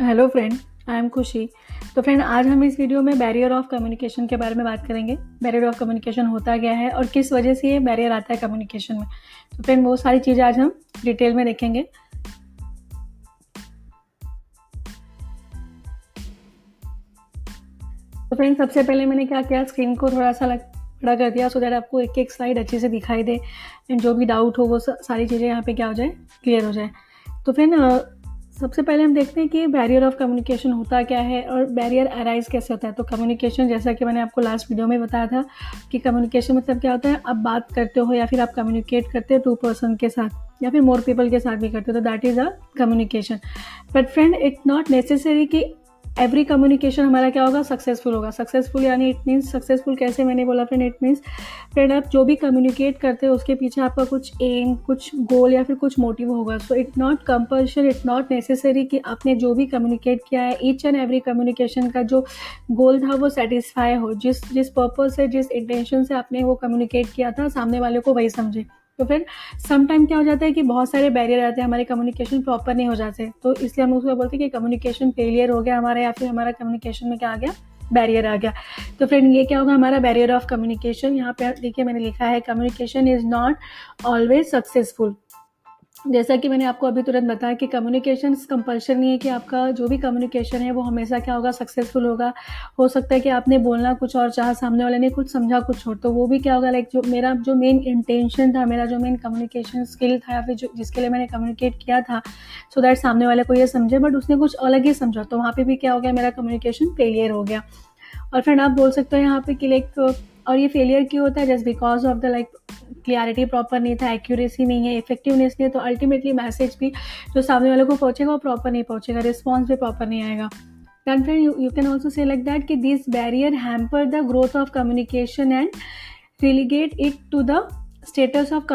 Hello friend I am खुशी तो friend आज हम इस वीडियो में बैरियर ऑफ़ कम्युनिकेशन के बारे में बात करेंगे। बैरियर ऑफ़ कम्युनिकेशन होता क्या है और किस वजह से ये बैरियर आता है कम्युनिकेशन में? तो फ्रेंड वो सारी चीज़ें आज हम डिटेल में देखेंगे। तो फ्रेंड सबसे पहले मैंने क्या किया? स्क्रीन को थोड़ा सा लग बड़ा कर दिया सो दैट आपको एक एक स्लाइड अच्छे से दिखाई दे। एंड जो भी डाउट हो, वो सारी चीज़ें यहाँ पे क्या हो जाए? क्लियर हो जाए। तो फ्रेंड सबसे पहले हम देखते हैं कि बैरियर ऑफ़ कम्युनिकेशन होता क्या है और बैरियर अराइज कैसे होता है। तो कम्युनिकेशन जैसा कि मैंने आपको लास्ट वीडियो में बताया था कि कम्युनिकेशन मतलब क्या होता है? आप बात करते हो या फिर आप कम्युनिकेट करते हो टू पर्सन के साथ या फिर मोर पीपल के साथ भी करते हो तो that is a communication but friend it's not necessary कि एवरी कम्युनिकेशन हमारा क्या होगा? सक्सेसफुल होगा। सक्सेसफुल यानी इट मीन्स सक्सेसफुल कैसे मैंने बोला फ्रेंड इट मीन्स फ्रेंड आप जो भी कम्युनिकेट करते हो, उसके पीछे आपका कुछ एम कुछ गोल या फिर कुछ मोटिव होगा। So it not compulsion it not necessary कि आपने जो भी कम्युनिकेट किया है ईच एंड एवरी कम्युनिकेशन का जो गोल था, वो सेटिस्फाई हो। जिस जिस पर्पज से, जिस इंटेंशन से आपने वो कम्युनिकेट किया था, सामने वाले को वही समझे। तो फिर समटाइम क्या हो जाता है कि बहुत सारे बैरियर आते हैं, हमारे कम्युनिकेशन प्रॉपर नहीं हो जाते। तो इसलिए हम उसको बोलते हैं कि कम्युनिकेशन फेलियर हो गया हमारा या फिर हमारा कम्युनिकेशन में क्या आ गया? बैरियर आ गया। तो फ्रेंड ये क्या होगा हमारा बैरियर ऑफ़ कम्युनिकेशन यहाँ पे देखिए मैंने लिखा है communication is not always successful जैसा कि मैंने आपको अभी तुरंत बताया कि कम्युनिकेशन कंपल्शन नहीं है कि आपका जो भी कम्युनिकेशन है, वो हमेशा क्या होगा सक्सेसफुल होगा। हो सकता है कि आपने बोलना कुछ और, चाहा सामने वाले ने कुछ समझा, कुछ और। तो वो भी क्या होगा लाइक जो मेरा जो मेन इंटेंशन था, मेरा जो मेन कम्युनिकेशन स्किल था, या फिर जो, जिसके लिए मैंने कम्युनिकेट किया था सो so दैट सामने वाले को ये समझे बट उसने कुछ अलग ही समझा तो वहाँ पर भी क्या हो गया, मेरा कम्युनिकेशन फेलियर हो गया। और फ्रेंड आप बोल सकते हो यहाँ पे कि लाइक और ये फेलियर क्यों होता है? Just because of the like clarity proper नहीं था एक्यूरेसी नहीं है इफेक्टिवनेस नहीं है तो अल्टीमेटली मैसेज भी जो सामने वाले को पहुंचेगा वो प्रॉपर नहीं पहुंचेगा रिस्पॉन्स भी प्रॉपर नहीं आएगा। Then friend you, you can also say like that कि this barrier hamper the growth of communication and relegate it to the status of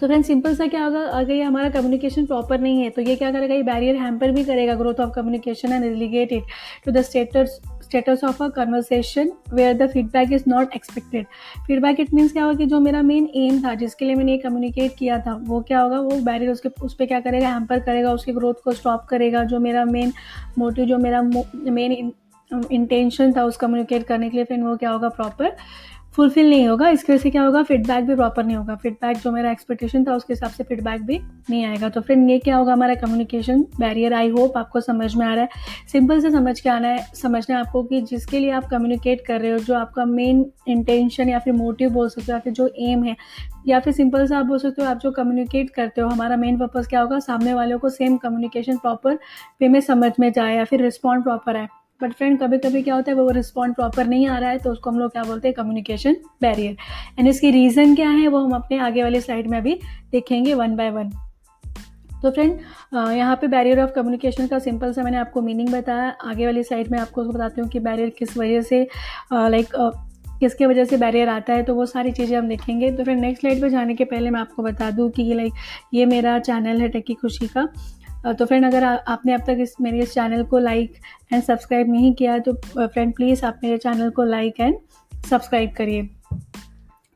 तो फ्रेंड सिंपल सा क्या होगा? अगर ये हमारा कम्युनिकेशन प्रॉपर नहीं है तो ये क्या करेगा? ये बैरियर हैम्पर भी करेगा growth of communication and relegate it to the status status of a conversation where the feedback is not expected feedback it means क्या होगा कि जो मेरा मेन एम था, जिसके लिए मैंने ये कम्युनिकेट किया था, वो क्या होगा? वो बैरियर उसके उस पर क्या करेगा? हैम्पर करेगा, उसकी ग्रोथ को स्टॉप करेगा। जो मेरा मेन मोटिव जो मेरा मेन इंटेंशन था उस कम्युनिकेट करने के लिए, फिर वो क्या होगा? प्रॉपर फुलफिल नहीं होगा, इसकी वजह से क्या होगा फीडबैक भी प्रॉपर नहीं होगा। फीडबैक जो मेरा एक्सपेक्टेशन था, उसके हिसाब से फीडबैक भी नहीं आएगा। तो फिर ये क्या होगा हमारा कम्युनिकेशन बैरियर आई होप आपको समझ में आ रहा है। सिंपल से समझ के आना है, समझना है आपको कि जिसके लिए आप कम्युनिकेट कर रहे हो, जो आपका मेन इंटेंशन या फिर मोटिव बोल सकते हो, या फिर जो एम है, या फिर सिंपल से आप बोल सकते हो, आप जो कम्युनिकेट करते हो, हमारा मेन पर्पज़ क्या होगा? सामने वालों को सेम कम्युनिकेशन प्रॉपर वे में समझ में जाए या फिर रिस्पॉन्ड प्रॉपर आए। बट फ्रेंड कभी कभी क्या होता है, वो रिस्पॉन्ड प्रॉपर नहीं आ रहा है तो उसको हम लोग क्या बोलते हैं कम्युनिकेशन बैरियर एंड इसकी रीज़न क्या है, वो हम अपने आगे वाली स्लाइड में अभी देखेंगे वन बाय वन तो फ्रेंड यहाँ पे बैरियर ऑफ़ कम्युनिकेशन का सिंपल सा मैंने आपको मीनिंग बताया. आगे वाली साइड में आपको बताती हूँ कि बैरियर किस वजह से लाइक किसके वजह से बैरियर आता है तो वो सारी चीज़ें हम देखेंगे. तो फिर नेक्स्ट स्लाइड पे जाने के पहले मैं आपको बता दूँ कि लाइक ये मेरा चैनल है टेकी खुशी का. तो फ्रेंड अगर आ, आपने अब तक इस मेरे इस चैनल को लाइक एंड सब्सक्राइब नहीं किया है तो फ्रेंड प्लीज़ आप मेरे चैनल को लाइक एंड सब्सक्राइब करिए।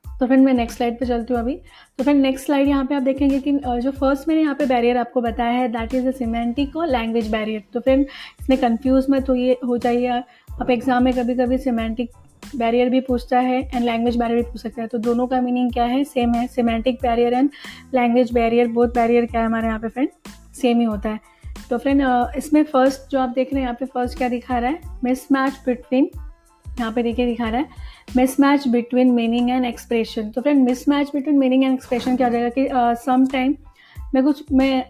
तो फ्रेंड मैं नेक्स्ट स्लाइड पे चलती हूँ अभी। तो फ्रेंड नेक्स्ट स्लाइड यहाँ पे आप देखेंगे कि जो फ़र्स्ट मैंने यहाँ पे बैरियर आपको बताया है दैट इज़ अ सिमेंटिक और लैंग्वेज बैरियर तो फ्रेंड इसमें कंफ्यूज मत तो ये हो जाइए। आप एग्ज़ाम में कभी कभी सिमेंटिक बैरियर भी पूछता है एंड लैंग्वेज बैरियर भी पूछ सकता है। तो दोनों का मीनिंग क्या है? सेम है semantic barrier and language barrier both barrier क्या है हमारे यहाँ पे फ्रेंड सेम ही होता है। तो फ्रेंड इसमें फ़र्स्ट जो आप देख रहे हैं यहाँ पे फ़र्स्ट क्या दिखा रहा है? मिस मैच बिटवीन यहाँ पे देखिए दिखा रहा है। Mismatch between meaning and expression तो friend mismatch between meaning and expression क्या हो जाएगा कि सम uh, टाइम मैं कुछ मैं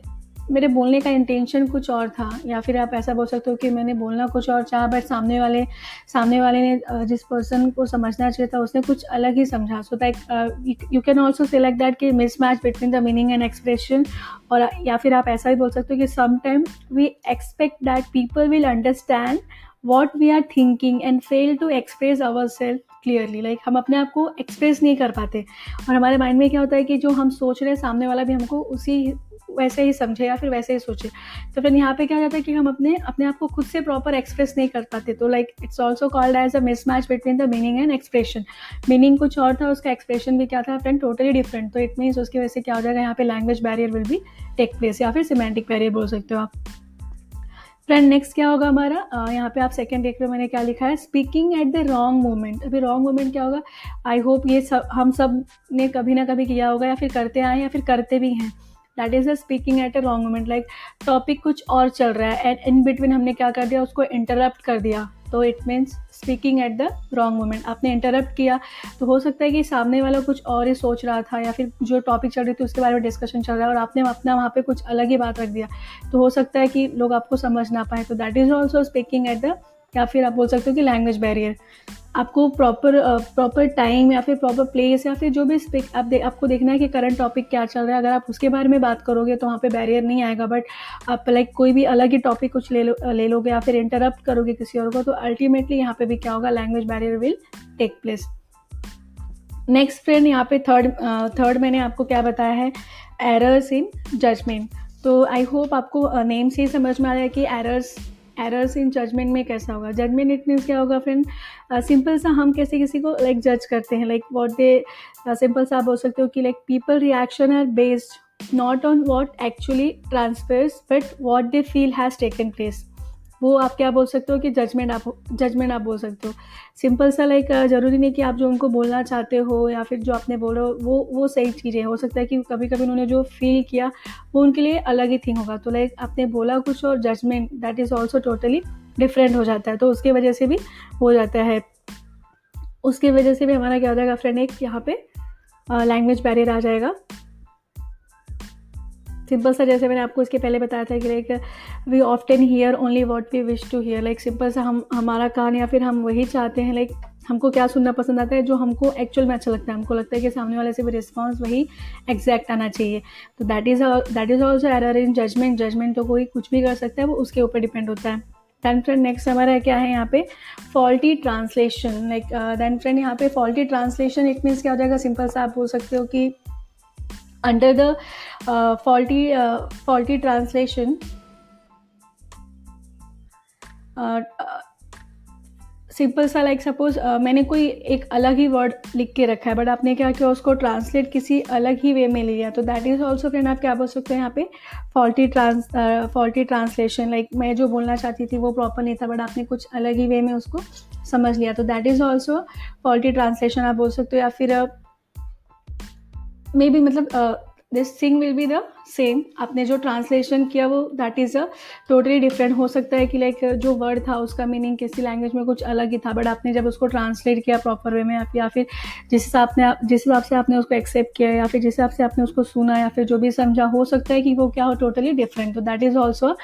मेरे बोलने का इंटेंशन कुछ और था, या फिर आप ऐसा बोल सकते हो कि मैंने बोलना कुछ और चाहा बट सामने वाले सामने वाले ने जिस पर्सन को समझना चाहिए था, उसने कुछ अलग ही समझा। So that you can also say like that कि mismatch between the meaning and expression और, या फिर आप ऐसा भी बोल सकते हो कि sometime we expect that people will understand what we are thinking and fail to express our self clearly like हम अपने आप को एक्सप्रेस नहीं कर पाते। और हमारे माइंड में क्या होता है कि जो हम सोच रहे हैं, सामने वाला भी हमको उसी वैसे ही समझे या फिर वैसे ही सोचे। तो फिर यहाँ पे क्या जाता है कि हम अपने अपने आप को खुद से प्रॉपर एक्सप्रेस नहीं कर पाते। तो like it's also called as a mismatch between the meaning and expression meaning कुछ और था, उसका एक्सप्रेशन भी क्या था? फ्रेंड टोटली डिफरेंट तो इट मीन्स उसकी वजह से क्या हो जाएगा? यहाँ पे लैंग्वेज बैरियर विल भी टेक प्लेस या फिर सिमेंटिक बैरियर बोल सकते हो आप। फ्रेंड नेक्स्ट क्या होगा हमारा? यहाँ पे आप सेकंड देख रहे हो मैंने क्या लिखा है? Speaking at the wrong moment अभी रॉन्ग मोमेंट क्या होगा? आई होप ये सब, हम सबने कभी ना कभी किया होगा या फिर करते आए या फिर करते भी हैं। That is a speaking at a wrong moment like topic कुछ और चल रहा है एंड इन बिटवीन हमने क्या कर दिया? उसको इंटरप्ट कर दिया। तो it means speaking at the wrong moment आपने इंटरप्ट किया तो हो सकता है कि सामने वाला कुछ और ही सोच रहा था, या फिर जो टॉपिक चल रही थी, उसके बारे में डिस्कशन चल रहा है, और आपने अपना वहाँ पे कुछ अलग ही बात रख दिया। तो हो सकता है कि लोग आपको समझ ना पाए। तो that is also speaking at the या फिर आप बोल सकते हो कि लैंग्वेज बैरियर आपको प्रॉपर प्रॉपर टाइम या फिर प्रॉपर प्लेस या फिर जो भी स्पिक आप दे, आपको देखना है कि करंट टॉपिक क्या चल रहा है। अगर आप उसके बारे में बात करोगे तो वहाँ पे बैरियर नहीं आएगा बट आप लाइक कोई भी अलग ही टॉपिक कुछ ले लो ले लोगे या फिर इंटरप्ट करोगे किसी और को तो अल्टीमेटली यहाँ पे भी क्या होगा language barrier will take place next friend यहाँ पे थर्ड थर्ड मैंने आपको क्या बताया है? एरर्स इन जजमेंट तो आई होप आपको नेम से ही समझ में आ रहा है कि एरर्स एरर्स इन जजमेंट में कैसा होगा? जजमेंट इट मीन्स क्या होगा फ्रेंड सिंपल सा हम कैसे किसी को लाइक like, जज करते हैं? लाइक वॉट दे सिंपल सा आप बोल सकते हो कि like people reaction are based not on what actually transfers but what they feel has taken place वो आप क्या बोल सकते हो कि जजमेंट आप जजमेंट आप बोल सकते हो? सिंपल सा लाइक ज़रूरी नहीं कि आप जो उनको बोलना चाहते हो या फिर जो आपने बोलो वो वो सही चीज़ें हो। सकता है कि कभी कभी उन्होंने जो फील किया, वो उनके लिए अलग ही थिंग होगा। तो लाइक आपने बोला कुछ और judgement that is also totally different हो जाता है। तो उसकी वजह से भी हो जाता है। उसकी वजह से भी हमारा क्या हो जाएगा फ्रेंड एक यहाँ पे लैंग्वेज बैरियर आ जाएगा। सिंपल सा जैसे मैंने आपको इसके पहले बताया था कि like we often hear only what we wish to hear like simple सा हम, हमारा कान या फिर हम वही चाहते हैं लाइक हमको क्या सुनना पसंद आता है, जो हमको एक्चुअल में अच्छा लगता है. हमको लगता है कि सामने वाले से भी रिस्पॉन्स वही एग्जैक्ट आना चाहिए. तो that is that is also error in judgement judgement तो कोई कुछ भी कर सकता है, वो उसके ऊपर डिपेंड होता है. दैन फ्रेंड नेक्स्ट हमारा क्या है यहाँ पे? Faulty translation like then friend यहाँ पे फॉल्टी ट्रांसलेशन इट मीन्स क्या हो जाएगा? सिंपल सा आप बोल सकते हो कि under the uh, faulty uh, faulty translation simple सा लाइक सपोज़ मैंने कोई एक अलग ही वर्ड लिख के रखा है बट आपने क्या किया उसको ट्रांसलेट किसी अलग ही वे में लिया तो दैट इज़ ऑल्सो फ्रेंड आप क्या बोल सकते हैं यहाँ पे? Faulty trans faulty translation like मैं जो बोलना चाहती थी वो प्रॉपर नहीं था बट आपने कुछ अलग ही वे में उसको समझ लिया तो that is also faulty translation आप बोल सकते हो या फिर मे बी मतलब this thing will be the same आपने जो ट्रांसलेशन किया वो that is a totally different हो सकता है कि लाइक जो वर्ड था उसका मीनिंग किसी लैंग्वेज में कुछ अलग ही था बट आपने जब उसको ट्रांसलेट किया प्रॉपर वे में, आप या फिर जिस हिसाब ने जिस हिसाब से आपने उसको एक्सेप्ट किया या फिर जिस हिसाब से आपने उसको सुना या फिर जो भी समझा, हो सकता है कि वो क्या हो टोटली डिफरेंट तो that is also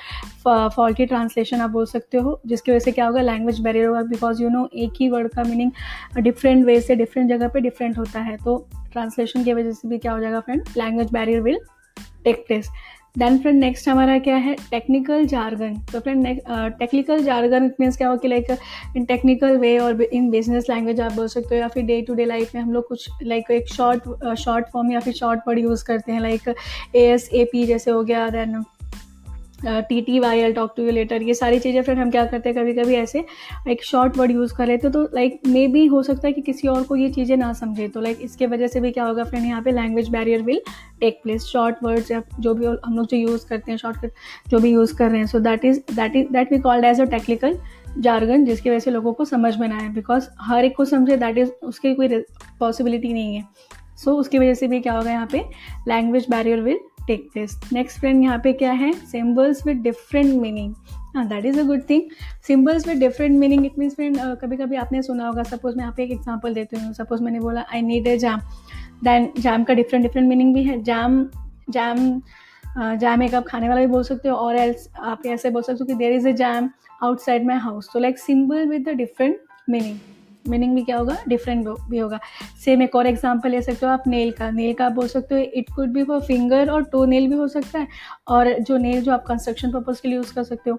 faulty translation आप बोल सकते हो, जिसकी वजह से क्या होगा लैंग्वेज बैरियर होगा बिकॉज़ यू नो एक ही वर्ड का मीनिंग डिफरेंट वे से डिफरेंट जगह पे डिफरेंट होता है. तो ट्रांसलेशन की वजह से भी क्या हो जाएगा friend language barrier will take place. Then friend next हमारा क्या है? टेक्निकल जार्गन तो friend technical jargon it means क्या हो कि लाइक इन टेक्निकल वे और इन बिज़नेस लैंग्वेज आप बोल सकते हो या फिर डे टू डे लाइफ में हम लोग कुछ लाइक like, एक शॉर्ट शॉर्ट फॉर्म या फिर शॉर्ट वर्ड यूज़ करते हैं like A S A P जैसे हो गया then T T Y L talk to you later ये सारी चीज़ें फ्रेंड हम क्या करते हैं कभी कभी ऐसे एक शॉर्ट वर्ड यूज़ कर लेते तो लाइक मे बी हो सकता है कि किसी और को ये चीज़ें ना समझे तो लाइक इसके वजह से भी क्या होगा फ्रेंड यहाँ पे language barrier will take place short words या जो भी हम लोग जो यूज़ करते हैं शॉर्टकट जो भी यूज़ कर रहे हैं so that is that is that we called as a technical jargon जिसकी वजह से लोगों को समझ में ना आए बिकॉज़ हर एक को समझे दैट इज़ उसकी कोई पॉसिबिलिटी नहीं है सो so, उसकी वजह से भी क्या होगा यहाँ पे language barrier will take this next friend यहाँ पे क्या है? Symbols with different meaning that is a good thing symbols with different meaning it means friend कभी कभी आपने सुना होगा सपोज़ मैं यहाँ पे एक एग्ज़ाम्पल देती हूँ. सपोज़ मैंने बोला I need a jam then jam का डिफरेंट डिफरेंट मीनिंग भी है. जैम जैम जैम एक आप खाने वाला भी बोल सकते हो और एल्स आप ऐसे बोल सकते हो कि there is a jam outside my house तो like symbol with the different meaning meaning भी क्या होगा? डिफरेंट भी होगा। सेम एक और एग्ज़ाम्पल ले सकते हो आप नेल का। नेल का आप बोल सकते हो it could be for finger और टो नेल भी हो सकता है। और जो नेल जो आप कंस्ट्रक्शन पर्पज़ के लिए यूज़ कर सकते हो।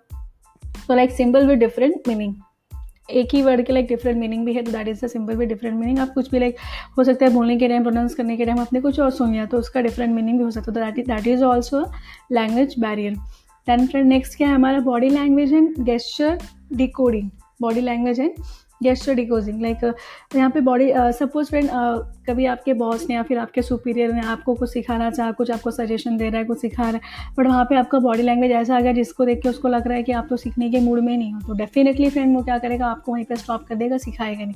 तो like symbol with different meaning एक ही वर्ड के लाइक डिफरेंट मीनिंग भी है तो that is the simple with different meaning आप कुछ भी लाइक हो सकता है बोलने के टाइम प्रोनाउंस करने के टाइम आपने कुछ और सुन लिया तो उसका डिफरेंट मीनिंग भी हो सकता है। तो that is also language barrier then friend next क्या है? हमारा body language and gesture decoding body language and gesture decoding like यहाँ पे बॉडी सपोज़ फ्रेंड कभी आपके बॉस ने या फिर आपके सुपीरियर ने आपको कुछ सिखाना चाहा, कुछ आपको सजेशन दे रहा है, कुछ सिखा रहा है बट वहाँ पे आपका बॉडी लैंग्वेज ऐसा आ गया जिसको देख के उसको लग रहा है कि आप तो सीखने के मूड में नहीं हो तो डेफिनेटली फ्रेंड वो क्या करेगा, आपको वहीं पर स्टॉप कर देगा, सिखाएगा नहीं।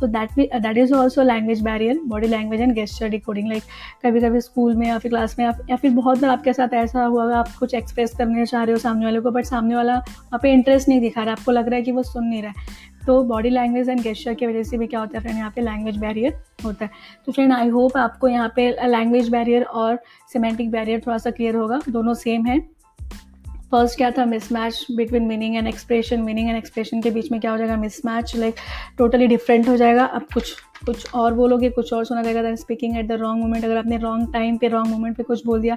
सो दैट भी that is also language barrier body language and gesture decoding like कभी कभी स्कूल में या फिर क्लास में या फिर बहुत बार आपके साथ ऐसा हुआ, आप कुछ एक्सप्रेस करने चाह रहे हो सामने वाले को बट सामने वाला वहाँ पे इंटरेस्ट नहीं दिखा रहा, आपको लग रहा है कि वो सुन नहीं रहा है। तो बॉडी लैंग्वेज एंड गेस्टर की वजह से भी क्या होता है फ्रेंड यहाँ पे लैंग्वेज बैरियर होता है। तो फ्रेंड आई होप आपको यहाँ पे लैंग्वेज बैरियर और सिमेंटिक बैरियर थोड़ा सा क्लियर होगा। दोनों सेम है। फ़र्स्ट क्या था? Mismatch between meaning and expression meaning and expression के बीच में क्या हो जाएगा? मिसमैच लाइक टोटली डिफरेंट हो जाएगा। अब कुछ कुछ और बोलोगे, कुछ और सुना जाएगा speaking at the wrong moment अगर आपने रॉन्ग टाइम पे रॉन्ग मोमेंट पे कुछ बोल दिया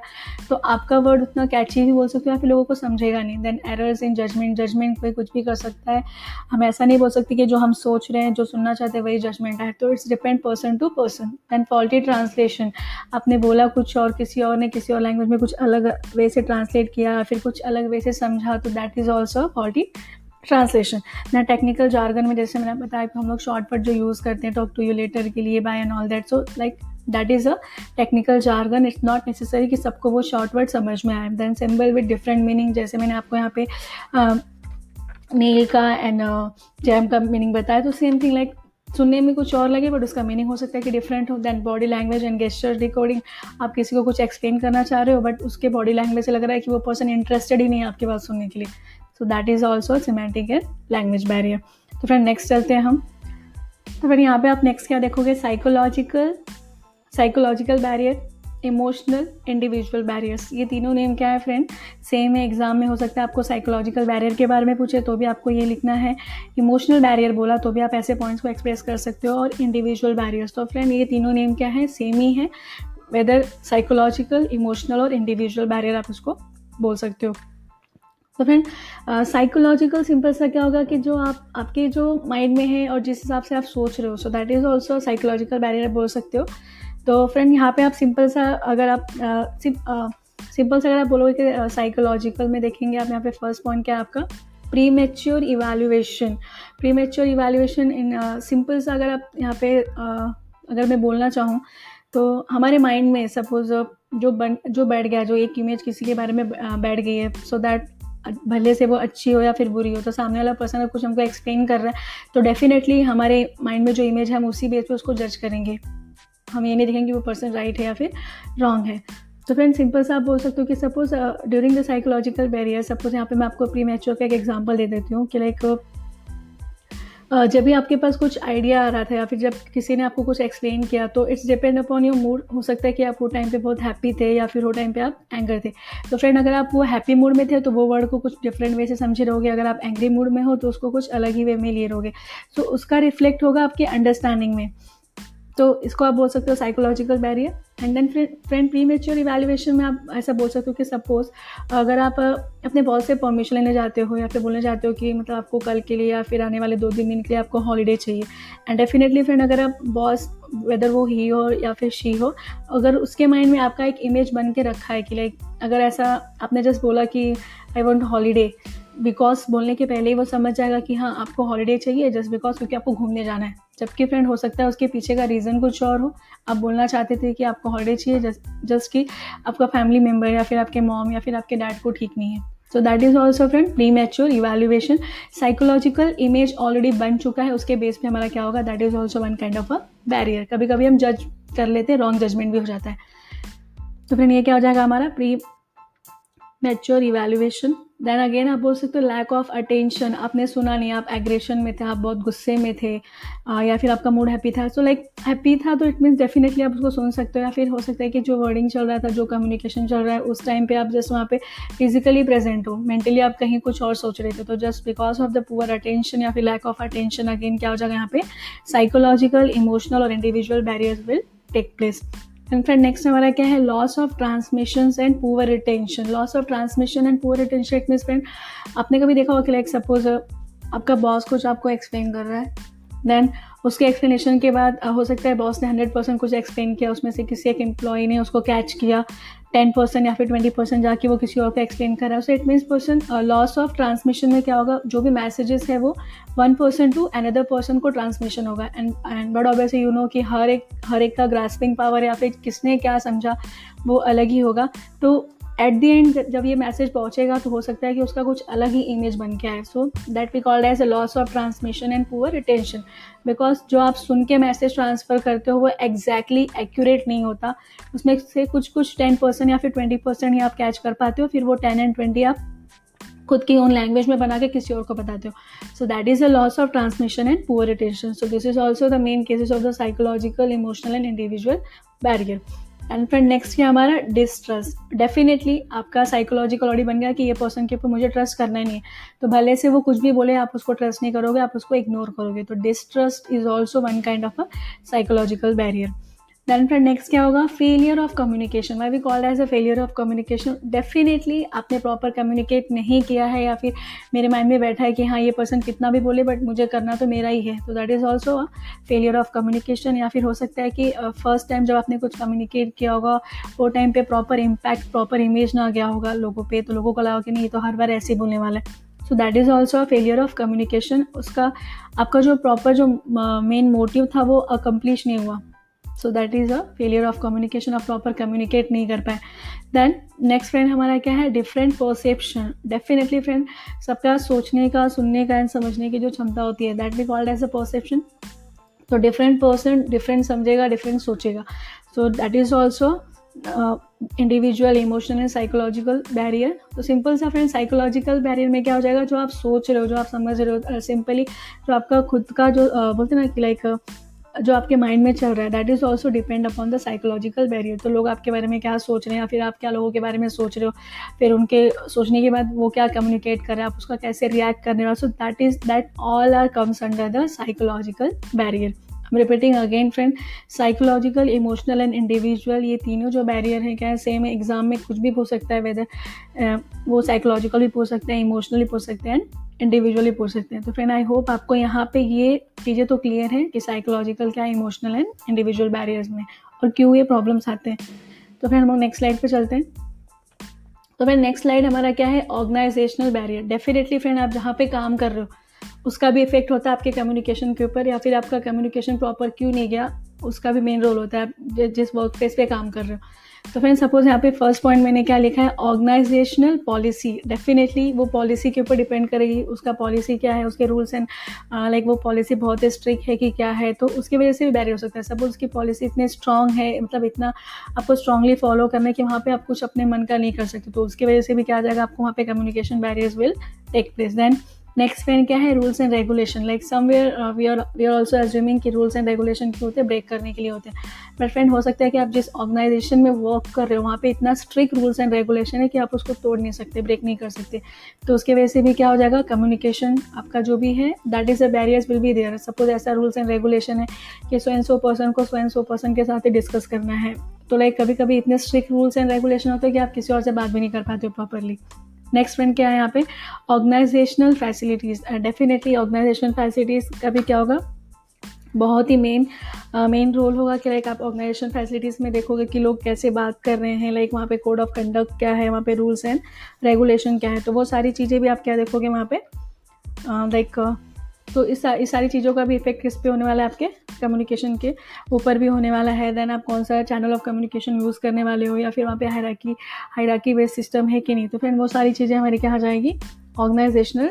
तो आपका वर्ड उतना कैची ही बोल सकते हो फिर लोगों को समझेगा नहीं। Then errors in judgement judgement कोई कुछ भी कर सकता है। हम ऐसा नहीं बोल सकते कि जो हम सोच रहे हैं, जो सुनना चाहते हैं, वही जजमेंट है। तो it's depend person to person then faulty translation आपने बोला कुछ और, किसी और ने किसी और लैंग्वेज में कुछ अलग वे से ट्रांसलेट किया, फिर कुछ अलग वे से समझा तो that is also faulty translation. ना टेक्निकल जार्गन में जैसे मैंने बताया कि हम लोग शॉर्टकट जो यूज़ करते हैं टॉक टू यू लेटर के लिए bye and all that so like that is a technical jargon it's not necessary कि सबको वो शॉर्ट वर्ड समझ में आए। Then symbol with different meaning जैसे मैंने आपको यहाँ पे नील का एंड जैम का मीनिंग बताया तो सेम थिंग लाइक सुनने में कुछ और लगे बट उसका मीनिंग हो सकता है कि डिफरेंट हो then body language and gesture recording आप किसी को कुछ एक्सप्लेन करना चाह रहे हो बट उसके बॉडी लैंग्वेज से लग रहा है कि वो पर्सन इंटरेस्टेड ही नहीं है आपकी बात सुनने के लिए। So that is also semantic and language barrier तो फ्रेंड नेक्स्ट चलते हैं हम। तो फिर यहाँ पे आप नेक्स्ट क्या देखोगे? Psychological psychological barrier emotional individual barriers ये तीनों नेम क्या है फ्रेंड सेम है एग्ज़ाम में हो सकता है आपको साइकोलॉजिकल बैरियर के बारे में पूछे तो भी आपको ये लिखना है। इमोशनल बैरियर बोला तो भी आप ऐसे पॉइंट्स को एक्सप्रेस कर सकते हो, और इंडिविजुअल बैरियर्स तो फ्रेंड ये तीनों नेम क्या है? सेम ही है। वेदर साइकोलॉजिकल इमोशनल और इंडिविजुअल बैरियर आप उसको बोल सकते हो। तो फ्रेंड साइकोलॉजिकल सिंपल सा क्या होगा कि जो आप आपके जो माइंड में है और जिस हिसाब से आप सोच रहे हो so that is also psychological barrier बोल सकते हो। तो फ्रेंड यहाँ पे आप सिंपल सा अगर आप सिंपल सा अगर आप बोलोगे कि साइकोलॉजिकल में देखेंगे आप यहाँ पे फ़र्स्ट पॉइंट क्या है आपका? Premature evaluation premature evaluation in simple सा अगर आप यहाँ पे uh, अगर मैं बोलना चाहूँ तो हमारे माइंड में सपोज़ जो बन जो बैठ गया जो एक इमेज किसी के बारे में बैठ गई है सो दैट भले से वो अच्छी हो या फिर बुरी हो तो सामने वाला पर्सन कुछ हमको एक्सप्लेन कर रहा है तो डेफिनेटली हमारे माइंड में जो इमेज है हम उसी बेस पे उसको जज करेंगे। हम ये नहीं देखेंगे कि वो पर्सन राइट है या फिर रॉन्ग है। तो फ्रेंड सिंपल सा आप बोल सकते हो कि suppose during the psychological barrier suppose यहाँ पे मैं आपको प्री मैच्योर का एक एग्ज़ाम्पल दे देती हूँ कि लाइक जब भी आपके पास कुछ आइडिया आ रहा था या फिर जब किसी ने आपको कुछ एक्सप्लेन किया तो it's depend upon your mood हो सकता है कि आप वो टाइम पे बहुत हैप्पी थे या फिर वो टाइम पे आप एंगर थे. तो फ्रेंड अगर आप वो हैप्पी मूड में थे तो वो वर्ड को कुछ डिफरेंट वे से समझे रहोगे. अगर आप एंग्री मूड में हो तो उसको कुछ अलग ही वे में लिए रहोगे. तो उसका रिफ्लेक्ट होगा आपके अंडरस्टैंडिंग में. तो इसको आप बोल सकते हो psychological barrier and then friend premature evaluation में आप ऐसा बोल सकते हो कि सपोज़ अगर आप अपने बॉस से परमिशन लेने जाते हो या फिर बोलने जाते हो कि मतलब आपको कल के लिए या फिर आने वाले दो तीन दिन के लिए आपको हॉलीडे चाहिए। एंड डेफिनेटली फ्रेंड अगर आप बॉस वेदर वो ही हो या फिर शी हो, अगर उसके माइंड में आपका एक इमेज बन के रखा है कि लाइक अगर ऐसा आपने जस्ट बोला कि आई वॉन्ट हॉलीडे बिकॉज़ बोलने के पहले ही वो समझ जाएगा कि हाँ आपको हॉलीडे चाहिए जस्ट बिकॉज़ क्योंकि आपको घूमने जाना है। जबकि फ्रेंड हो सकता है उसके पीछे का रीज़न कुछ और हो। आप बोलना चाहते थे कि आपको हॉलीडे चाहिए जस्ट कि आपका फैमिली मेंबर या फिर आपके मॉम या फिर आपके डैड को ठीक नहीं है। So that is also friend premature evaluation psychological image already बन चुका है, उसके बेस पे हमारा क्या होगा? That is also one kind of a barrier कभी कभी हम जज कर लेते हैं रॉन्ग जजमेंट भी हो जाता है। तो फ्रेंड ये क्या हो जाएगा हमारा? Premature evaluation then again आप बोल सकते हो लैक ऑफ़ अटेंशन आपने सुना नहीं आप एग्रेशन में थे आप बहुत गुस्से में थे आ, या फिर आपका मूड हैप्पी था. सो लाइक हैप्पी था तो इट मीन्स डेफिनेटली आप उसको सुन सकते हो. या फिर हो सकता है कि जो वर्डिंग चल रहा था जो कम्युनिकेशन चल रहा है उस टाइम पे आप जस्ट वहाँ पे फिजिकली प्रेजेंट हो. मेंटली आप कहीं कुछ और सोच रहे थे. तो just because of the poor attention या फिर लैक ऑफ़ अटेंशन अगेन क्या हो जाएगा यहाँ पे? साइकोलॉजिकल इमोशनल और individual barriers will take place and friend next हमारा क्या है? Loss of transmission and poor retention loss of transmission and poor retention it mean friend आपने कभी देखा होगा कि लाइक सपोज़ आपका बॉस कुछ आपको एक्सप्लेन कर रहा है देन उसके एक्सप्लेनेशन के बाद हो सकता है बॉस ने हंड्रेड परसेंट कुछ एक्सप्लेन किया, उसमें से किसी एक एम्प्लॉय ने उसको कैच किया टेन परसेंट या फिर ट्वेंटी परसेंट जाके वो किसी और को एक्सप्लेन कर रहा है। So it means person loss of transmission में क्या होगा? जो भी मैसेजेस है वो one person to another person को ट्रांसमिशन होगा। And and but obviously you know कि हर एक हर एक का ग्रास्पिंग पावर या फिर किसने क्या समझा वो अलग ही होगा। तो एट द एंड जब ये मैसेज पहुंचेगा तो हो सकता है कि उसका कुछ अलग ही इमेज बन के आए। So that we called as a loss of transmission and poor retention because जो आप सुन के मैसेज ट्रांसफ़र करते हो, वो एग्जैक्टली exactly एक्यूरेट नहीं होता। उसमें से कुछ कुछ टेन परसेंट या फिर ट्वेंटी परसेंट ही आप कैच कर पाते हो, फिर वो टेन एंड ट्वेंटी आप खुद की ओन लैंग्वेज में बना के किसी और को बताते हो। So that is a loss of transmission and poor retention so this is also the main cases of the psychological emotional and individual barrier and फिर नेक्स्ट क्या हमारा डिस्ट्रस्ट डेफिनेटली आपका साइकोलॉजिकल ऑडी बन गया कि ये पर्सन के ऊपर मुझे ट्रस्ट करना ही नहीं है। तो भले से वो कुछ भी बोले, आप उसको ट्रस्ट नहीं करोगे, आप उसको इग्नोर करोगे। तो distrust is also one kind of a psychological barrier then friend next क्या होगा? Failure of communication why we called as a failure of communication definitely आपने प्रॉपर कम्युनिकेट नहीं किया है या फिर मेरे माइंड में बैठा है कि हाँ ये पर्सन कितना भी बोले बट मुझे करना तो मेरा ही है। तो that is also a failure of communication या फिर हो सकता है कि फ़र्स्ट uh, टाइम जब आपने कुछ कम्युनिकेट किया होगा वो टाइम पे प्रॉपर इम्पैक्ट प्रॉपर इमेज ना गया होगा लोगों पे तो लोगों को लगा कि नहीं तो हर बार ऐसे ही बोलने वाला है। So that is also a failure of communication उसका आपका जो प्रॉपर जो मेन मोटिव था वो अकम्प्लिश नहीं हुआ। So that is a failure of communication आप प्रॉपर कम्युनिकेट नहीं कर पाए। देन नेक्स्ट फ्रेंड हमारा क्या है? डिफरेंट परसेप्शन डेफिनेटली फ्रेंड सबका सोचने का सुनने का एंड समझने की जो क्षमता होती है that be called as a perception तो डिफरेंट पर्सन डिफरेंट समझेगा डिफरेंट सोचेगा। So that is also individual emotional and psychological barrier तो सिंपल सा फ्रेंड साइकोलॉजिकल बैरियर में क्या हो जाएगा? जो आप सोच रहे हो जो आप समझ रहे हो सिंपली जो आपका खुद का जो uh, बोलते ना कि लाइक जो आपके माइंड में चल रहा है that is also depend upon the psychological barrier तो लोग आपके बारे में क्या सोच रहे हैं या फिर आप क्या लोगों के बारे में सोच रहे हो? फिर उनके सोचने के बाद वो क्या कम्युनिकेट कर रहे हैं? आप उसका कैसे रिएक्ट करने वाले so that is that all are comes under the psychological barrier repeating again friend psychological emotional and individual ये तीनों जो बैरियर हैं, क्या है सेम है एग्ज़ाम में कुछ भी पूछ सकता है वेदर वो साइकोलॉजिकल भी पूछ सकते हैं इमोशनल पूछ सकते हैं इंडिविजुअली पूछ सकते हैं. तो फ्रेंड आई होप आपको यहाँ पे ये चीज़ें तो क्लियर है कि साइकोलॉजिकल क्या इमोशनल एंड इंडिविजुअल बैरियर्स में. और क्यों ये प्रॉब्लम्स आते हैं? तो फिर हम लोग नेक्स्ट स्लाइड पे चलते हैं. तो फिर नेक्स्ट स्लाइड हमारा क्या है? ऑर्गेनाइजेशनल बैरियर डेफिनेटली फ्रेंड आप जहाँ पे काम कर रहे हो उसका भी इफ़ेक्ट होता है आपके कम्युनिकेशन के ऊपर या फिर आपका कम्युनिकेशन प्रॉपर क्यों नहीं गया, उसका भी मेन रोल होता है आप जिस वर्क प्लेस पे काम कर रहे हो। तो फ्रेंड सपोज़ यहाँ पे फ़र्स्ट पॉइंट मैंने क्या लिखा है? ऑर्गेनाइजेशनल पॉलिसी डेफिनेटली वो पॉलिसी के ऊपर डिपेंड करेगी। उसका पॉलिसी क्या है? उसके रूल्स एंड लाइक वो पॉलिसी बहुत ही स्ट्रिक्ट है कि क्या है? तो उसकी वजह से भी बैरियर हो सकता है। सपोज़ उसकी पॉलिसी इतनी स्ट्रांग है मतलब इतना आपको स्ट्रांगली फॉलो करना है कि वहाँ पर आप कुछ अपने मन का नहीं कर सकते तो उसकी वजह से भी क्या आ जाएगा? आपको वहाँ पर communication barriers will take place then next friend क्या है? Rules and regulation like somewhere we are we are also assuming कि रूल्स एंड रेगुलेशन क्यों होते हैं ब्रेक करने के लिए होते हैं. बट फ्रेंड हो सकता है कि आप जिस ऑर्गेनाइजेशन में वर्क कर रहे हो, वहाँ पे इतना स्ट्रिक्ट रूल्स एंड रेगुलेशन है कि आप उसको तोड़ नहीं सकते ब्रेक नहीं कर सकते. तो उसके वजह से भी क्या हो जाएगा? कम्युनिकेशन आपका जो भी है that is a barriers will be there suppose ऐसा रूल्स एंड रेगुलेशन है कि सो एंड सो पर्सन को सो एंड सो पर्सन के साथ ही डिस्कस करना है. तो लाइक कभी कभी इतने स्ट्रिक्ट रूल्स एंड रेगुलेशन होते हैं कि आप किसी और से बात भी नहीं कर पाते हो प्रॉपरली नेक्स्ट फ्रेंड क्या है यहाँ पे? Organisational facilities definitely organisational facilities का भी क्या होगा? बहुत ही मेन मेन रोल होगा कि लाइक आप ऑर्गेनाइजेशन फैसिलिटीज़ में देखोगे कि लोग कैसे बात कर रहे हैं लाइक वहाँ पे कोड ऑफ़ कंडक्ट क्या है, वहाँ पे रूल्स एंड रेगुलेशन क्या है। तो वो सारी चीज़ें भी आप क्या देखोगे वहाँ पे? लाइक तो इस इस सारी चीज़ों का भी इफ़ेक्ट किस पे होने वाला है आपके कम्युनिकेशन के? ऊपर भी होने वाला है देन आप कौन सा चैनल ऑफ़ कम्युनिकेशन यूज़ करने वाले हो या फिर वहाँ पे हायराकी हायराकी बेस्ड सिस्टम है कि नहीं? तो फिर वो सारी चीज़ें हमारे क्या आ जाएगी? ऑर्गेनाइजेशनल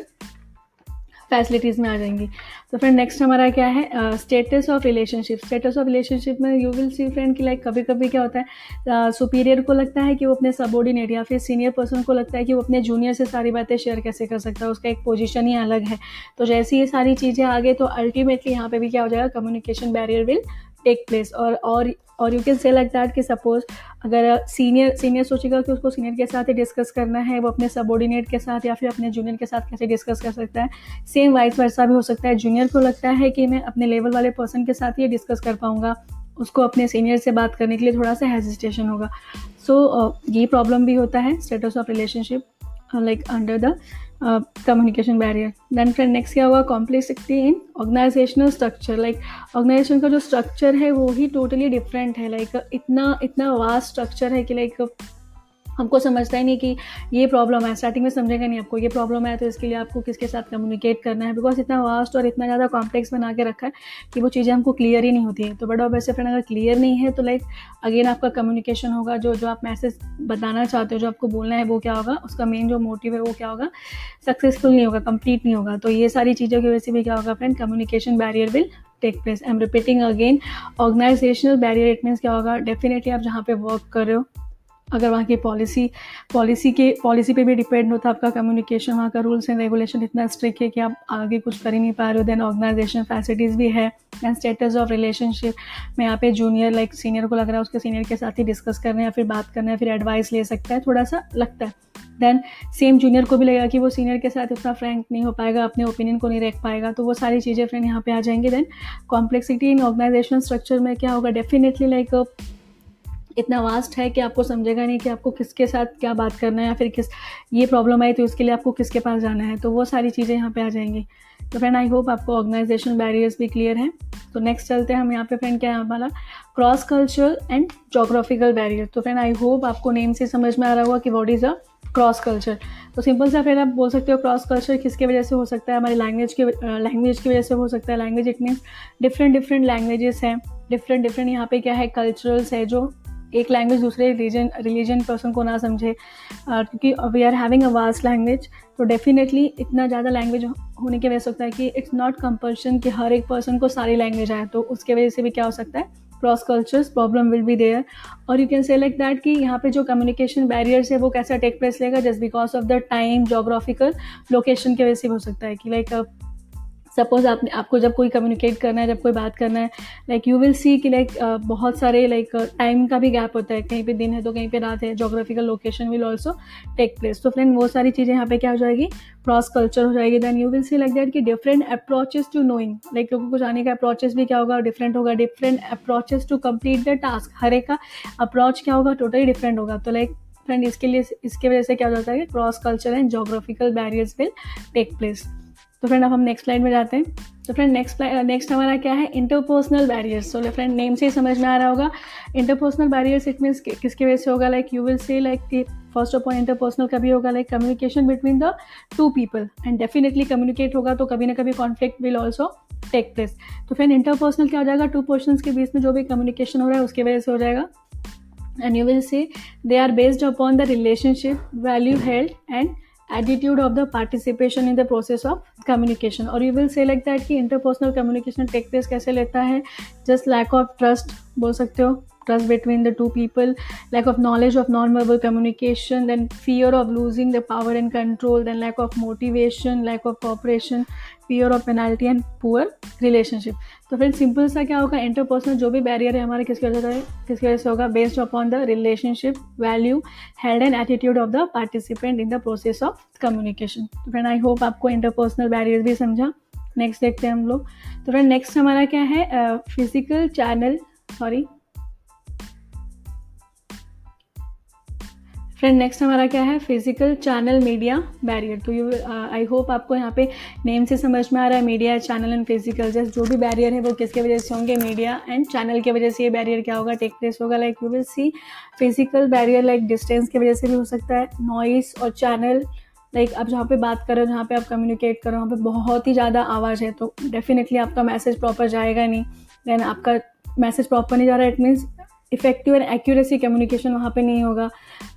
फैसिलिटीज़ में आ जाएँगी। तो फ्रेंड नेक्स्ट हमारा क्या है? Status of relationship status of relationship में यू विल सी फ्रेंड कि लाइक कभी कभी क्या होता है सुपीरियर uh, को लगता है कि वो अपने सबॉर्डिनेट या फिर सीनियर पर्सन को लगता है कि वो अपने जूनियर से सारी बातें शेयर कैसे कर सकता है उसका एक पोजिशन ही अलग है। तो जैसे ये सारी चीज़ें आ आगे तो अल्टीमेटली यहाँ पे भी क्या हो जाएगा communication barrier will take place और और और you can say like that कि सपोज़ अगर सीनियर सीनियर सोचेगा कि उसको सीनियर के साथ ही डिस्कस करना है वो अपने सबॉर्डिनेट के साथ या फिर अपने जूनियर के साथ कैसे डिस्कस कर सकता है? सेम वाइस वर्सा भी हो सकता है। जूनियर को लगता है कि मैं अपने लेवल वाले पर्सन के साथ ही डिस्कस कर पाऊँगा। उसको अपने सीनियर से बात करने के लिए थोड़ा सा हेजिटेशन होगा। सो so, ये प्रॉब्लम भी होता है status of relationship like under the communication barrier then friend next क्या हुआ? Complexity in organisational structure like organisation का जो स्ट्रक्चर है वो ही टोटली डिफरेंट है. लाइक like, इतना इतना वास्ट स्ट्रक्चर है कि लाइक हमको समझता ही नहीं कि ये प्रॉब्लम है। स्टार्टिंग में समझेगा नहीं आपको, ये प्रॉब्लम है तो इसके लिए आपको किसके साथ कम्युनिकेट करना है? बिकॉज़ इतना वास्ट और इतना ज़्यादा कॉम्प्लेक्स बना के रखा है कि वो चीज़ें हमको क्लियर ही नहीं होती है। तो बड़ा और वैसे फ्रेंड अगर क्लियर नहीं है तो लाइक अगेन आपका कम्युनिकेशन होगा, जो जो आप मैसेज बताना चाहते हो, जो आपको बोलना है, वो क्या होगा? उसका मेन जो मोटिव है, वो क्या होगा? सक्सेसफुल नहीं होगा कंप्लीट नहीं होगा। तो ये सारी चीज़ों की वजह से भी क्या होगा friend communication barrier will take place I am repeating again organisational barrier it means क्या होगा? डेफिनेटली आप जहाँ पे वर्क कर रहे हो अगर वहाँ की पॉलिसी पॉलिसी के पॉलिसी पे भी डिपेंड होता है आपका कम्युनिकेशन वहाँ का रूल्स एंड रेगुलेशन इतना स्ट्रिक्ट है कि आप आगे कुछ कर ही नहीं पा रहे हो। देन ऑर्गेनाइजेशन फैसिलिटीज़ भी है एंड स्टेटस ऑफ़ रिलेशनशिप में यहाँ पे जूनियर लाइक सीनियर को लग रहा है उसके सीनियर के साथ ही डिस्कस करना या फिर बात करना है, फिर एडवाइस ले सकता है, थोड़ा सा लगता है। देन सेम जूनियर को भी लगेगा कि वो सीनियर के साथ उतना फ्रैंक नहीं हो पाएगा, अपने ओपिनियन को नहीं रख पाएगा तो वो सारी चीज़ें फ्रेंड यहाँ पे आ जाएँगे। Then complexity in organisational structure में क्या होगा? डेफिनेटली लाइक इतना वास्ट है कि आपको समझेगा नहीं कि आपको किसके साथ क्या बात करना है या फिर किस, ये प्रॉब्लम आई तो उसके लिए आपको किसके पास जाना है। तो वो सारी चीज़ें यहाँ पे आ जाएँगी। तो फ्रेंड आई होप आपको ऑर्गेनाइजेशन बैरियर्स भी क्लियर हैं। तो नेक्स्ट चलते हैं हम यहाँ पे फ्रेंड क्या है हमारा cross cultural and geographical barrier तो फ्रेंड आई होप आपको नेम से समझ में आ रहा होगा कि what is a cross culture तो सिंपल सा फिर आप बोल सकते हो क्रॉस कल्चर किसके वजह से हो सकता है? हमारी लैंग्वेज के लैंग्वेज की वजह से हो सकता है। Language it means different different languages हैं। डिफरेंट डिफरेंट यहाँ पे क्या है? कल्चरल्स है जो एक लैंग्वेज दूसरे रिलीजन रिलीजन पर्सन को ना समझे। क्योंकि we are having a vast language तो डेफिनेटली इतना ज़्यादा लैंग्वेज होने की वजह से होता है कि इट्स नॉट कंपल्शन कि हर एक पर्सन को सारी लैंग्वेज आए तो उसके वजह से भी क्या हो सकता है? Cross cultures problem will be there और you can say like that कि यहाँ पे जो कम्युनिकेशन बैरियर्स है वो कैसा टेक प्लेस लेगा? Just because of the time geographical location की वजह से हो सकता है कि लाइक like, सपोज़ आपने आपको जब कोई कम्युनिकेट करना है जब कोई बात करना है लाइक यू विल सी कि लाइक uh, बहुत सारे लाइक टाइम uh, का भी गैप होता है। कहीं पे दिन है तो कहीं पे रात है। Geographical location will also take place तो फ्रेंड वो सारी चीज़ें यहाँ पे क्या हो जाएगी? क्रॉस कल्चर हो जाएगी। Then you will see like that कि different approaches to knowing like लोगों को जाने का अप्रोचेस भी क्या होगा? डिफरेंट होगा। Different approaches to complete the task हर एक का अप्रोच क्या होगा? टोटली डिफरेंट होगा। तो लाइक फ्रेंड इसके लिए इसके वजह से क्या हो जाता है कि cross culture and geographical barriers will take place तो फ्रेंड अब हम नेक्स्ट स्लाइड में जाते हैं। तो फ्रेंड नेक्स्ट नेक्स्ट हमारा क्या है? इंटरपर्सनल बैरियर्स तो फ्रेंड नेम से ही समझ में आ रहा होगा। इंटरपर्सनल बैरियर्स इट मीन्स किसकी वजह से होगा? Like you will say like first of all interpersonal कभी होगा? Like communication between the two people and definitely communicate होगा तो कभी ना कभी conflict will also take place तो फ्रेंड इंटरपर्सनल क्या हो जाएगा? टू पर्सन के बीच में जो भी कम्युनिकेशन हो रहा है, उसकी वजह से हो जाएगा। And you will say they are based upon the relationship value health and attitude of the participation in the process of communication or you will say like that कि interpersonal communication take place कैसे लेता है just lack of trust बोल सकते हो trust between the two people lack of knowledge of non-verbal communication then fear of losing the power and control then lack of motivation lack of cooperation fear of penalty and poor relationship तो फिर simple सा क्या होगा interpersonal जो भी barrier है हमारे किसकी वजह से किसकी वजह से होगा based upon the relationship value held and attitude of the participant in the process of communication तो फ्रेंड आई होप आपको इंटरपर्सनल बैरियर भी समझा नेक्स्ट देखते हैं हम लोग तो फ्रेंड नेक्स्ट हमारा क्या है physical channel sorry friend next हमारा क्या है? फ़िज़िकल चैनल मीडिया बैरियर तो यू आई होप आपको यहाँ पे नेम से समझ में आ रहा है media channel and physical just जो भी बैरियर है वो किसके वजह से होंगे? मीडिया एंड चैनल की वजह से ये बैरियर क्या होगा? टेक प्लेस होगा like you will see physical barrier like distance की वजह से भी हो सकता है. नॉइस और चैनल लाइक आप जहाँ पे बात करो, जहाँ पे आप कम्युनिकेट करो, वहाँ पे बहुत ही ज़्यादा आवाज़ है तो डेफिनेटली आपका मैसेज प्रॉपर जाएगा नहीं. देन आपका मैसेज प्रॉपर नहीं जा रहा है it means effective and accuracy communication वहाँ पे नहीं होगा।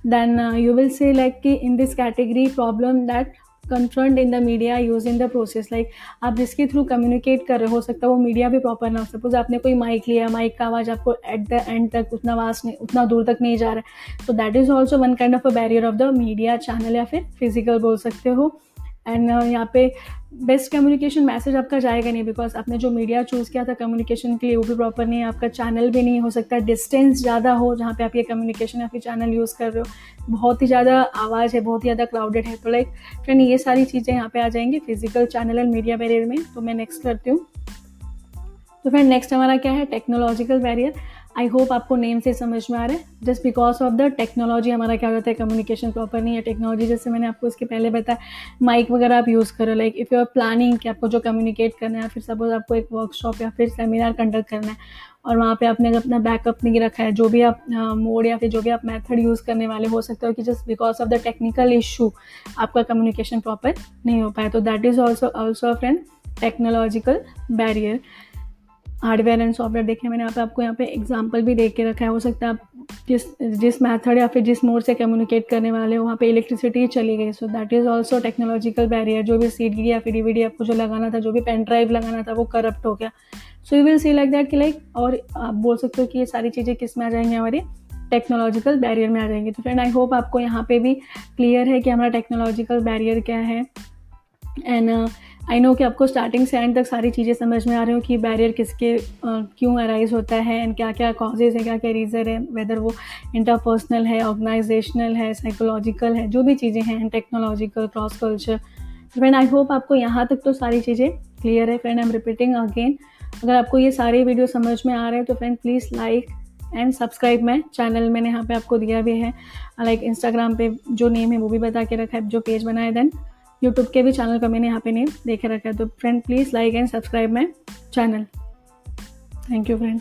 Then you will say like कि in this category problem that confront in the media use in the process like आप जिसके थ्रू कम्युनिकेट कर रहे हो सकता है वो मीडिया भी प्रॉपर ना हो। सपोज़ आपने कोई माइक लिया माइक का आवाज़ आपको एट द एंड तक, उतना आवाज़ नहीं, उतना दूर तक नहीं जा रहा है। तो that is also one kind of a barrier of the media channel या फिर फ़िज़िकल बोल सकते हो। एंड uh, यहाँ पे बेस्ट कम्युनिकेशन मैसेज आपका जाएगा नहीं बिकॉज़ आपने जो मीडिया चूज़ किया था कम्युनिकेशन के लिए वो भी प्रॉपर नहीं है। आपका चैनल भी नहीं हो सकता। डिस्टेंस ज़्यादा हो जहाँ पे आप ये कम्युनिकेशन या फिर चैनल यूज़ कर रहे हो। बहुत ही ज़्यादा आवाज़ है बहुत ही ज़्यादा क्राउडेड है। तो लाइक फ्रेंड ये सारी चीज़ें यहाँ पे आ जाएँगी physical channel and media barrier में। तो मैं नेक्स्ट करती हूँ। तो फ्रेंड नेक्स्ट हमारा क्या है? टेक्नोलॉजिकल बैरियर आई होप आपको नेम से समझ में आ रहा है। Just because of the technology हमारा क्या होता है कम्युनिकेशन प्रॉपर नहीं है। टेक्नोलॉजी जैसे मैंने आपको इसके पहले बताया माइक वगैरह आप यूज़ करो। Like if you are planning कि आपको जो कम्युनिकेट करना है, फिर सपोज़ आपको एक वर्कशॉप या फिर सेमिनार कंडक्ट करना है, और वहाँ पे आपने अपना बैकअप नहीं रखा है, जो भी आप मोड या फिर जो भी आप मेथड यूज़ करने वाले, हो सकते हो कि just because of the technical issue आपका कम्युनिकेशन प्रॉपर नहीं हो पाया। तो that is also also a friend technological barrier hardware and software देखें, मैंने यहाँ पे आपको यहाँ पे एग्जांपल भी देख के रखा है। हो सकता है आप जिस जिस मेथड या फिर जिस मोड से कम्युनिकेट करने वाले हो, वहाँ पे इलेक्ट्रिसिटी चली गई। So that is also technological barrier जो भी सी डी या फिर डी आपको जो लगाना था, जो भी पेन ड्राइव लगाना था, वो करप्ट हो गया। So you will see like that कि लाइक और आप बोल सकते हो कि ये सारी चीज़ें किसमें आ जाएँगी? हमारी टेक्नोलॉजिकल बैरियर में आ जाएँगी। तो फ्रेंड आई होप आपको यहाँ पे भी क्लियर है कि हमारा टेक्नोलॉजिकल बैरियर क्या है। एंड आई नो कि आपको स्टार्टिंग से एंड तक सारी चीज़ें समझ में आ रही हो कि बैरियर किसके क्यों अराइज होता है एंड क्या क्या कॉजेज़ है क्या क्या रीज़न है वेदर वो इंटरपर्सनल है ऑर्गेनाइजेशनल है साइकोलॉजिकल है, जो भी चीज़ें हैं technological cross culture friend I hope आपको यहाँ तक तो सारी चीज़ें क्लियर है. Friend I am repeating again अगर आपको ये सारे वीडियो समझ में आ रहे हैं तो friend please like and subscribe मैं चैनल मैंने यहाँ पे आपको दिया भी है लाइक इंस्टाग्राम पे जो नेम है वो भी बता के रखा है, जो पेज बनाया देन यूट्यूब के भी चैनल का मैंने यहाँ पे नेम देखे रखा है तो friend please like and subscribe my channel thank you friend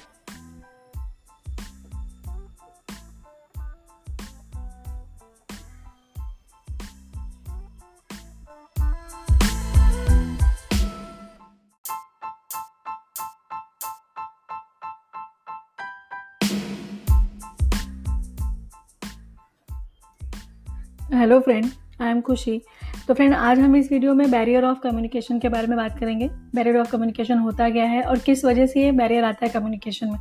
hello friend I am Khushi तो फ्रेंड आज हम इस वीडियो में बैरियर ऑफ़ कम्युनिकेशन के बारे में बात करेंगे। बैरियर ऑफ़ कम्युनिकेशन होता क्या है और किस वजह से ये बैरियर आता है कम्युनिकेशन में?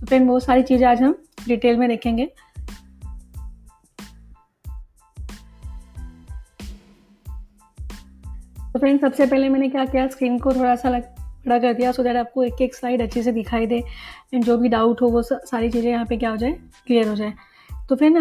तो फ्रेंड वो सारी चीज़ें आज हम डिटेल में देखेंगे। तो फ्रेंड सबसे पहले मैंने क्या किया स्क्रीन को थोड़ा सा लग बड़ा कर दिया सो दैट आपको एक एक स्लाइड अच्छे से दिखाई दे। एंड जो भी डाउट हो, वो सारी चीज़ें यहाँ पे क्या हो जाए क्लियर हो जाए। तो फ्रेंड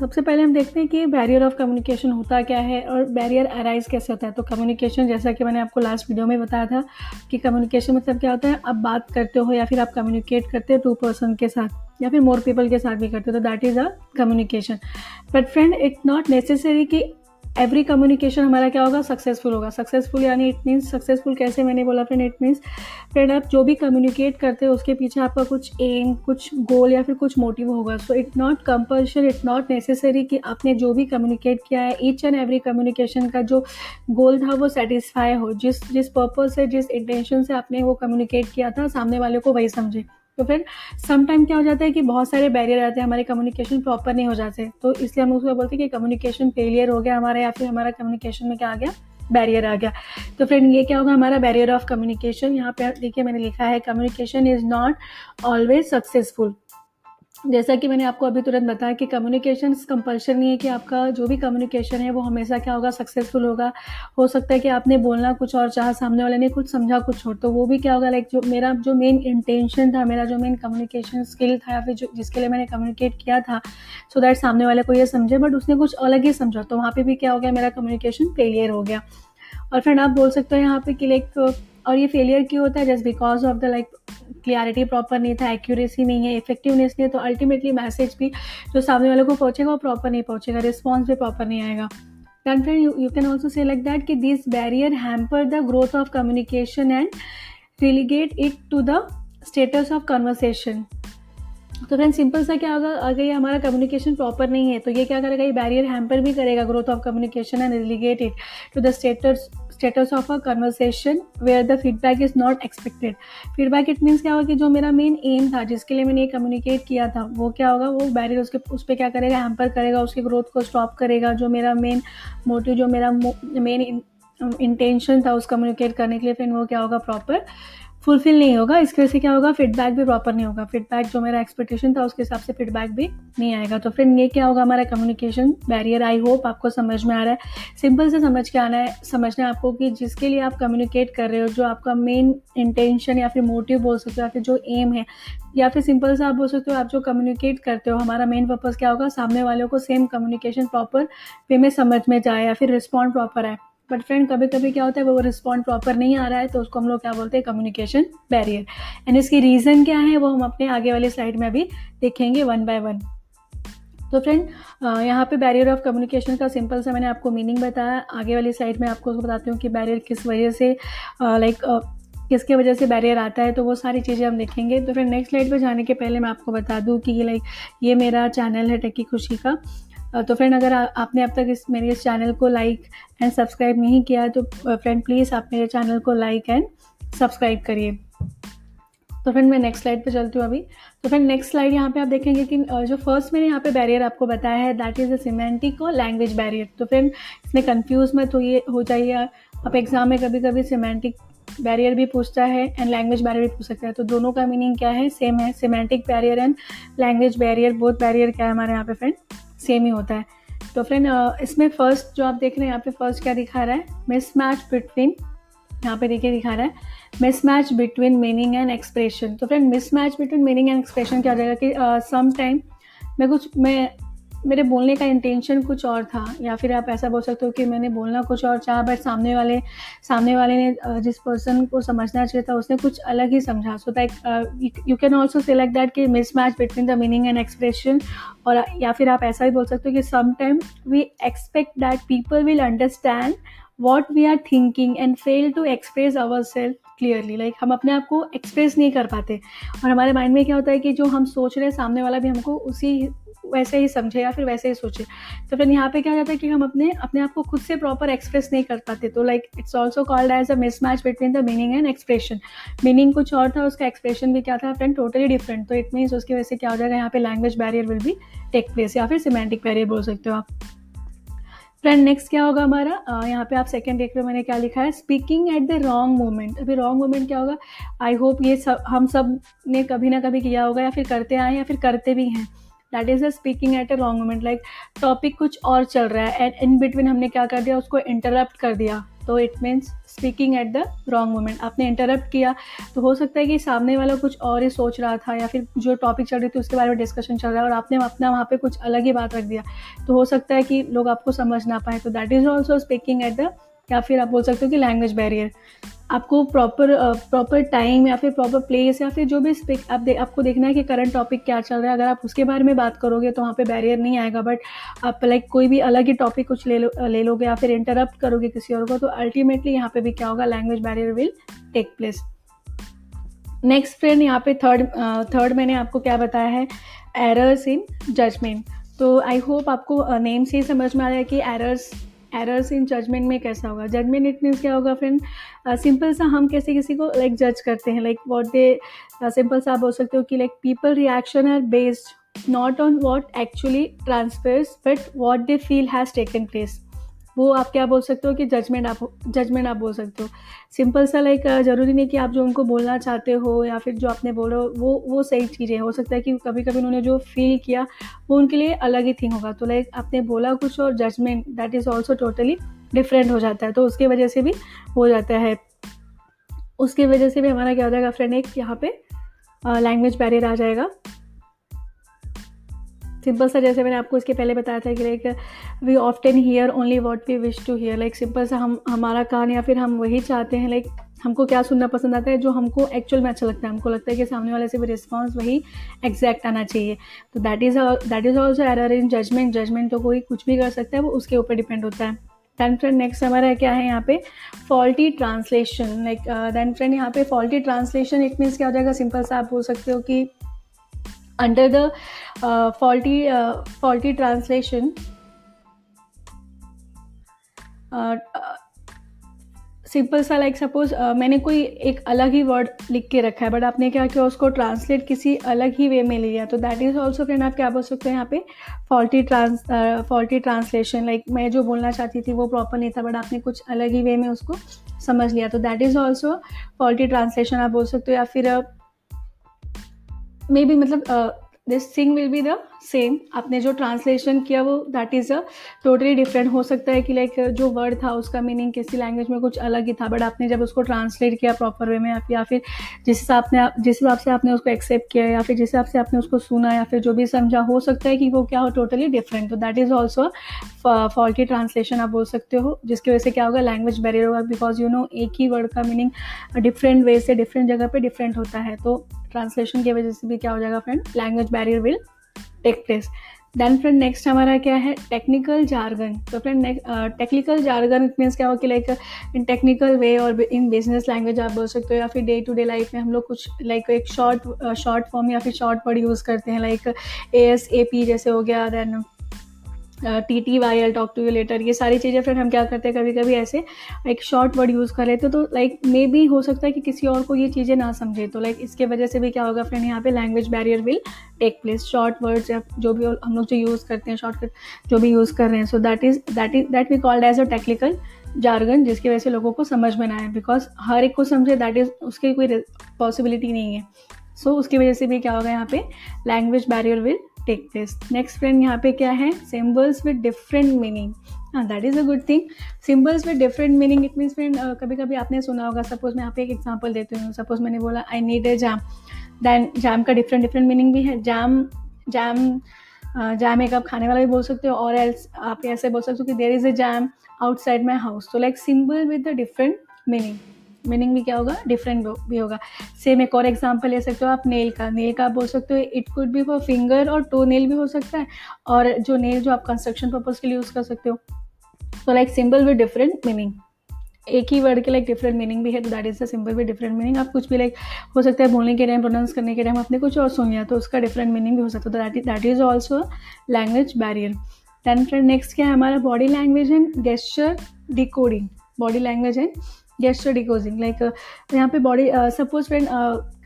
सबसे पहले हम देखते हैं कि बैरियर ऑफ़ कम्युनिकेशन होता क्या है और बैरियर अराइज कैसे होता है। तो कम्युनिकेशन जैसा कि मैंने आपको लास्ट वीडियो में बताया था कि कम्युनिकेशन मतलब क्या होता है, आप बात करते हो या फिर आप कम्युनिकेट करते हो टू पर्सन के साथ या फिर मोर पीपल के साथ भी करते हो तो that is a communication but friend it not necessary कि एवरी कम्युनिकेशन हमारा क्या होगा? सक्सेसफुल होगा। सक्सेसफुल यानी इट मीन्स सक्सेसफुल कैसे मैंने बोला फ्रेंड इट मीन्स फ्रेंड आप जो भी कम्युनिकेट करते हो, उसके पीछे आपका कुछ एम कुछ गोल या फिर कुछ मोटिव होगा। So it not compulsion it not necessary कि आपने जो भी कम्युनिकेट किया है ईच एंड एवरी कम्युनिकेशन का जो गोल था, वो सेटिस्फाई हो। जिस जिस पर्पज से, जिस इंटेंशन से आपने वो कम्युनिकेट किया था, सामने वाले को वही समझे। तो फिर समटाइम क्या हो जाता है कि बहुत सारे बैरियर आते हैं, हमारे कम्युनिकेशन प्रॉपर नहीं हो जाते। तो इसलिए हम उसको बोलते हैं कि कम्युनिकेशन फेलियर हो गया हमारा या फिर हमारा कम्युनिकेशन में क्या आ गया? बैरियर आ गया। तो फ्रेंड ये क्या होगा हमारा बैरियर ऑफ़ कम्युनिकेशन यहाँ पे देखिए मैंने लिखा है communication is not always successful जैसा कि मैंने आपको अभी तुरंत बताया कि कम्युनिकेशन कंपल्शन नहीं है कि आपका जो भी कम्युनिकेशन है, वो हमेशा क्या होगा सक्सेसफुल होगा। हो सकता है कि आपने बोलना कुछ और, चाहा सामने वाले ने कुछ समझा, कुछ और। तो वो भी क्या होगा लाइक जो मेरा जो मेन इंटेंशन था, मेरा जो मेन कम्युनिकेशन स्किल था, या फिर जो, जिसके लिए मैंने कम्युनिकेट किया था सो दैट सामने वाले को ये समझे बट उसने कुछ अलग ही समझा तो वहाँ पर भी क्या हो गया, मेरा कम्युनिकेशन फेलियर हो गया। और फ्रेंड आप बोल सकते हो यहाँ पे कि लाइक और ये फेलियर क्यों होता है? Just because of the like clarity proper नहीं था एक्यूरेसी नहीं है इफेक्टिवनेस नहीं है तो अल्टीमेटली मैसेज भी जो सामने वाले को पहुंचेगा, वो प्रॉपर नहीं पहुंचेगा रिस्पॉन्स भी प्रॉपर नहीं आएगा। Then friend you can also say like that कि this barrier hamper the growth of communication and relegate it to the status of conversation तो फ्रेंड सिंपल सा क्या होगा? अगर ये हमारा कम्युनिकेशन प्रॉपर नहीं है तो ये क्या करेगा? ये बैरियर हैम्पर भी करेगा growth of communication and relegate it to the status status of a conversation where the feedback is not expected feedback it means क्या होगा कि जो मेरा मेन एम था, जिसके लिए मैंने ये कम्युनिकेट किया था, वो क्या होगा? वो बैरियर उसके उस पर क्या करेगा? हैम्पर करेगा, उसकी ग्रोथ को स्टॉप करेगा। जो मेरा मेन मोटिव जो मेरा मेन इंटेंशन था उस कम्युनिकेट करने के लिए, फिर वो क्या होगा? प्रॉपर फुलफिल नहीं होगा, इसकी वजह से क्या होगा फीडबैक भी प्रॉपर नहीं होगा। फीडबैक जो मेरा एक्सपेक्टेशन था, उसके हिसाब से फीडबैक भी नहीं आएगा। तो फिर ये क्या होगा हमारा कम्युनिकेशन बैरियर आई होप आपको समझ में आ रहा है। सिंपल से समझ के आना है, समझना है आपको कि जिसके लिए आप कम्युनिकेट कर रहे हो, जो आपका मेन इंटेंशन या फिर मोटिव बोल सकते हो, या फिर जो एम है, या फिर सिंपल से आप बोल सकते हो, आप जो कम्युनिकेट करते हो, हमारा मेन पर्पज़ क्या होगा? सामने वालों को सेम कम्युनिकेशन प्रॉपर वे में समझ में जाए या फिर रिस्पॉन्ड प्रॉपर आए। बट फ्रेंड कभी कभी क्या होता है, वो रिस्पॉन्ड प्रॉपर नहीं आ रहा है तो उसको हम लोग क्या बोलते हैं कम्युनिकेशन बैरियर एंड इसकी रीज़न क्या है, वो हम अपने आगे वाली स्लाइड में अभी देखेंगे वन बाय वन तो फ्रेंड यहाँ पे बैरियर ऑफ़ कम्युनिकेशन का सिंपल सा मैंने आपको मीनिंग बताया. आगे वाली साइड में आपको बताती हूँ कि बैरियर किस वजह से लाइक किसके वजह से बैरियर आता है तो वो सारी चीज़ें हम देखेंगे. तो फिर नेक्स्ट स्लाइड पे जाने के पहले मैं आपको बता दूँ कि लाइक ये मेरा चैनल है टेकी खुशी का. तो फ्रेंड अगर आ, आपने अब तक इस मेरे इस चैनल को लाइक एंड सब्सक्राइब नहीं किया है तो फ्रेंड प्लीज़ आप मेरे चैनल को लाइक एंड सब्सक्राइब करिए। तो फ्रेंड मैं नेक्स्ट स्लाइड पे चलती हूँ अभी। तो फ्रेंड नेक्स्ट स्लाइड यहाँ पे आप देखेंगे कि जो फ़र्स्ट मैंने यहाँ पे बैरियर आपको बताया है दैट इज़ अ सिमेंटिक और लैंग्वेज बैरियर तो फ्रेंड इसमें कंफ्यूज मत हो ये हो जाइए। आप एग्ज़ाम में कभी कभी सिमेंटिक बैरियर भी पूछता है एंड लैंग्वेज बैरियर भी पूछ सकता है। तो दोनों का मीनिंग क्या है? सेम है semantic barrier and language barrier both barrier क्या है हमारे यहाँ पे फ्रेंड सेम ही होता है। तो फ्रेंड इसमें फ़र्स्ट जो आप देख रहे हैं, यहाँ पे फ़र्स्ट क्या दिखा रहा है? मिस मैच बिटवीन यहाँ पे देखिए दिखा रहा है। Mismatch between meaning and expression तो friend mismatch between meaning and expression क्या हो जाएगा कि सम टाइम मैं कुछ, मैं मेरे बोलने का इंटेंशन कुछ और था, या फिर आप ऐसा बोल सकते हो कि मैंने बोलना कुछ और चाहा बट सामने वाले सामने वाले ने जिस पर्सन को समझना चाहिए था, उसने कुछ अलग ही समझा। So that you can also say like that कि mismatch between the meaning and expression और, या फिर आप ऐसा भी बोल सकते हो कि sometime we expect that people will understand what we are thinking and fail to express our self clearly like हम अपने आप को एक्सप्रेस नहीं कर पाते। और हमारे माइंड में क्या होता है कि जो हम सोच रहे हैं, सामने वाला भी हमको उसी वैसे ही समझे या फिर वैसे ही सोचे। तो फिर यहाँ पे क्या जाता है कि हम अपने अपने आप को खुद से प्रॉपर एक्सप्रेस नहीं कर पाते। तो like it's also called as a mismatch between the meaning and expression meaning कुछ और था, उसका एक्सप्रेशन भी क्या था? फ्रेंड टोटली डिफरेंट तो इट मीन्स उसकी वजह से क्या हो जाएगा? यहाँ पे लैंग्वेज बैरियर विल भी टेक प्लेस या फिर सिमेंटिक बैरियर बोल सकते हो आप। फ्रेंड नेक्स्ट क्या होगा हमारा? यहाँ पे आप सेकंड देख रहे हो मैंने क्या लिखा है? Speaking at the wrong moment अभी रॉन्ग मोमेंट क्या होगा? आई होप ये सब, हम सबने कभी ना कभी किया होगा या फिर करते आए या फिर करते भी हैं। That is a speaking at a wrong moment like topic कुछ और चल रहा है एंड इन बिटवीन हमने क्या कर दिया? उसको इंटरप्ट कर दिया। तो it means speaking at the wrong moment आपने इंटरप्ट किया तो हो सकता है कि सामने वाला कुछ और ही सोच रहा था, या फिर जो टॉपिक चल रही थी, उसके बारे में डिस्कशन चल रहा है, और आपने अपना वहाँ पे कुछ अलग ही बात रख दिया। तो हो सकता है कि लोग आपको समझ ना पाए। तो that is also speaking at the या फिर आप बोल सकते हो कि लैंग्वेज बैरियर आपको प्रॉपर प्रॉपर टाइम या फिर प्रॉपर प्लेस या फिर जो भी स्पिक आप दे, आपको देखना है कि करंट टॉपिक क्या चल रहा है। अगर आप उसके बारे में बात करोगे तो वहाँ पे बैरियर नहीं आएगा बट आप लाइक कोई भी अलग ही टॉपिक कुछ ले लो ले लोगे या फिर इंटरप्ट करोगे किसी और को तो अल्टीमेटली यहाँ पे भी क्या होगा language barrier will take place next friend यहाँ पे थर्ड थर्ड मैंने आपको क्या बताया है? एरर्स इन जजमेंट तो आई होप आपको नेम से ही समझ में आ रहा है कि एरर्स एरर्स इन जजमेंट में कैसा होगा? जजमेंट इट मीन्स क्या होगा फ्रेंड सिंपल सा हम कैसे किसी को लाइक like, जज करते हैं? लाइक वॉट दे सिंपल सा आप बोल सकते हो कि like people reaction are based not on what actually transfers but what they feel has taken place वो आप क्या बोल सकते हो कि जजमेंट आप जजमेंट आप बोल सकते हो? सिंपल सा लाइक ज़रूरी नहीं कि आप जो उनको बोलना चाहते हो या फिर जो आपने बोलो वो वो सही चीज़ें हो। सकता है कि कभी कभी उन्होंने जो फील किया, वो उनके लिए अलग ही थिंग होगा। तो लाइक आपने बोला कुछ और judgement that is also totally different हो जाता है। तो उसकी वजह से भी हो जाता है। उसकी वजह से भी हमारा क्या हो जाएगा फ्रेंड एक यहाँ पे लैंग्वेज बैरियर आ जाएगा। सिंपल सा जैसे मैंने आपको इसके पहले बताया था कि like we often hear only what we wish to hear like simple सा हम, हमारा कान या फिर हम वही चाहते हैं लाइक हमको क्या सुनना पसंद आता है, जो हमको एक्चुअल में अच्छा लगता है. हमको लगता है कि सामने वाले से भी रिस्पॉन्स वही एग्जैक्ट आना चाहिए. तो that is that is also error in judgement judgement तो कोई कुछ भी कर सकता है, वो उसके ऊपर डिपेंड होता है. दैन फ्रेंड नेक्स्ट हमारा क्या है यहाँ पे? Faulty translation like then friend यहाँ पे फॉल्टी ट्रांसलेशन इट मीन्स क्या हो जाएगा? सिंपल सा आप बोल सकते हो कि under the uh, faulty uh, faulty translation simple सा लाइक सपोज़ मैंने कोई एक अलग ही वर्ड लिख के रखा है बट आपने क्या किया उसको ट्रांसलेट किसी अलग ही वे में लिया तो दैट इज़ ऑल्सो फ्रेंड आप क्या बोल सकते हैं यहाँ पे? Faulty trans faulty translation like मैं जो बोलना चाहती थी वो प्रॉपर नहीं था बट आपने कुछ अलग ही वे में उसको समझ लिया तो that is also faulty translation आप बोल सकते हो या फिर मे बी मतलब this thing will be the same आपने जो ट्रांसलेशन किया वो that is a totally different हो सकता है कि लाइक जो वर्ड था उसका मीनिंग किसी लैंग्वेज में कुछ अलग ही था बट आपने जब उसको ट्रांसलेट किया प्रॉपर वे में, आप या फिर जिस हिसाब ने जिस हिसाब से आपने उसको एक्सेप्ट किया या फिर जिस हिसाब से आपने उसको सुना या फिर जो भी समझा, हो सकता है कि वो क्या हो टोटली डिफरेंट तो that is also faulty translation आप बोल सकते हो, जिसकी वजह से क्या होगा लैंग्वेज बैरियर होगा बिकॉज़ यू नो एक ही वर्ड का मीनिंग डिफरेंट वे से डिफरेंट जगह पे डिफरेंट होता है. तो ट्रांसलेशन की वजह से भी क्या हो जाएगा friend language barrier will take then friend next हमारा क्या है? टेक्निकल जार्गन तो फ्रेंड टेक्निकल जार्गन मीन्स क्या हो कि लाइक इन टेक्निकल वे और इन बिज़नेस लैंग्वेज आप बोल सकते हो या फिर डे टू डे लाइफ में हम लोग कुछ लाइक like, एक शॉर्ट शॉर्ट फॉर्म या फिर शॉर्ट वर्ड यूज़ करते हैं like A S A P जैसे हो गया then T T Y L talk to you later ये सारी चीज़ें फिर हम क्या करते हैं कभी कभी ऐसे एक शॉर्ट वर्ड यूज़ कर लेते तो लाइक मे बी हो सकता है कि किसी और को ये चीज़ें ना समझे तो लाइक इसके वजह से भी क्या होगा फ्रेंड यहाँ पे language barrier will take place short words या जो भी हम लोग जो यूज़ करते हैं शॉर्टकट जो भी यूज़ कर रहे हैं so that is that is that we called as a technical jargon जिसकी वजह से लोगों को समझ में ना आए बिकॉज़ हर एक को समझे दैट इज़ उसकी कोई पॉसिबिलिटी नहीं है सो so, उसकी वजह से भी क्या होगा यहाँ पे language barrier will take this next friend यहाँ पे क्या है? सिम्बल्स विद डिफरेंट मीनिंग हाँ that is a good thing symbols with different meaning it means friend कभी कभी आपने सुना होगा सपोज़ मैं यहाँ पे एक एग्ज़ाम्पल देती हूँ. सपोज़ मैंने बोला I need a jam then jam का डिफरेंट डिफरेंट मीनिंग भी है. जैम जैम जैम एक आप खाने वाला भी बोल सकते हो और एल्स आप ऐसे बोल सकते हो कि there is a jam outside my house तो like symbol with the different meaning meaning भी क्या होगा? डिफरेंट भी होगा। सेम एक और एग्ज़ाम्पल ले सकते हो आप नेल का। नेल का आप बोल सकते हो it could be for finger और टो नेल भी हो सकता है। और जो नेल जो आप कंस्ट्रक्शन पर्पज के लिए यूज़ कर सकते हो। तो like symbol with different meaning एक ही वर्ड के लाइक डिफरेंट मीनिंग भी है तो that is the simple with different meaning आप कुछ भी लाइक हो सकता है बोलने के टाइम प्रोनाउंस करने के टाइम, आपने कुछ और सुन लिया तो उसका डिफरेंट मीनिंग भी हो सकता है। तो that is also language barrier then friend next क्या है? हमारा body language and gesture decoding body language and gesture decoding like यहाँ पे बॉडी सपोज़ फ्रेंड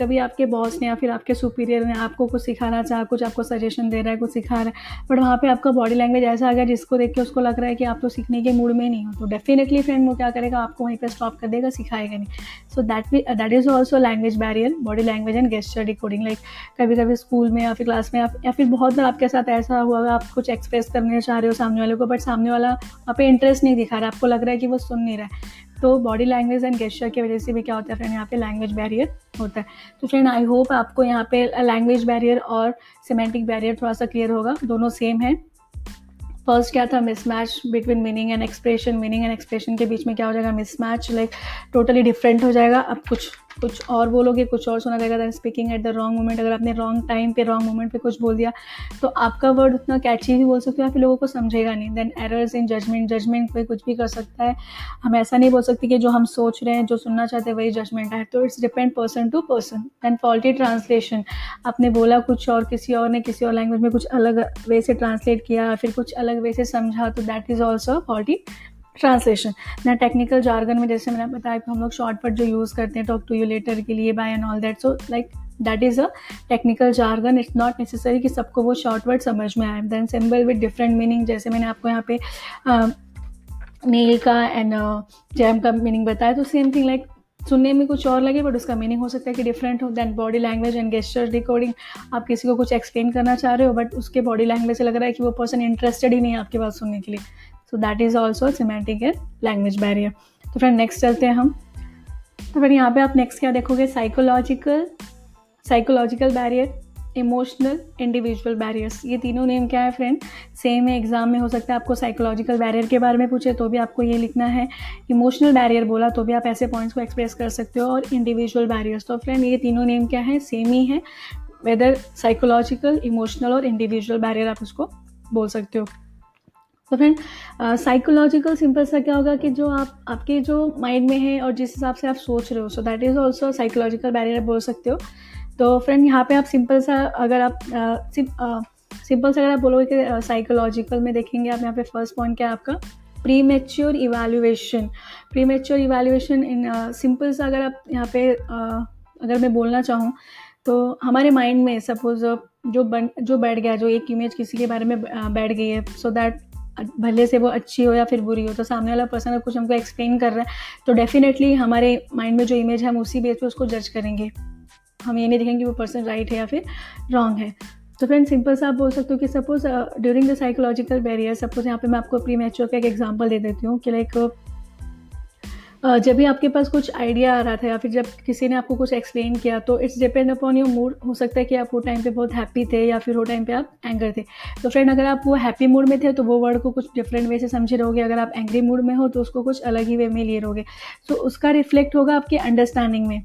कभी आपके बॉस ने या फिर आपके सुपीरियर ने आपको कुछ सिखाना चाहा, कुछ आपको सजेशन दे रहा है, कुछ सिखा रहा है बट वहाँ पे आपका बॉडी लैंग्वेज ऐसा आ गया जिसको देख के उसको लग रहा है कि आप तो सीखने के मूड में नहीं हो तो डेफिनेटली फ्रेंड वो क्या करेगा, आपको वहीं पर स्टॉप कर देगा, सिखाएगा नहीं। So that that is also language barrier body language and gesture decoding like कभी कभी स्कूल में या फिर क्लास में या फिर बहुत बार आपके साथ ऐसा हुआ, आप कुछ एक्सप्रेस करने चाह रहे हो सामने वाले को बट सामने वाला वहाँ पे इंटरेस्ट नहीं दिखा रहा, आपको लग रहा है कि वो सुन नहीं रहा है। तो बॉडी लैंग्वेज एंड गेस्टर की वजह से भी क्या होता है फ्रेंड यहाँ पे लैंग्वेज बैरियर होता है। तो फ्रेंड आई होप आपको यहाँ पे लैंग्वेज बैरियर और सिमेंटिक बैरियर थोड़ा सा क्लियर होगा। दोनों सेम है। फ़र्स्ट क्या था? Mismatch between meaning and expression meaning and expression के बीच में क्या हो जाएगा? मिसमैच लाइक टोटली डिफरेंट हो जाएगा। अब कुछ कुछ और बोलोगे, कुछ और सुना जाएगा speaking at the wrong moment अगर आपने रॉन्ग टाइम पे रॉन्ग मोमेंट पे कुछ बोल दिया तो आपका वर्ड उतना कैची भी बोल सकते हो, या फिर लोगों को समझेगा नहीं। Then errors in judgement judgement कोई कुछ भी कर सकता है। हम ऐसा नहीं बोल सकते कि जो हम सोच रहे हैं, जो सुनना चाहते हैं, वही जजमेंट है। तो it's depend person to person then faulty translation आपने बोला कुछ और, किसी और ने किसी और लैंग्वेज में कुछ अलग वे से ट्रांसलेट किया, फिर कुछ अलग वे से समझा तो that is also faulty translation. ना टेक्निकल जार्गन में जैसे मैंने बताया कि हम लोग शॉर्टकट जो यूज़ करते हैं टॉक टू यू लेटर के लिए bye and all that so like that is a technical jargon it's not necessary कि सबको वो शॉर्ट वर्ड समझ में आए। Then symbol with different meaning जैसे मैंने आपको यहाँ पे नील का एंड जैम का मीनिंग बताया तो सेम थिंग लाइक सुनने में कुछ और लगे बट उसका मीनिंग हो सकता है कि डिफरेंट हो। Then body language and gesture recording आप किसी को कुछ एक्सप्लेन करना चाह रहे हो बट उसके बॉडी लैंग्वेज से लग रहा है कि वो पर्सन इंटरेस्टेड ही नहीं है आपकी बात सुनने के लिए। So that is also semantic and language barrier तो फ्रेंड नेक्स्ट चलते हैं हम। तो फिर यहाँ पे आप नेक्स्ट क्या देखोगे? Psychological psychological barrier emotional individual barriers ये तीनों नेम क्या है फ्रेंड सेम है एग्ज़ाम में हो सकता है आपको साइकोलॉजिकल बैरियर के बारे में पूछे तो भी आपको ये लिखना है। इमोशनल बैरियर बोला तो भी आप ऐसे पॉइंट्स को एक्सप्रेस कर सकते हो, और इंडिविजुअल बैरियर्स तो फ्रेंड ये तीनों नेम क्या है? सेम ही है। वेदर साइकोलॉजिकल इमोशनल और इंडिविजुअल बैरियर आप उसको बोल सकते हो। तो फ्रेंड साइकोलॉजिकल सिंपल सा क्या होगा कि जो आप आपके जो माइंड में है और जिस हिसाब से आप सोच रहे हो so that is also psychological barrier बोल सकते हो। तो फ्रेंड यहाँ पे आप सिंपल सा अगर आप सिंपल सा अगर आप बोलोगे कि साइकोलॉजिकल में देखेंगे आप यहाँ पे फ़र्स्ट पॉइंट क्या है आपका? Premature evaluation premature evaluation in simple सा अगर आप यहाँ पे uh, अगर मैं बोलना चाहूँ तो हमारे माइंड में सपोज़ जो बन जो बैठ गया जो एक इमेज किसी के बारे में बैठ गई है सो दैट भले से वो अच्छी हो या फिर बुरी हो तो सामने वाला पर्सन कुछ हमको एक्सप्लेन कर रहा है तो डेफिनेटली हमारे माइंड में जो इमेज है, हम उसी बेस पे उसको जज करेंगे। हम ये नहीं देखेंगे कि वो पर्सन राइट है या फिर रॉन्ग है। तो फ्रेंड सिंपल सा आप बोल सकते हो कि suppose during the psychological barrier suppose यहाँ पे मैं आपको प्री मैच्योर का एक एग्ज़ाम्पल दे देती हूँ कि लाइक जब भी आपके पास कुछ आइडिया आ रहा था या फिर जब किसी ने आपको कुछ एक्सप्लेन किया तो it's depend upon your mood हो सकता है कि आप वो टाइम पे बहुत हैप्पी थे या फिर वो टाइम पे आप एंगर थे. तो फ्रेंड अगर आप वो हैप्पी मूड में थे तो वो वर्ड को कुछ डिफरेंट वे से समझे रहोगे. अगर आप एंग्री मूड में हो तो उसको कुछ अलग ही वे में लिए रहोगे. सो so, उसका रिफ्लेक्ट होगा आपके अंडरस्टैंडिंग में.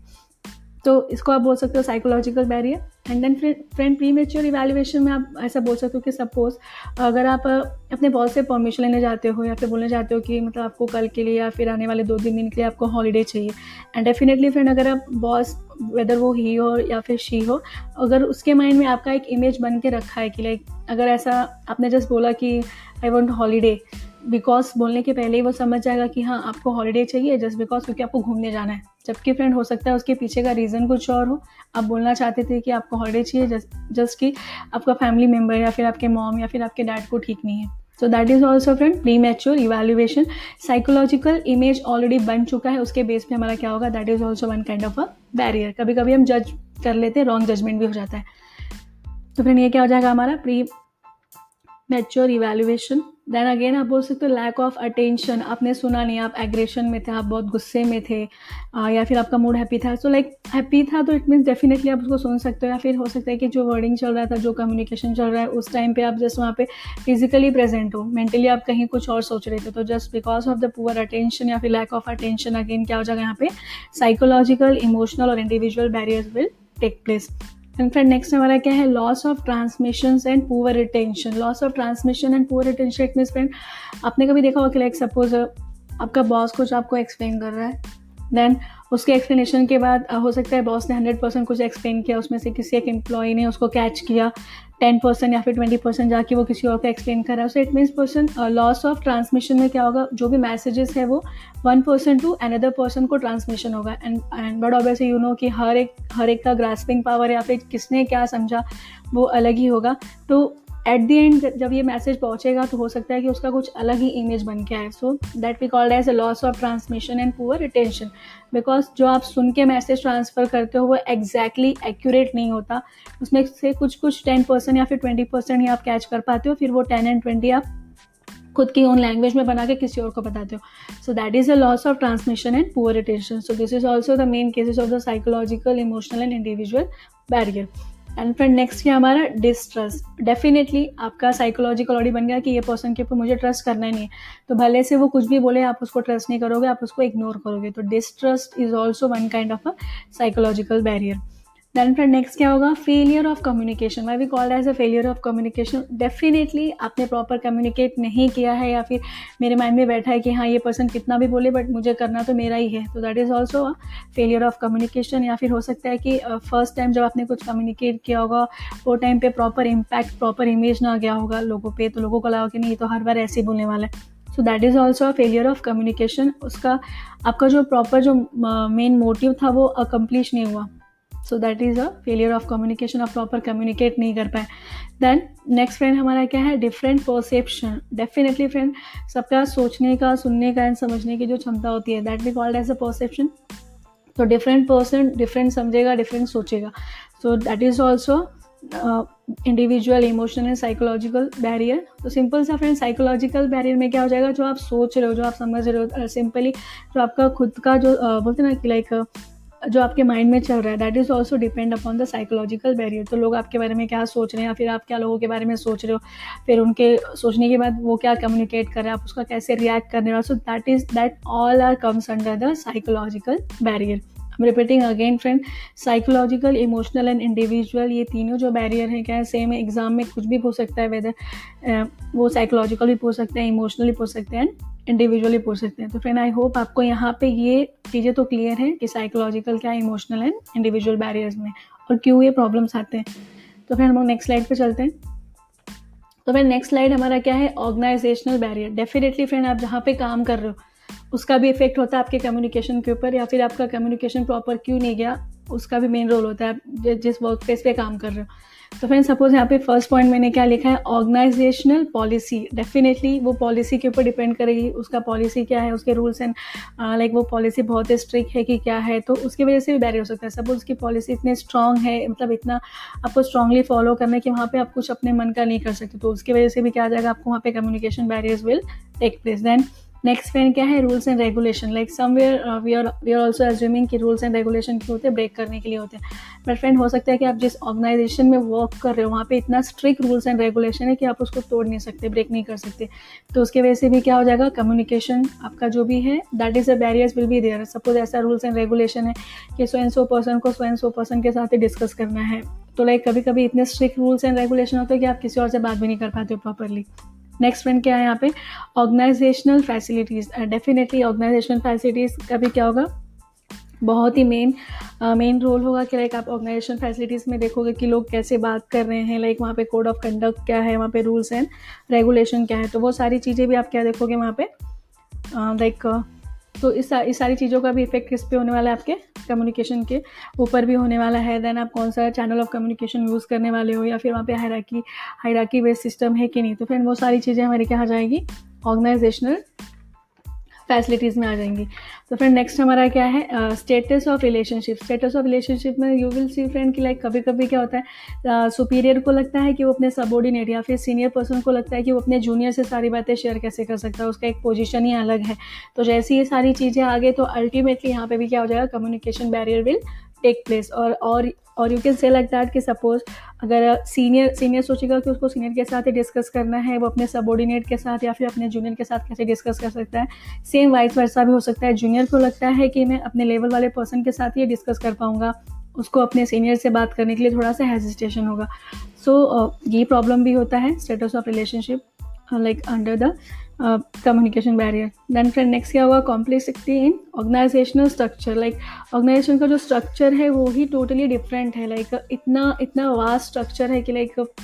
तो इसको आप बोल सकते हो psychological barrier and then friend premature evaluation में आप ऐसा बोल सकते हो कि सपोज़ अगर आप अपने बॉस से परमिशन लेने जाते हो या फिर बोलने जाते हो कि मतलब आपको कल के लिए या फिर आने वाले दो तीन दिन के लिए आपको हॉलीडे चाहिए. एंड डेफिनेटली फ्रेंड अगर आप बॉस वेदर वो ही हो या फिर शी हो, अगर उसके माइंड में आपका एक इमेज बन के रखा है कि लाइक अगर ऐसा आपने जस्ट बोला कि आई वॉन्ट हॉलीडे बिकॉज़ बोलने के पहले ही वो समझ जाएगा कि हाँ आपको हॉलीडे चाहिए जस्ट बिकॉज़ क्योंकि आपको घूमने जाना है। जबकि फ्रेंड हो सकता है उसके पीछे का रीज़न कुछ और हो। आप बोलना चाहते थे कि आपको हॉलीडे चाहिए जस्ट जस्ट कि आपका फैमिली मेंबर या फिर आपके मॉम या फिर आपके डैड को ठीक नहीं है। So that is also friend premature evaluation psychological image already बन चुका है, उसके बेस पे हमारा क्या होगा? That is also one kind of a barrier कभी कभी हम जज कर लेते हैं रॉन्ग जजमेंट भी हो जाता है। तो फ्रेंड ये क्या हो जाएगा हमारा? Premature evaluation then again आप बोल सकते हो लैक ऑफ़ अटेंशन आपने सुना नहीं आप एग्रेशन में थे आप बहुत गुस्से में थे आ, या फिर आपका मूड हैप्पी था. सो लाइक हैप्पी था तो इट मीन्स डेफिनेटली आप उसको सुन सकते हो. या फिर हो सकता है कि जो वर्डिंग चल रहा था जो कम्युनिकेशन चल रहा है उस टाइम पे आप जस्ट वहाँ पे फिजिकली प्रेजेंट हो. मेंटली आप कहीं कुछ और सोच रहे थे. तो just because of the poor attention या फिर लैक ऑफ़ अटेंशन अगेन क्या हो जाएगा यहाँ पे? साइकोलॉजिकल इमोशनल और individual barriers will take place and friend next हमारा क्या है? Loss of transmission and poor retention loss of transmission and poor retention it mean friend आपने कभी देखा होगा कि लाइक सपोज़ आपका बॉस कुछ आपको एक्सप्लेन कर रहा है देन उसके एक्सप्लेनेशन के बाद हो सकता है बॉस ने हंड्रेड परसेंट कुछ एक्सप्लेन किया, उसमें से किसी एक एम्प्लॉय ने उसको कैच किया टेन परसेंट या फिर ट्वेंटी परसेंट जाके वो किसी और को एक्सप्लेन कर रहा है। So it means person loss of transmission में क्या होगा? जो भी मैसेजेस है वो one person to another person को ट्रांसमिशन होगा। And and but obviously you know कि हर एक हर एक का ग्रास्पिंग पावर या फिर किसने क्या समझा वो अलग ही होगा। तो एट द एंड जब ये मैसेज पहुंचेगा तो हो सकता है कि उसका कुछ अलग ही इमेज बन के आए। So that we called as a loss of transmission and poor retention because जो आप सुन के मैसेज ट्रांसफ़र करते हो, वो एग्जैक्टली exactly एक्यूरेट नहीं होता। उसमें से कुछ कुछ टेन परसेंट या फिर ट्वेंटी परसेंट ही आप कैच कर पाते हो, फिर वो टेन एंड ट्वेंटी आप खुद की ओन लैंग्वेज में बना के किसी और को बताते हो। So that is a loss of transmission and poor retention so this is also the main cases of the psychological emotional and individual barrier and फिर नेक्स्ट है हमारा डिस्ट्रस्ट डेफिनेटली आपका साइकोलॉजिकल ऑडी बन गया कि ये पर्सन के ऊपर मुझे ट्रस्ट करना ही नहीं है। तो भले से वो कुछ भी बोले, आप उसको ट्रस्ट नहीं करोगे, आप उसको इग्नोर करोगे। तो distrust is also one kind of a psychological barrier then friend next क्या होगा? Failure of communication why we called as a failure of communication definitely आपने प्रॉपर कम्युनिकेट नहीं किया है या फिर मेरे माइंड में बैठा है कि हाँ ये पर्सन कितना भी बोले बट मुझे करना तो मेरा ही है। तो that is also a failure of communication या फिर हो सकता है कि फ़र्स्ट uh, टाइम जब आपने कुछ कम्युनिकेट किया होगा वो टाइम पे प्रॉपर इम्पैक्ट प्रॉपर इमेज ना गया होगा लोगों पे तो लोगों को लगा कि नहीं तो हर बार ऐसे ही बोलने वाला है। So that is also a failure of communication उसका आपका जो प्रॉपर जो मेन uh, मोटिव था वो अकम्प्लिश नहीं हुआ। So that is a failure of communication आप प्रॉपर कम्युनिकेट नहीं कर पाए। देन नेक्स्ट फ्रेंड हमारा क्या है? डिफरेंट परसेप्शन डेफिनेटली फ्रेंड सबका सोचने का सुनने का एंड समझने की जो क्षमता होती है that we called as a perception तो डिफरेंट पर्सन डिफरेंट समझेगा डिफरेंट सोचेगा। So that is also individual emotional psychological barrier तो सिंपल सा फ्रेंड साइकोलॉजिकल बैरियर में क्या हो जाएगा? जो आप सोच रहे हो जो आप समझ रहे हो सिंपली जो आपका खुद का जो uh, बोलते हैं ना कि लाइक जो आपके माइंड में चल रहा है that is also depend upon the psychological barrier तो लोग आपके बारे में क्या सोच रहे हैं या फिर आप क्या लोगों के बारे में सोच रहे हो? फिर उनके सोचने के बाद वो क्या कम्युनिकेट कर रहे हैं, आप उसका कैसे रिएक्ट करने वाले so that is that all are comes under the psychological barrier repeating again friend psychological emotional and individual ये तीनों जो बैरियर हैं, क्या है सेम एग्ज़ाम में कुछ भी पूछ सकता है वेदर वो साइकोलॉजिकल भी पूछ सकते हैं इमोशनली पूछ सकते हैं इंडिविजुअली पूछ सकते हैं। तो फ्रेंड आई होप आपको यहाँ पे ये चीज़ें तो क्लियर है कि साइकोलॉजिकल क्या इमोशनल एंड इंडिविजुअल बैरियर्स में और क्यों ये प्रॉब्लम्स आते हैं। तो फिर हम लोग नेक्स्ट स्लाइड पे चलते हैं। तो फिर नेक्स्ट स्लाइड हमारा क्या है? ऑर्गेनाइजेशनल बैरियर डेफिनेटली फ्रेंड आप जहाँ पे काम कर रहे हो, उसका भी इफ़ेक्ट होता है आपके कम्युनिकेशन के ऊपर या फिर आपका कम्युनिकेशन प्रॉपर क्यों नहीं गया, उसका भी मेन रोल होता है। जिस वर्क प्लेस पे काम कर रहे हो। तो फ्रेंड सपोज़ यहाँ पे फ़र्स्ट पॉइंट मैंने क्या लिखा है? ऑर्गेनाइजेशनल पॉलिसी डेफिनेटली वो पॉलिसी के ऊपर डिपेंड करेगी। उसका पॉलिसी क्या है? उसके रूल्स एंड लाइक वो पॉलिसी बहुत ही स्ट्रिक्ट है कि क्या है? तो उसकी वजह से भी बैरियर हो सकता है। सपोज़ उसकी पॉलिसी इतनी स्ट्रांग है मतलब इतना आपको स्ट्रांगली फॉलो करना है कि वहाँ पर आप कुछ अपने मन का नहीं कर सकते। तो उसकी वजह से भी क्या आ जाएगा? आपको वहाँ पे communication barriers will take place then next friend क्या है? Rules and regulation like somewhere we are we are also assuming कि रूल्स एंड रेगुलेशन क्यों होते हैं ब्रेक करने के लिए होते हैं. बट फ्रेंड हो सकता है कि आप जिस ऑर्गेनाइजेशन में वर्क कर रहे हो, वहाँ पे इतना स्ट्रिक्ट रूल्स एंड रेगुलेशन है कि आप उसको तोड़ नहीं सकते ब्रेक नहीं कर सकते. तो उसके वजह से भी क्या हो जाएगा? कम्युनिकेशन आपका जो भी है that is a barriers will be there suppose ऐसा रूल्स एंड रेगुलेशन है कि सो एंड सो पर्सन को सो एंड सो पर्सन के साथ ही डिस्कस करना है. तो लाइक कभी कभी इतने स्ट्रिक्ट रूल्स एंड रेगुलेशन होते हैं कि आप किसी और से बात भी नहीं कर पाते हो प्रॉपरली नेक्स्ट पॉइंट क्या है यहाँ पे? Organisational facilities definitely organisational facilities का भी क्या होगा? बहुत ही मेन मेन रोल होगा कि लाइक आप ऑर्गेनाइजेशन फैसिलिटीज़ में देखोगे कि लोग कैसे बात कर रहे हैं लाइक वहाँ पे कोड ऑफ़ कंडक्ट क्या है वहाँ पे रूल्स एंड रेगुलेशन क्या है। तो वो सारी चीज़ें भी आप क्या देखोगे वहाँ पे? लाइक uh, तो इस इस सारी चीज़ों का भी इफ़ेक्ट किस पे होने वाला है आपके कम्युनिकेशन के? ऊपर भी होने वाला है देन आप कौन सा चैनल ऑफ़ कम्युनिकेशन यूज़ करने वाले हो या फिर वहाँ पे हायराकी हायराकी बेस्ड सिस्टम है कि नहीं? तो फिर वो सारी चीज़ें हमारे क्या आ जाएगी? ऑर्गेनाइजेशनल फैसिलिटीज़ में आ जाएँगी। तो फ्रेंड नेक्स्ट हमारा क्या है? Status of relationship status of relationship में यू विल सी फ्रेंड कि लाइक कभी कभी क्या होता है? सुपीरियर uh, को लगता है कि वो अपने सबॉर्डिनेट या फिर सीनियर पर्सन को लगता है कि वो अपने जूनियर से सारी बातें शेयर कैसे कर सकता है? उसका एक पोजिशन ही अलग है। तो जैसे ये सारी चीज़ें आ गई तो अल्टीमेटली यहाँ पे भी क्या हो जाएगा? Communication barrier will take place और और और you can say like that कि सपोज़ अगर सीनियर सीनियर सोचेगा कि उसको सीनियर के साथ ही डिस्कस करना है वो अपने सबॉर्डिनेट के साथ या फिर अपने जूनियर के साथ कैसे डिस्कस कर सकता है? सेम वाइस वर्सा भी हो सकता है। जूनियर को लगता है कि मैं अपने लेवल वाले पर्सन के साथ ही डिस्कस कर पाऊँगा। उसको अपने सीनियर से बात करने के लिए थोड़ा सा हेजिटेशन होगा। सो so, ये प्रॉब्लम भी होता है status of relationship like under the communication barrier then friend next क्या हुआ? Complexity in organisational structure like organisation का जो स्ट्रक्चर है वो ही टोटली डिफरेंट है. लाइक like, इतना इतना वास्ट स्ट्रक्चर है कि लाइक like,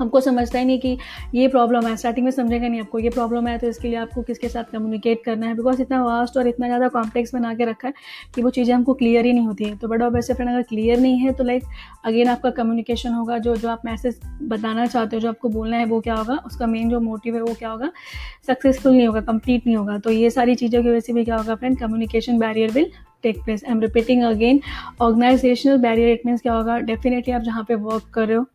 हमको समझता ही नहीं कि ये प्रॉब्लम है। स्टार्टिंग में समझेगा नहीं आपको, ये प्रॉब्लम है तो इसके लिए आपको किसके साथ कम्युनिकेट करना है? बिकॉज़ इतना वास्ट और इतना ज़्यादा कॉम्प्लेक्स बना के रखा है कि वो चीज़ें हमको क्लियर ही नहीं होती है। तो बड़ा वैसे फ्रेंड अगर क्लियर नहीं है तो लाइक अगेन आपका कम्युनिकेशन होगा, जो जो आप मैसेज बताना चाहते हो, जो आपको बोलना है वो क्या होगा? उसका मेन जो मोटिव है वो क्या होगा? सक्सेसफुल नहीं होगा कंप्लीट नहीं होगा। तो ये सारी चीज़ों की वजह से भी क्या होगा friend communication barrier will take place I am repeating again organisational barrier it means क्या होगा? डेफिनेटली आप जहाँ पे वर्क कर रहे हो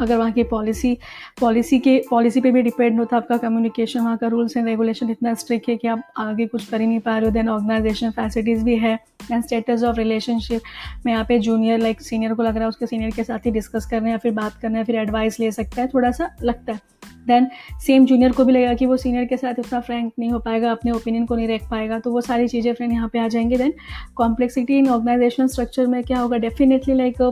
अगर वहाँ की पॉलिसी पॉलिसी के पॉलिसी पे भी डिपेंड होता है आपका कम्युनिकेशन वहाँ का रूल्स एंड रेगुलेशन इतना स्ट्रिक्ट है कि आप आगे कुछ कर ही नहीं पा रहे हो। देन ऑर्गेनाइजेशन फैसिलिटीज़ भी है एंड स्टेटस ऑफ़ रिलेशनशिप में यहाँ पे जूनियर लाइक सीनियर को लग रहा है, उसके सीनियर के साथ ही डिस्कस करना या फिर बात करना है, फिर एडवाइस ले सकता है, थोड़ा सा लगता है। देन सेम जूनियर को भी लगेगा कि वो सीनियर के साथ इतना फ्रैंक नहीं हो पाएगा, अपने ओपिनियन को नहीं रख पाएगा तो वो सारी चीज़ें फ्रेंड यहाँ पे आ जाएँगे। Then complexity in organisation structure में क्या होगा? डेफिनेटली लाइक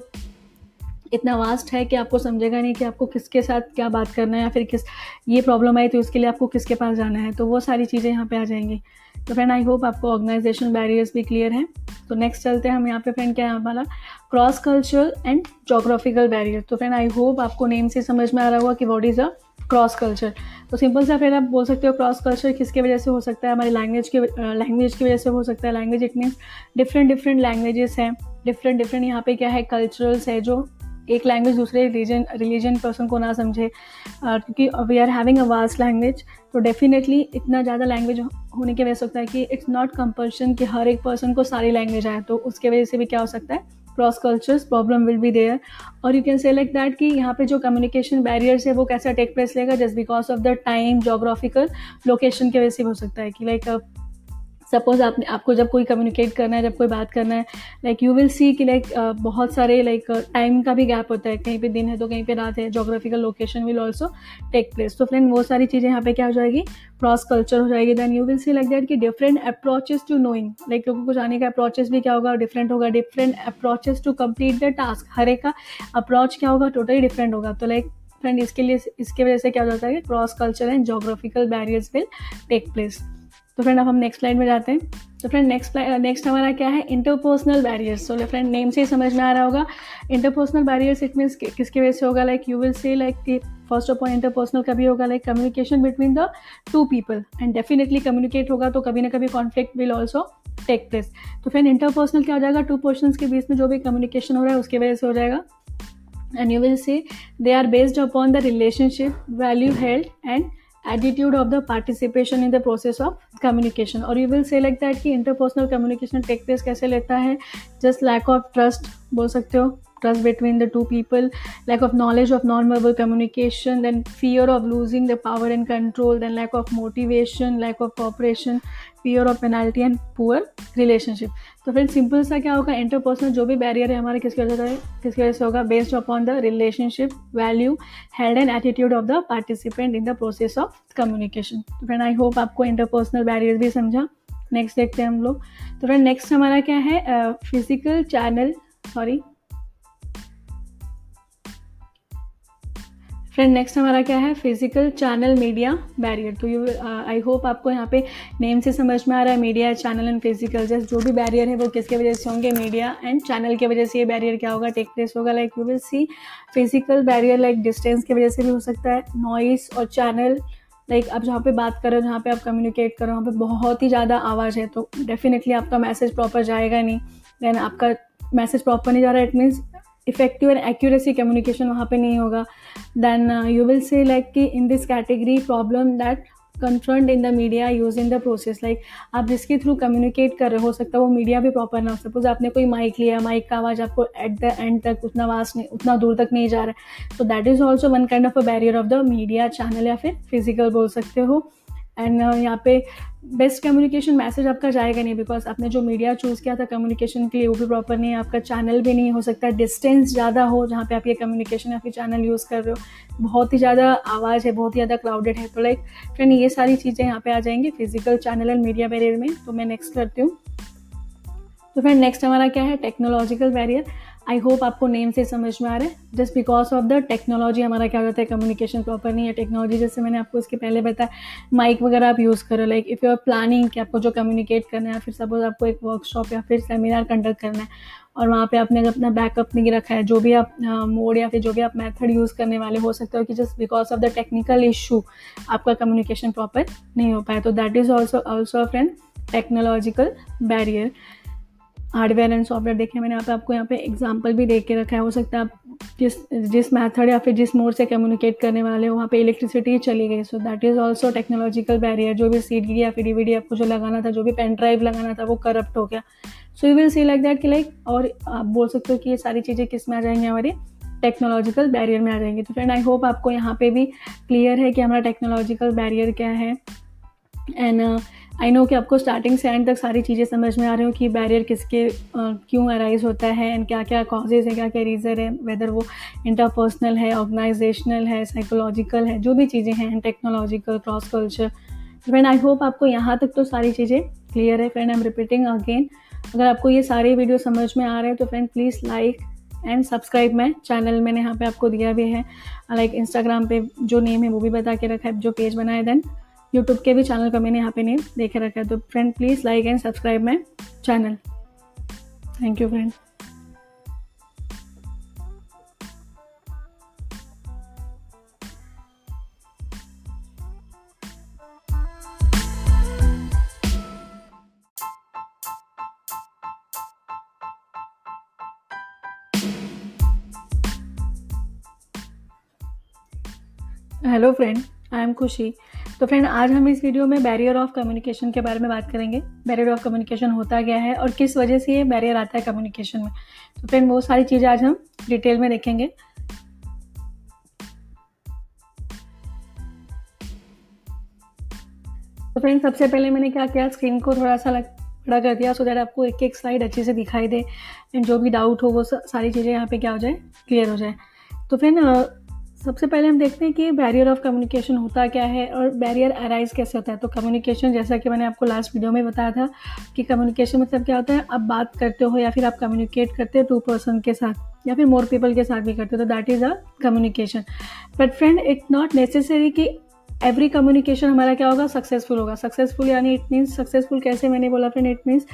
इतना वास्ट है कि आपको समझेगा नहीं कि आपको किसके साथ क्या बात करना है या फिर किस, ये प्रॉब्लम आई तो उसके लिए आपको किसके पास जाना है। तो वो सारी चीज़ें यहाँ पे आ जाएँगी। तो फ्रेंड आई होप आपको ऑर्गेनाइजेशन बैरियर्स भी क्लियर हैं। तो नेक्स्ट चलते हैं हम यहाँ पे फ्रेंड क्या है हमारा cross cultural and geographical barrier तो फ्रेंड आई होप आपको नेम से समझ में आ रहा होगा कि what is a cross culture तो सिंपल सा फिर आप बोल सकते हो क्रॉस कल्चर किसके वजह से हो सकता है? हमारी लैंग्वेज के लैंग्वेज की वजह से हो सकता है। Language it means different different languages हैं। डिफरेंट डिफरेंट यहाँ पे क्या है? कल्चरल्स है जो एक लैंग्वेज दूसरे रिलीजन रिलीजन पर्सन को ना समझे। क्योंकि we are having a vast language तो डेफिनेटली इतना ज़्यादा लैंग्वेज होने की वजह से होता है कि इट्स नॉट कंपल्शन कि हर एक पर्सन को सारी लैंग्वेज आए तो उसके वजह से भी क्या हो सकता है? Cross cultures problem will be there और you can say like that कि यहाँ पे जो कम्युनिकेशन बैरियर्स है वो कैसा टेक प्लेस लेगा? Just because of the time geographical location की वजह से हो सकता है कि लाइक like, सपोज़ आपने आपको जब कोई कम्युनिकेट करना है जब कोई बात करना है लाइक यू विल सी कि लाइक uh, बहुत सारे लाइक टाइम uh, का भी गैप होता है। कहीं पे दिन है तो कहीं पे रात है। Geographical location will also take place तो फ्रेंड वो सारी चीज़ें यहाँ पे क्या हो जाएगी? क्रॉस कल्चर हो जाएगी। Then you will see like that कि different approaches to knowing like लोगों को जाने का अप्रोचेस भी क्या होगा? डिफरेंट होगा। Different approaches to complete the task हर एक का अप्रोच क्या होगा? टोटली डिफरेंट होगा। तो लाइक फ्रेंड इसके लिए इसके वजह से क्या हो जाता है cross culture and geographical barriers will take place तो फ्रेंड अब हम नेक्स्ट स्लाइड में जाते हैं। तो फ्रेंड नेक्स्ट नेक्स्ट हमारा क्या है? इंटरपर्सनल बैरियर्स तो फ्रेंड नेम से ही समझ में आ रहा होगा। इंटरपर्सनल बैरियर्स इट मीन्स किसकी वजह से होगा? Like you will say like first of all interpersonal कभी होगा? Like communication between the two people and definitely communicate होगा तो कभी ना कभी conflict will also take place तो फ्रेंड इंटरपर्सनल क्या हो जाएगा? टू पर्सन के बीच में जो भी कम्युनिकेशन हो रहा है, उसकी वजह से हो जाएगा। And you will say they are based upon the relationship value held and attitude of the participation in the process of communication or you will say like that कि interpersonal communication take place कैसे लेता है just lack of trust बोल सकते हो trust between the two people lack of knowledge of non-verbal communication then fear of losing the power and control then lack of motivation lack of cooperation fear of penalty and poor relationship तो friend simple सा क्या होगा interpersonal जो भी barrier है हमारे किसकी वजह से किसकी वजह से होगा based upon the relationship value held and attitude of the participant in the process of communication तो फ्रेंड आई होप आपको इंटरपर्सनल बैरियर भी समझा नेक्स्ट देखते हैं हम लोग तो फ्रेंड नेक्स्ट हमारा क्या है physical channel sorry friend next हमारा क्या है? फ़िज़िकल चैनल मीडिया बैरियर तो यू आई होप आपको यहाँ पे नेम से समझ में आ रहा है media channel and physical just जो भी बैरियर है वो किसके वजह से होंगे? मीडिया एंड चैनल की वजह से ये बैरियर क्या होगा? टेक प्लेस होगा like you will see physical barrier like distance की वजह से भी हो सकता है. नॉइस और चैनल लाइक आप जहाँ पे बात करो, जहाँ पे आप कम्युनिकेट करो, वहाँ पे बहुत ही ज़्यादा आवाज़ है. तो डेफिनेटली आपका मैसेज प्रॉपर जाएगा नहीं. देन आपका मैसेज प्रॉपर नहीं जा रहा है it means effective and accuracy communication वहाँ पे नहीं होगा। Then you will say like कि in this category problem that confront in the media use in the process like आप जिसके थ्रू कम्युनिकेट कर रहे हो सकता है वो मीडिया भी प्रॉपर ना हो। सपोज़ आपने कोई माइक लिया माइक का आवाज़ आपको एट द एंड तक, उतना आवाज़ नहीं, उतना दूर तक नहीं जा रहा है। तो that is also one kind of a barrier of the media channel या फिर फ़िज़िकल बोल सकते हो। एंड uh, यहाँ पे बेस्ट कम्युनिकेशन मैसेज आपका जाएगा नहीं बिकॉज़ आपने जो मीडिया चूज़ किया था कम्युनिकेशन के लिए वो भी प्रॉपर नहीं है। आपका चैनल भी नहीं हो सकता। डिस्टेंस ज़्यादा हो जहाँ पे आप ये कम्युनिकेशन या फिर चैनल यूज़ कर रहे हो। बहुत ही ज़्यादा आवाज़ है बहुत ही ज़्यादा क्राउडेड है। तो लाइक फ्रेंड ये सारी चीज़ें यहाँ पे आ जाएँगी physical channel and media barrier में। तो मैं नेक्स्ट करती हूँ। तो फ्रेंड नेक्स्ट हमारा क्या है? टेक्नोलॉजिकल बैरियर आई होप आपको नेम से समझ में आ रहा है। Just because of the technology हमारा क्या होता है कम्युनिकेशन प्रॉपर नहीं है। टेक्नोलॉजी जैसे मैंने आपको इसके पहले बताया माइक वगैरह आप यूज़ करो। Like if you are planning कि आपको जो कम्युनिकेट करना है, फिर सपोज़ आपको एक वर्कशॉप या फिर सेमिनार कंडक्ट करना है, और वहाँ पे आपने अपना बैकअप नहीं रखा है, जो भी आप मोड या फिर जो भी आप मेथड यूज़ करने वाले, हो सकते हो कि just because of the technical issue आपका कम्युनिकेशन प्रॉपर नहीं हो पाया। तो that is also also a friend technological barrier hardware and software देखे, मैंने यहाँ पे आपको यहाँ पे एग्ज़ाम्पल भी देख के रखा है। हो सकता है आप जिस जिस मेथड या फिर जिस मोड से कम्युनिकेट करने वाले हो, वहाँ पे इलेक्ट्रिसिटी चली गई। So that is also technological barrier जो भी सी डी या फिर डीवीडी आपको जो लगाना था, जो भी पेन ड्राइव लगाना था, वो करप्ट हो गया। So you will see like that कि लाइक और आप बोल सकते हो कि ये सारी चीज़ें किसमें आ जाएँगी? हमारी टेक्नोलॉजिकल बैरियर में आ जाएँगी। तो फ्रेंड आई होप आपको यहाँ पे भी क्लियर है कि हमारा टेक्नोलॉजिकल बैरियर क्या है। एंड आई नो कि आपको स्टार्टिंग से एंड तक सारी चीज़ें समझ में आ रही हो कि बैरियर किसके क्यों अराइज होता है एंड क्या क्या कॉजेज़ है क्या क्या रीज़न है वेदर वो इंटरपर्सनल है ऑर्गेनाइजेशनल है साइकोलॉजिकल है, जो भी चीज़ें हैं technological cross culture friend I hope आपको यहाँ तक तो सारी चीज़ें क्लियर है। Friend I am repeating again अगर आपको ये सारे वीडियो समझ में आ रहे हैं तो friend please like and subscribe मैं। चैनल मैंने यहाँ पे आपको दिया भी है। लाइक इंस्टाग्राम पे जो नेम है, वो भी बता के रखा है, जो पेज बनाया देन यूट्यूब के भी चैनल का मैंने यहाँ पे नेम देखे रखा है तो friend please like and subscribe my channel thank you friend hello friend I am खुशी तो फ्रेंड आज हम इस वीडियो में बैरियर ऑफ़ कम्युनिकेशन के बारे में बात करेंगे। बैरियर ऑफ़ कम्युनिकेशन होता क्या है और किस वजह से ये बैरियर आता है कम्युनिकेशन में? तो फ्रेंड वो सारी चीज़ें आज हम डिटेल में देखेंगे। तो फ्रेंड सबसे पहले मैंने क्या किया स्क्रीन को थोड़ा सा लग बड़ा कर दिया सो दैट आपको एक एक स्लाइड अच्छे से दिखाई दे। एंड जो भी डाउट हो, वो सारी चीज़ें यहाँ पे क्या हो जाए क्लियर हो जाए। तो फ्रेंड सबसे पहले हम देखते हैं कि बैरियर ऑफ़ कम्युनिकेशन होता क्या है और बैरियर अराइज कैसे होता है। तो कम्युनिकेशन जैसा कि मैंने आपको लास्ट वीडियो में बताया था कि कम्युनिकेशन मतलब क्या होता है, आप बात करते हो या फिर आप कम्युनिकेट करते हो टू पर्सन के साथ या फिर मोर पीपल के साथ भी करते हो तो that is a communication but friend it not necessary कि एवरी कम्युनिकेशन हमारा क्या होगा? सक्सेसफुल होगा। सक्सेसफुल यानी इट मीन्स सक्सेसफुल कैसे मैंने बोला फ्रेंड इट मीन्स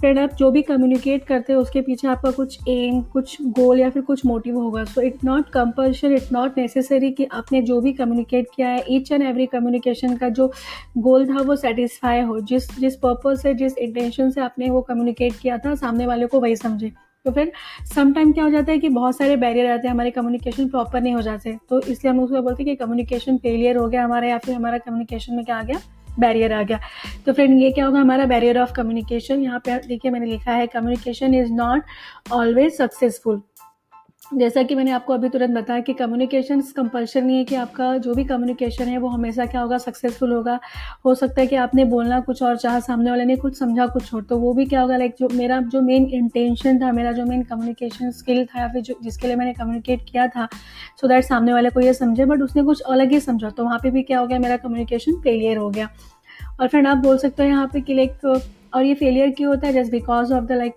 फ्रेंड आप जो भी कम्युनिकेट करते हो, उसके पीछे आपका कुछ एम कुछ गोल या फिर कुछ मोटिव होगा। So it not compulsion it not necessary कि आपने जो भी कम्युनिकेट किया है ईच एंड एवरी कम्युनिकेशन का जो गोल था, वो सेटिस्फाई हो। जिस जिस पर्पज से, जिस इंटेंशन से आपने वो कम्युनिकेट किया था, सामने वाले को वही समझे। तो फिर समटाइम क्या हो जाता है कि बहुत सारे बैरियर आते हैं, हमारे कम्युनिकेशन प्रॉपर नहीं हो जाते। तो इसलिए हम उसको बोलते हैं कि कम्युनिकेशन फेलियर हो गया हमारा या फिर हमारा कम्युनिकेशन में क्या आ गया? बैरियर आ गया। तो फ्रेंड ये क्या होगा? हमारा बैरियर ऑफ़ कम्युनिकेशन यहाँ पे देखिए मैंने लिखा है communication is not always successful जैसा कि मैंने आपको अभी तुरंत बताया कि कम्युनिकेशन कंपल्शन नहीं है कि आपका जो भी कम्युनिकेशन है, वो हमेशा क्या होगा सक्सेसफुल होगा। हो सकता है कि आपने बोलना कुछ और चाहा सामने वाले ने, कुछ समझा, कुछ और। तो वो भी क्या होगा लाइक जो मेरा जो मेन इंटेंशन था, मेरा जो मेन कम्युनिकेशन स्किल था, या फिर जो, जिसके लिए मैंने कम्युनिकेट किया था सो so दैट सामने वाले को ये समझे बट उसने कुछ अलग ही समझा। तो वहाँ पर भी क्या हो गया, मेरा कम्युनिकेशन फेलियर हो गया। और फ्रेंड आप बोल सकते हो यहाँ पे कि लाइक और ये फेलियर क्यों होता है? Just because of the like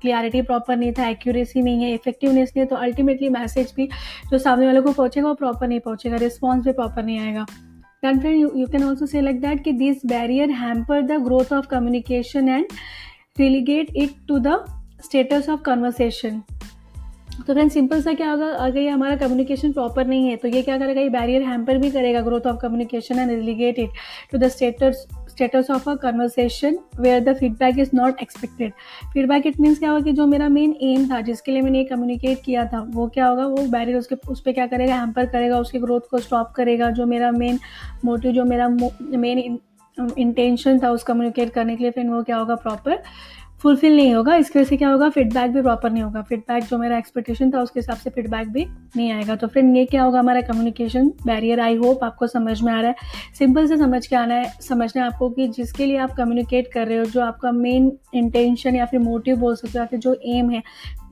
clarity proper नहीं था एक्यूरेसी नहीं है इफेक्टिवनेस नहीं है तो अल्टीमेटली मैसेज भी जो सामने वाले को पहुंचेगा, वो प्रॉपर नहीं पहुंचेगा रिस्पॉन्स भी प्रॉपर नहीं आएगा। Then friend you can also say like that कि this barrier hamper the growth of communication and relegate it to the status of conversation तो फ्रेंड सिंपल सा क्या होगा? अगर ये हमारा कम्युनिकेशन प्रॉपर नहीं है तो ये क्या करेगा? ये बैरियर हैम्पर भी करेगा growth of communication and relegate it to the status status of a conversation where the feedback is not expected feedback it means क्या होगा कि जो मेरा मेन एम था, जिसके लिए मैंने ये कम्युनिकेट किया था, वो क्या होगा? वो बैरियर उसके उस पर क्या करेगा? हैम्पर करेगा, उसके ग्रोथ को स्टॉप करेगा। जो मेरा मेन मोटिव जो मेरा मेन इंटेंशन था उस कम्युनिकेट करने के लिए, फिर वो क्या होगा? प्रॉपर फुलफिल नहीं होगा। इसकी वजह से क्या होगा? फीडबैक भी प्रॉपर नहीं होगा। फीडबैक जो मेरा एक्सपेक्टेशन था, उसके हिसाब से फीडबैक भी नहीं आएगा। तो फ्रेंड ये क्या होगा हमारा कम्युनिकेशन बैरियर आई होप आपको समझ में आ रहा है। सिंपल से समझ के आना है। समझना है आपको कि जिसके लिए आप कम्युनिकेट कर रहे हो, जो आपका मेन इंटेंशन या फिर मोटिव बोल सकते हो, या फिर जो एम है,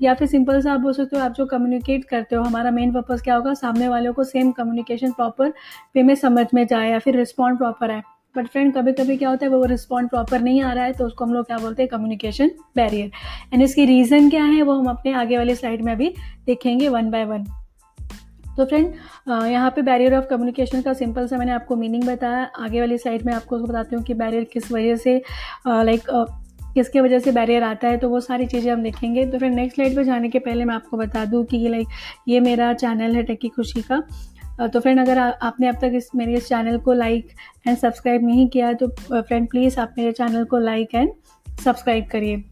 या फिर सिंपल से आप बोल सकते हो, आप जो कम्युनिकेट करते हो, हमारा मेन पर्पज़ क्या होगा? सामने वालों को सेम कम्युनिकेशन प्रॉपर वे में समझ में जाए या फिर रिस्पॉन्ड प्रॉपर आए। बट फ्रेंड कभी कभी क्या होता है, वो रिस्पॉन्ड प्रॉपर नहीं आ रहा है तो उसको हम लोग क्या बोलते हैं कम्युनिकेशन बैरियर एंड इसकी रीज़न क्या है, वो हम अपने आगे वाले स्लाइड में अभी देखेंगे वन बाय वन तो फ्रेंड यहाँ पे बैरियर ऑफ़ कम्युनिकेशन का सिंपल सा मैंने आपको मीनिंग बताया. आगे वाली साइड में आपको बताती हूँ कि बैरियर किस वजह से लाइक किसके वजह से बैरियर आता है तो वो सारी चीज़ें हम देखेंगे. तो फिर नेक्स्ट स्लाइड पे जाने के पहले मैं आपको बता दूँ कि लाइक ये मेरा चैनल है टेकी खुशी का. तो फ्रेंड अगर आ, आपने अब तक इस मेरे इस चैनल को लाइक एंड सब्सक्राइब नहीं किया तो फ्रेंड प्लीज़ आप मेरे चैनल को लाइक एंड सब्सक्राइब करिए।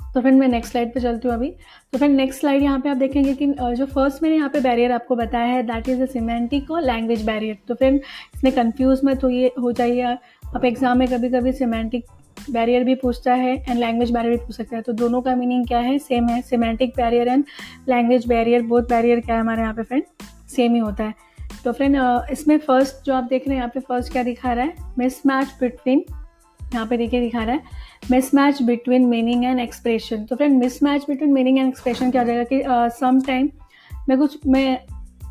तो फ्रेंड मैं नेक्स्ट स्लाइड पे चलती हूँ अभी। तो फ्रेंड नेक्स्ट स्लाइड यहाँ पे आप देखेंगे कि जो फ़र्स्ट मैंने यहाँ पे बैरियर आपको बताया है दैट इज़ अ सिमेंटिक और लैंग्वेज बैरियर तो फ्रेंड इसमें कंफ्यूज मत ये हो जाइए। आप एग्ज़ाम में कभी कभी सिमेंटिक बैरियर भी पूछता है एंड लैंग्वेज बैरियर भी पूछ सकता है। तो दोनों का मीनिंग क्या है? सेम है semantic barrier and language barrier both barrier क्या है हमारे यहाँ पे फ्रेंड सेम ही होता है। तो फ्रेंड इसमें फ़र्स्ट जो आप देख रहे हैं, यहाँ पे फ़र्स्ट क्या दिखा रहा है? मिस मैच बिटवीन यहाँ पे देखिए दिखा रहा है। Mismatch between meaning and expression तो friend mismatch between meaning and expression क्या हो जाएगा कि सम टाइम मैं कुछ, मैं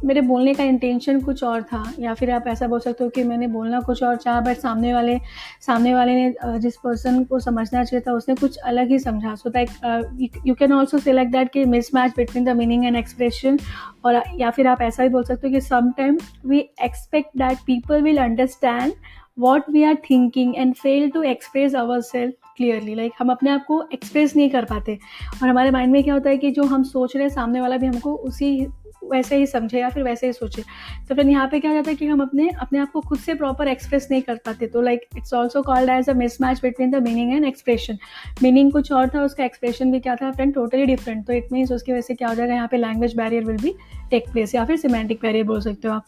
मेरे बोलने का इंटेंशन कुछ और था, या फिर आप ऐसा बोल सकते हो कि मैंने बोलना कुछ और चाहा बट सामने वाले सामने वाले ने जिस पर्सन को समझना चाहिए था, उसने कुछ अलग ही समझा। So that you can also say like that कि mismatch between the meaning and expression और, या फिर आप ऐसा भी बोल सकते हो कि sometime we expect that people will understand what we are thinking and fail to express our self clearly like हम अपने आप को एक्सप्रेस नहीं कर पाते। और हमारे माइंड में क्या होता है कि जो हम सोच रहे हैं, सामने वाला भी हमको उसी वैसे ही समझे या फिर वैसे ही सोचे। तो फिर यहाँ पे क्या जाता है कि हम अपने अपने आप को खुद से प्रॉपर एक्सप्रेस नहीं कर पाते। तो like it's also called as a mismatch between the meaning and expression meaning कुछ और था, उसका एक्सप्रेशन भी क्या था फ्रेंड टोटली डिफरेंट तो इट मीन्स उसकी वजह से क्या हो जाएगा, यहाँ पे लैंग्वेज बैरियर विल भी टेक प्लेस या फिर सिमेंटिक बैरियर बोल सकते हो आप।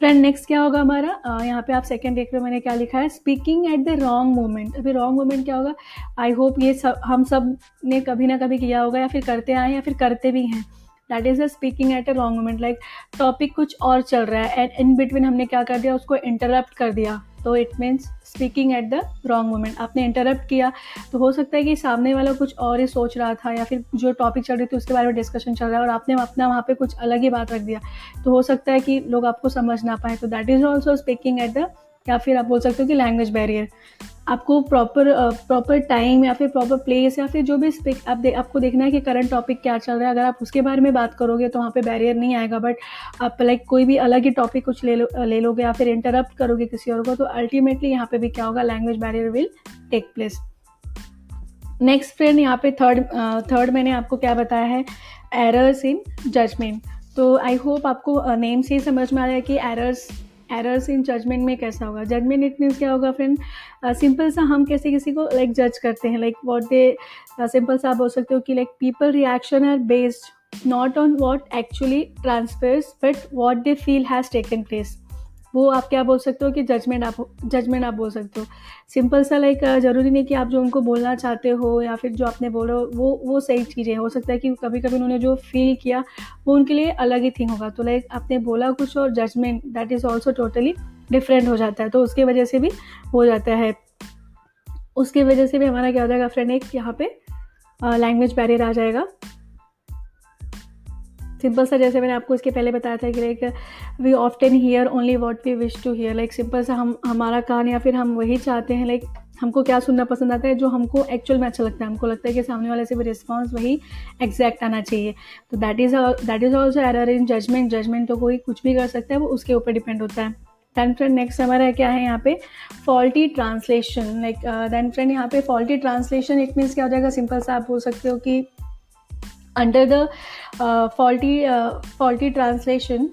फ्रेंड नेक्स्ट क्या होगा हमारा? यहाँ पे आप सेकंड देख रहे हो, मैंने क्या लिखा है? Speaking at the wrong moment अभी रॉन्ग मोमेंट क्या होगा? आई होप ये सब, हम सबने कभी ना कभी किया होगा, या फिर करते आए या फिर करते भी हैं। That is a speaking at a wrong moment like topic कुछ और चल रहा है एंड इन बिटवीन हमने क्या कर दिया? उसको इंटरप्ट कर दिया। तो it means speaking at the wrong moment आपने इंटरप्ट किया तो हो सकता है कि सामने वाला कुछ और ही सोच रहा था, या फिर जो टॉपिक चल रही थी उसके बारे में डिस्कशन चल रहा है, और आपने अपना वहाँ पे कुछ अलग ही बात रख दिया। तो हो सकता है कि लोग आपको समझ ना पाए। तो that is also speaking at the या फिर आप बोल सकते हो कि लैंग्वेज बैरियर आपको प्रॉपर प्रॉपर टाइम या फिर प्रॉपर प्लेस या फिर जो भी स्पिक आप दे, आपको देखना है कि करंट टॉपिक क्या चल रहा है। अगर आप उसके बारे में बात करोगे तो वहाँ पे बैरियर नहीं आएगा बट आप लाइक कोई भी अलग ही टॉपिक कुछ ले लो ले लोगे या फिर इंटरप्ट करोगे किसी और को तो अल्टीमेटली यहाँ पे भी क्या होगा language barrier will take place next friend यहाँ पे थर्ड थर्ड मैंने आपको क्या बताया है? एरर्स इन जजमेंट तो आई होप आपको नेम से ही समझ में आ रहा है कि एरर्स एरर्स इन जजमेंट में कैसा होगा? जजमेंट इट मीन्स क्या होगा फ्रेंड सिंपल सा हम कैसे किसी को लाइक like, जज करते हैं? लाइक वॉट दे सिंपल सा आप बोल सकते हो कि like people reaction are based not on what actually transfers but what they feel has taken place वो आप क्या बोल सकते हो कि जजमेंट आप जजमेंट आप बोल सकते हो। सिंपल सा लाइक ज़रूरी नहीं कि आप जो उनको बोलना चाहते हो या फिर जो आपने बोलो वो वो सही चीज़ें हो। सकता है कि कभी कभी उन्होंने जो फील किया, वो उनके लिए अलग ही थिंग होगा। तो लाइक आपने बोला कुछ और judgement that is also totally different हो जाता है। तो उसकी वजह से भी हो जाता है। उसकी वजह से भी हमारा क्या हो जाएगा फ्रेंड एक यहाँ पे लैंग्वेज बैरियर आ जाएगा। सिंपल सा जैसे मैंने आपको इसके पहले बताया था कि like we often hear only what we wish to hear like simple सा हम, हमारा कान या फिर हम वही चाहते हैं लाइक हमको क्या सुनना पसंद आता है, जो हमको एक्चुअल में अच्छा लगता है। हमको लगता है कि सामने वाले से भी रिस्पॉन्स वही एग्जैक्ट आना चाहिए। तो that is that is also error in judgement judgement तो कोई कुछ भी कर सकता है, वो उसके ऊपर डिपेंड होता है। दैन फ्रेंड नेक्स्ट हमारा क्या है यहाँ पे? Faulty translation like then friend यहाँ पे फॉल्टी ट्रांसलेशन इट मीन्स क्या हो जाएगा? सिंपल सा आप बोल सकते हो कि under the uh, faulty uh, faulty translation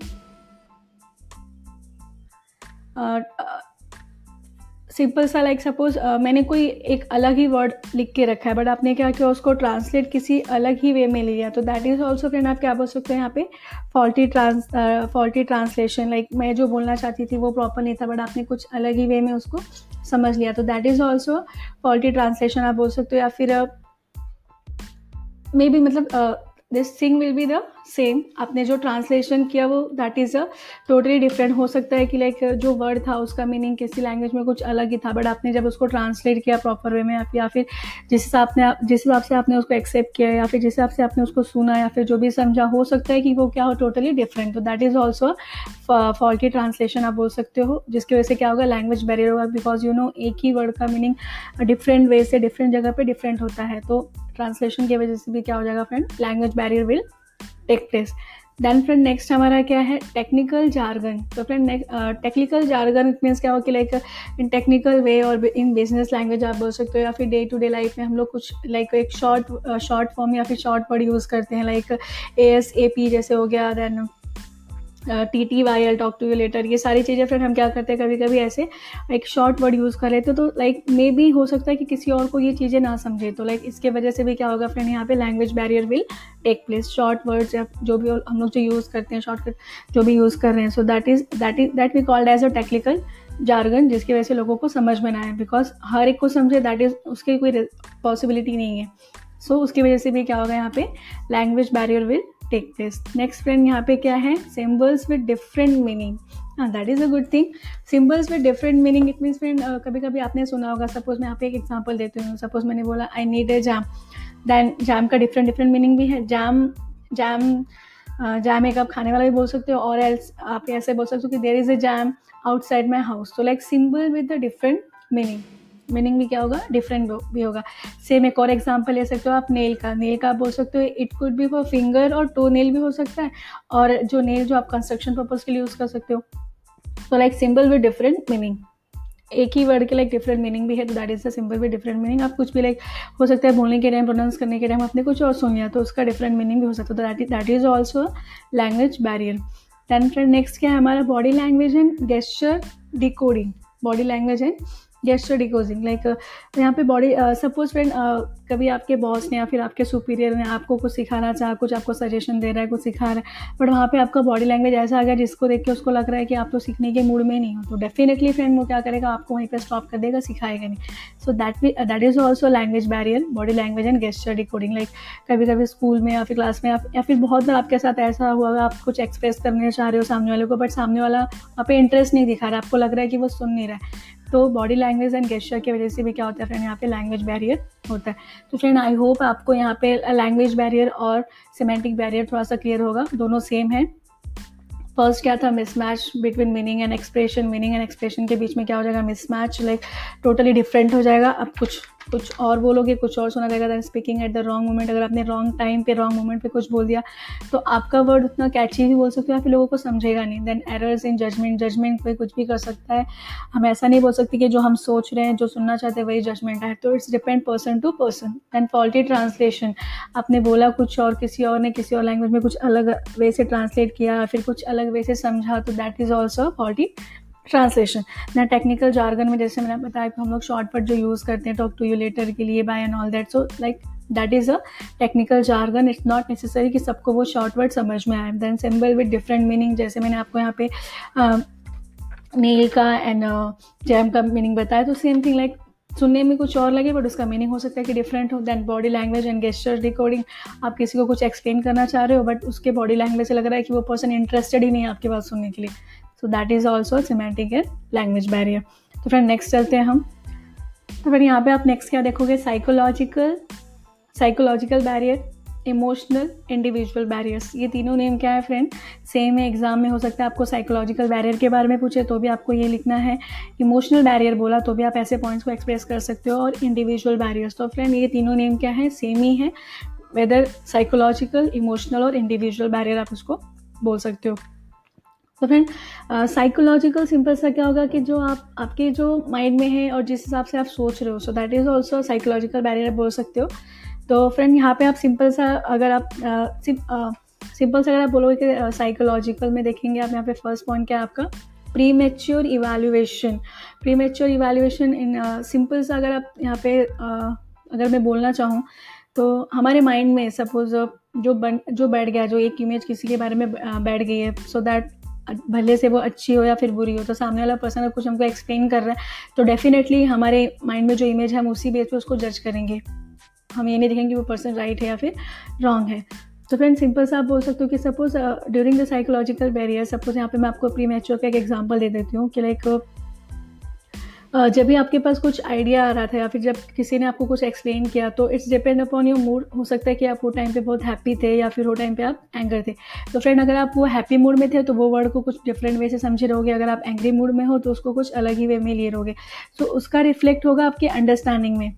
simple सा लाइक सपोज़ मैंने कोई एक अलग ही वर्ड लिख के रखा है बट आपने क्या किया उसको ट्रांसलेट किसी अलग ही वे में लिया तो दैट इज़ ऑल्सो फ्रेंड आप क्या बोल सकते हैं यहाँ पे? Faulty trans faulty translation like मैं जो बोलना चाहती थी वो प्रॉपर नहीं था बट आपने कुछ अलग ही वे में उसको समझ लिया तो that is also faulty translation आप बोल सकते हो या फिर मे बी मतलब this thing will be the same आपने जो ट्रांसलेशन किया वो that is a totally different हो सकता है कि लाइक जो वर्ड था उसका मीनिंग किसी लैंग्वेज में कुछ अलग ही था बट आपने जब उसको ट्रांसलेट किया प्रॉपर वे में आप या फिर जिस हिसाब ने जिस हिसाब से आपने उसको एक्सेप्ट किया, या फिर जिस हिसाब से आपने उसको सुना, या फिर जो भी समझा, हो सकता है कि वो क्या हो टोटली डिफरेंट तो that is also faulty translation आप बोल सकते हो, जिसकी वजह से क्या होगा लैंग्वेज बैरियर होगा बिकॉज़ यू नो एक ही वर्ड का मीनिंग डिफरेंट वे से डिफरेंट जगह पे डिफरेंट होता है. तो ट्रांसलेशन की वजह से भी क्या हो जाएगा friend language barrier will take then friend next हमारा क्या है? टेक्निकल जारगन तो फ्रेंड टेक्निकल जारगन मीन्स क्या हो? कि लाइक इन टेक्निकल वे और इन बिज़नेस लैंग्वेज आप बोल सकते हो या फिर डे टू डे लाइफ में हम लोग कुछ लाइक like, एक शॉर्ट शॉर्ट फॉर्म या फिर शॉर्ट वर्ड यूज़ करते हैं like A S A P जैसे हो गया then T T Y L talk to you later ये सारी चीज़ें फ्रेंड हम क्या करते हैं कभी कभी ऐसे एक शॉर्ट वर्ड यूज़ कर लेते तो लाइक मे बी हो सकता है कि किसी और को ये चीज़ें ना समझे तो लाइक इसके वजह से भी क्या होगा फ्रेंड यहाँ पे language barrier will take place short words या जो भी हम लोग जो यूज़ करते हैं शॉर्टकट जो भी यूज़ कर रहे हैं so that is that is that we called as a technical jargon जिसकी वजह से लोगों को समझ में ना आए बिकॉज़ हर एक को समझे दैट इज़ उसकी कोई पॉसिबिलिटी नहीं है सो so, उसकी वजह से भी क्या होगा यहाँ पे language barrier will take this next friend यहाँ पे क्या है? सिम्बल्स विद डिफरेंट मीनिंग हाँ that is a good thing symbols with different meaning it means friend कभी कभी आपने सुना होगा सपोज़ मैं यहाँ पे एक एग्ज़ाम्पल देती हूँ. सपोज़ मैंने बोला I need a jam then jam का डिफरेंट डिफरेंट मीनिंग भी है. जैम जैम जैम एक आप खाने वाला भी बोल सकते हो और एल्स आप ऐसे बोल सकते हो कि there is a jam outside my house तो like symbol with the different meaning meaning भी क्या होगा? डिफरेंट भी होगा। सेम एक और एग्ज़ाम्पल ले सकते हो आप नेल का। नेल का आप बोल सकते हो it could be for finger और टो नेल भी हो सकता है। और जो नेल जो आप कंस्ट्रक्शन पर्पज के लिए यूज़ कर सकते हो। So like symbol with different meaning एक ही वर्ड के लाइक डिफरेंट मीनिंग भी है तो that is the symbol with different meaning आप कुछ भी लाइक हो सकता है बोलने के टाइम प्रोनाउंस करने के टाइम आपने कुछ और सुन लिया तो उसका डिफरेंट मीनिंग भी हो सकता है। तो that is also language barrier then friend next क्या है? हमारा body language and gesture decoding body language and gesture decoding like यहाँ पे बॉडी सपोज़ फ्रेंड कभी आपके बॉस ने या फिर आपके सुपीरियर ने आपको कुछ सिखाना चाहा, कुछ आपको सजेशन दे रहा है, कुछ सिखा रहा है बट वहाँ पे आपका बॉडी लैंग्वेज ऐसा आ गया जिसको देख के उसको लग रहा है कि आप तो सीखने के मूड में नहीं हो तो डेफिनेटली फ्रेंड वो क्या करेगा, आपको वहीं पर स्टॉप कर देगा, सिखाएगा नहीं। So that that is also language barrier body language and gesture decoding like कभी कभी स्कूल में या फिर क्लास में या फिर बहुत बार आपके साथ ऐसा हुआ, आप कुछ एक्सप्रेस करने चाह रहे हो सामने वाले को बट सामने वाला वहाँ पे इंटरेस्ट नहीं दिखा रहा है आपको लग रहा है कि वो सुन नहीं रहा है। तो बॉडी लैंग्वेज एंड गेस्टर की वजह से भी क्या होता है फ्रेंड यहाँ पे लैंग्वेज बैरियर होता है। तो फ्रेंड आई होप आपको यहाँ पे लैंग्वेज बैरियर और सिमेंटिक बैरियर थोड़ा सा क्लियर होगा। दोनों सेम है। फ़र्स्ट क्या था? Mismatch between meaning and expression meaning and expression के बीच में क्या हो जाएगा? मिसमैच लाइक टोटली डिफरेंट हो जाएगा। अब कुछ कुछ और बोलोगे, कुछ और सुना जाएगा speaking at the wrong moment अगर आपने रॉन्ग टाइम पे रॉन्ग मोमेंट पे कुछ बोल दिया तो आपका वर्ड उतना कैची भी बोल सकते हो फिर लोगों को समझेगा नहीं। Then errors in judgement judgement कोई कुछ भी कर सकता है। हम ऐसा नहीं बोल सकते कि जो हम सोच रहे हैं, जो सुनना चाहते हैं, वही जजमेंट है। तो it's depend person to person then faulty translation आपने बोला कुछ और, किसी और ने किसी और लैंग्वेज में कुछ अलग वे से ट्रांसलेट किया, फिर कुछ अलग वे से समझा तो that is also faulty translation. ना टेक्निकल जार्गन में जैसे मैंने बताया कि हम लोग शॉर्टकट जो यूज़ करते हैं टॉक टू यू लेटर के लिए bye and all that so like that is a technical jargon it's not necessary कि सबको वो शॉर्ट वर्ड समझ में आए। Then symbol with different meaning जैसे मैंने आपको यहाँ पे नील का एंड जैम का मीनिंग बताया तो सेम थिंग लाइक सुनने में कुछ और लगे बट उसका मीनिंग हो सकता है कि डिफरेंट हो। Then body language and gesture recording आप किसी को कुछ एक्सप्लेन करना चाह रहे हो बट उसके बॉडी लैंग्वेज से लग रहा है कि वो पर्सन इंटरेस्टेड ही नहीं है आपकी बात सुनने के लिए। So that is also semantic and language barrier तो फ्रेंड नेक्स्ट चलते हैं हम। तो फिर यहाँ पे आप नेक्स्ट क्या देखोगे? Psychological psychological barrier emotional individual barriers ये तीनों नेम क्या है फ्रेंड सेम है एग्ज़ाम में हो सकता है आपको साइकोलॉजिकल बैरियर के बारे में पूछे तो भी आपको ये लिखना है। इमोशनल बैरियर बोला तो भी आप ऐसे पॉइंट्स को एक्सप्रेस कर सकते हो, और इंडिविजुअल बैरियर्स तो फ्रेंड ये तीनों नेम क्या है? सेम ही है। वेदर साइकोलॉजिकल इमोशनल और इंडिविजुअल बैरियर आप उसको बोल सकते हो। तो फ्रेंड साइकोलॉजिकल सिंपल सा क्या होगा कि जो आप आपके जो माइंड में है और जिस हिसाब से आप सोच रहे हो so that is also psychological barrier बोल सकते हो। तो फ्रेंड यहाँ पे आप सिंपल सा अगर आप सिंपल सा अगर आप बोलोगे कि साइकोलॉजिकल में देखेंगे आप यहाँ पे फ़र्स्ट पॉइंट क्या है आपका? Premature evaluation premature evaluation in simple सा अगर आप यहाँ पे uh, अगर मैं बोलना चाहूँ तो हमारे माइंड में सपोज़ जो बन जो बैठ गया जो एक इमेज किसी के बारे में बैठ गई है सो दैट भले से वो अच्छी हो या फिर बुरी हो तो सामने वाला पर्सन अगर कुछ हमको एक्सप्लेन कर रहा है तो डेफिनेटली हमारे माइंड में जो इमेज है हम उसी बेस पे उसको जज करेंगे। हम ये नहीं देखेंगे कि वो पर्सन राइट है या फिर रॉन्ग है। तो फ्रेंड सिंपल सा आप बोल सकते हो कि suppose during the psychological barrier suppose यहाँ पे मैं आपको प्री मैच्योर का एक एग्ज़ाम्पल दे देती हूँ कि लाइक जब भी आपके पास कुछ आइडिया आ रहा था या फिर जब किसी ने आपको कुछ एक्सप्लेन किया तो it's depend upon your mood हो सकता है कि आप वो टाइम पे बहुत हैप्पी थे या फिर वो टाइम पे आप एंगर थे. तो फ्रेंड अगर आप वो हैप्पी मूड में थे तो वो वर्ड को कुछ डिफरेंट वे से समझे रहोगे. अगर आप एंग्री मूड में हो तो उसको कुछ अलग ही वे में लिए रहोगे. सो so, उसका रिफ्लेक्ट होगा आपके अंडरस्टैंडिंग में.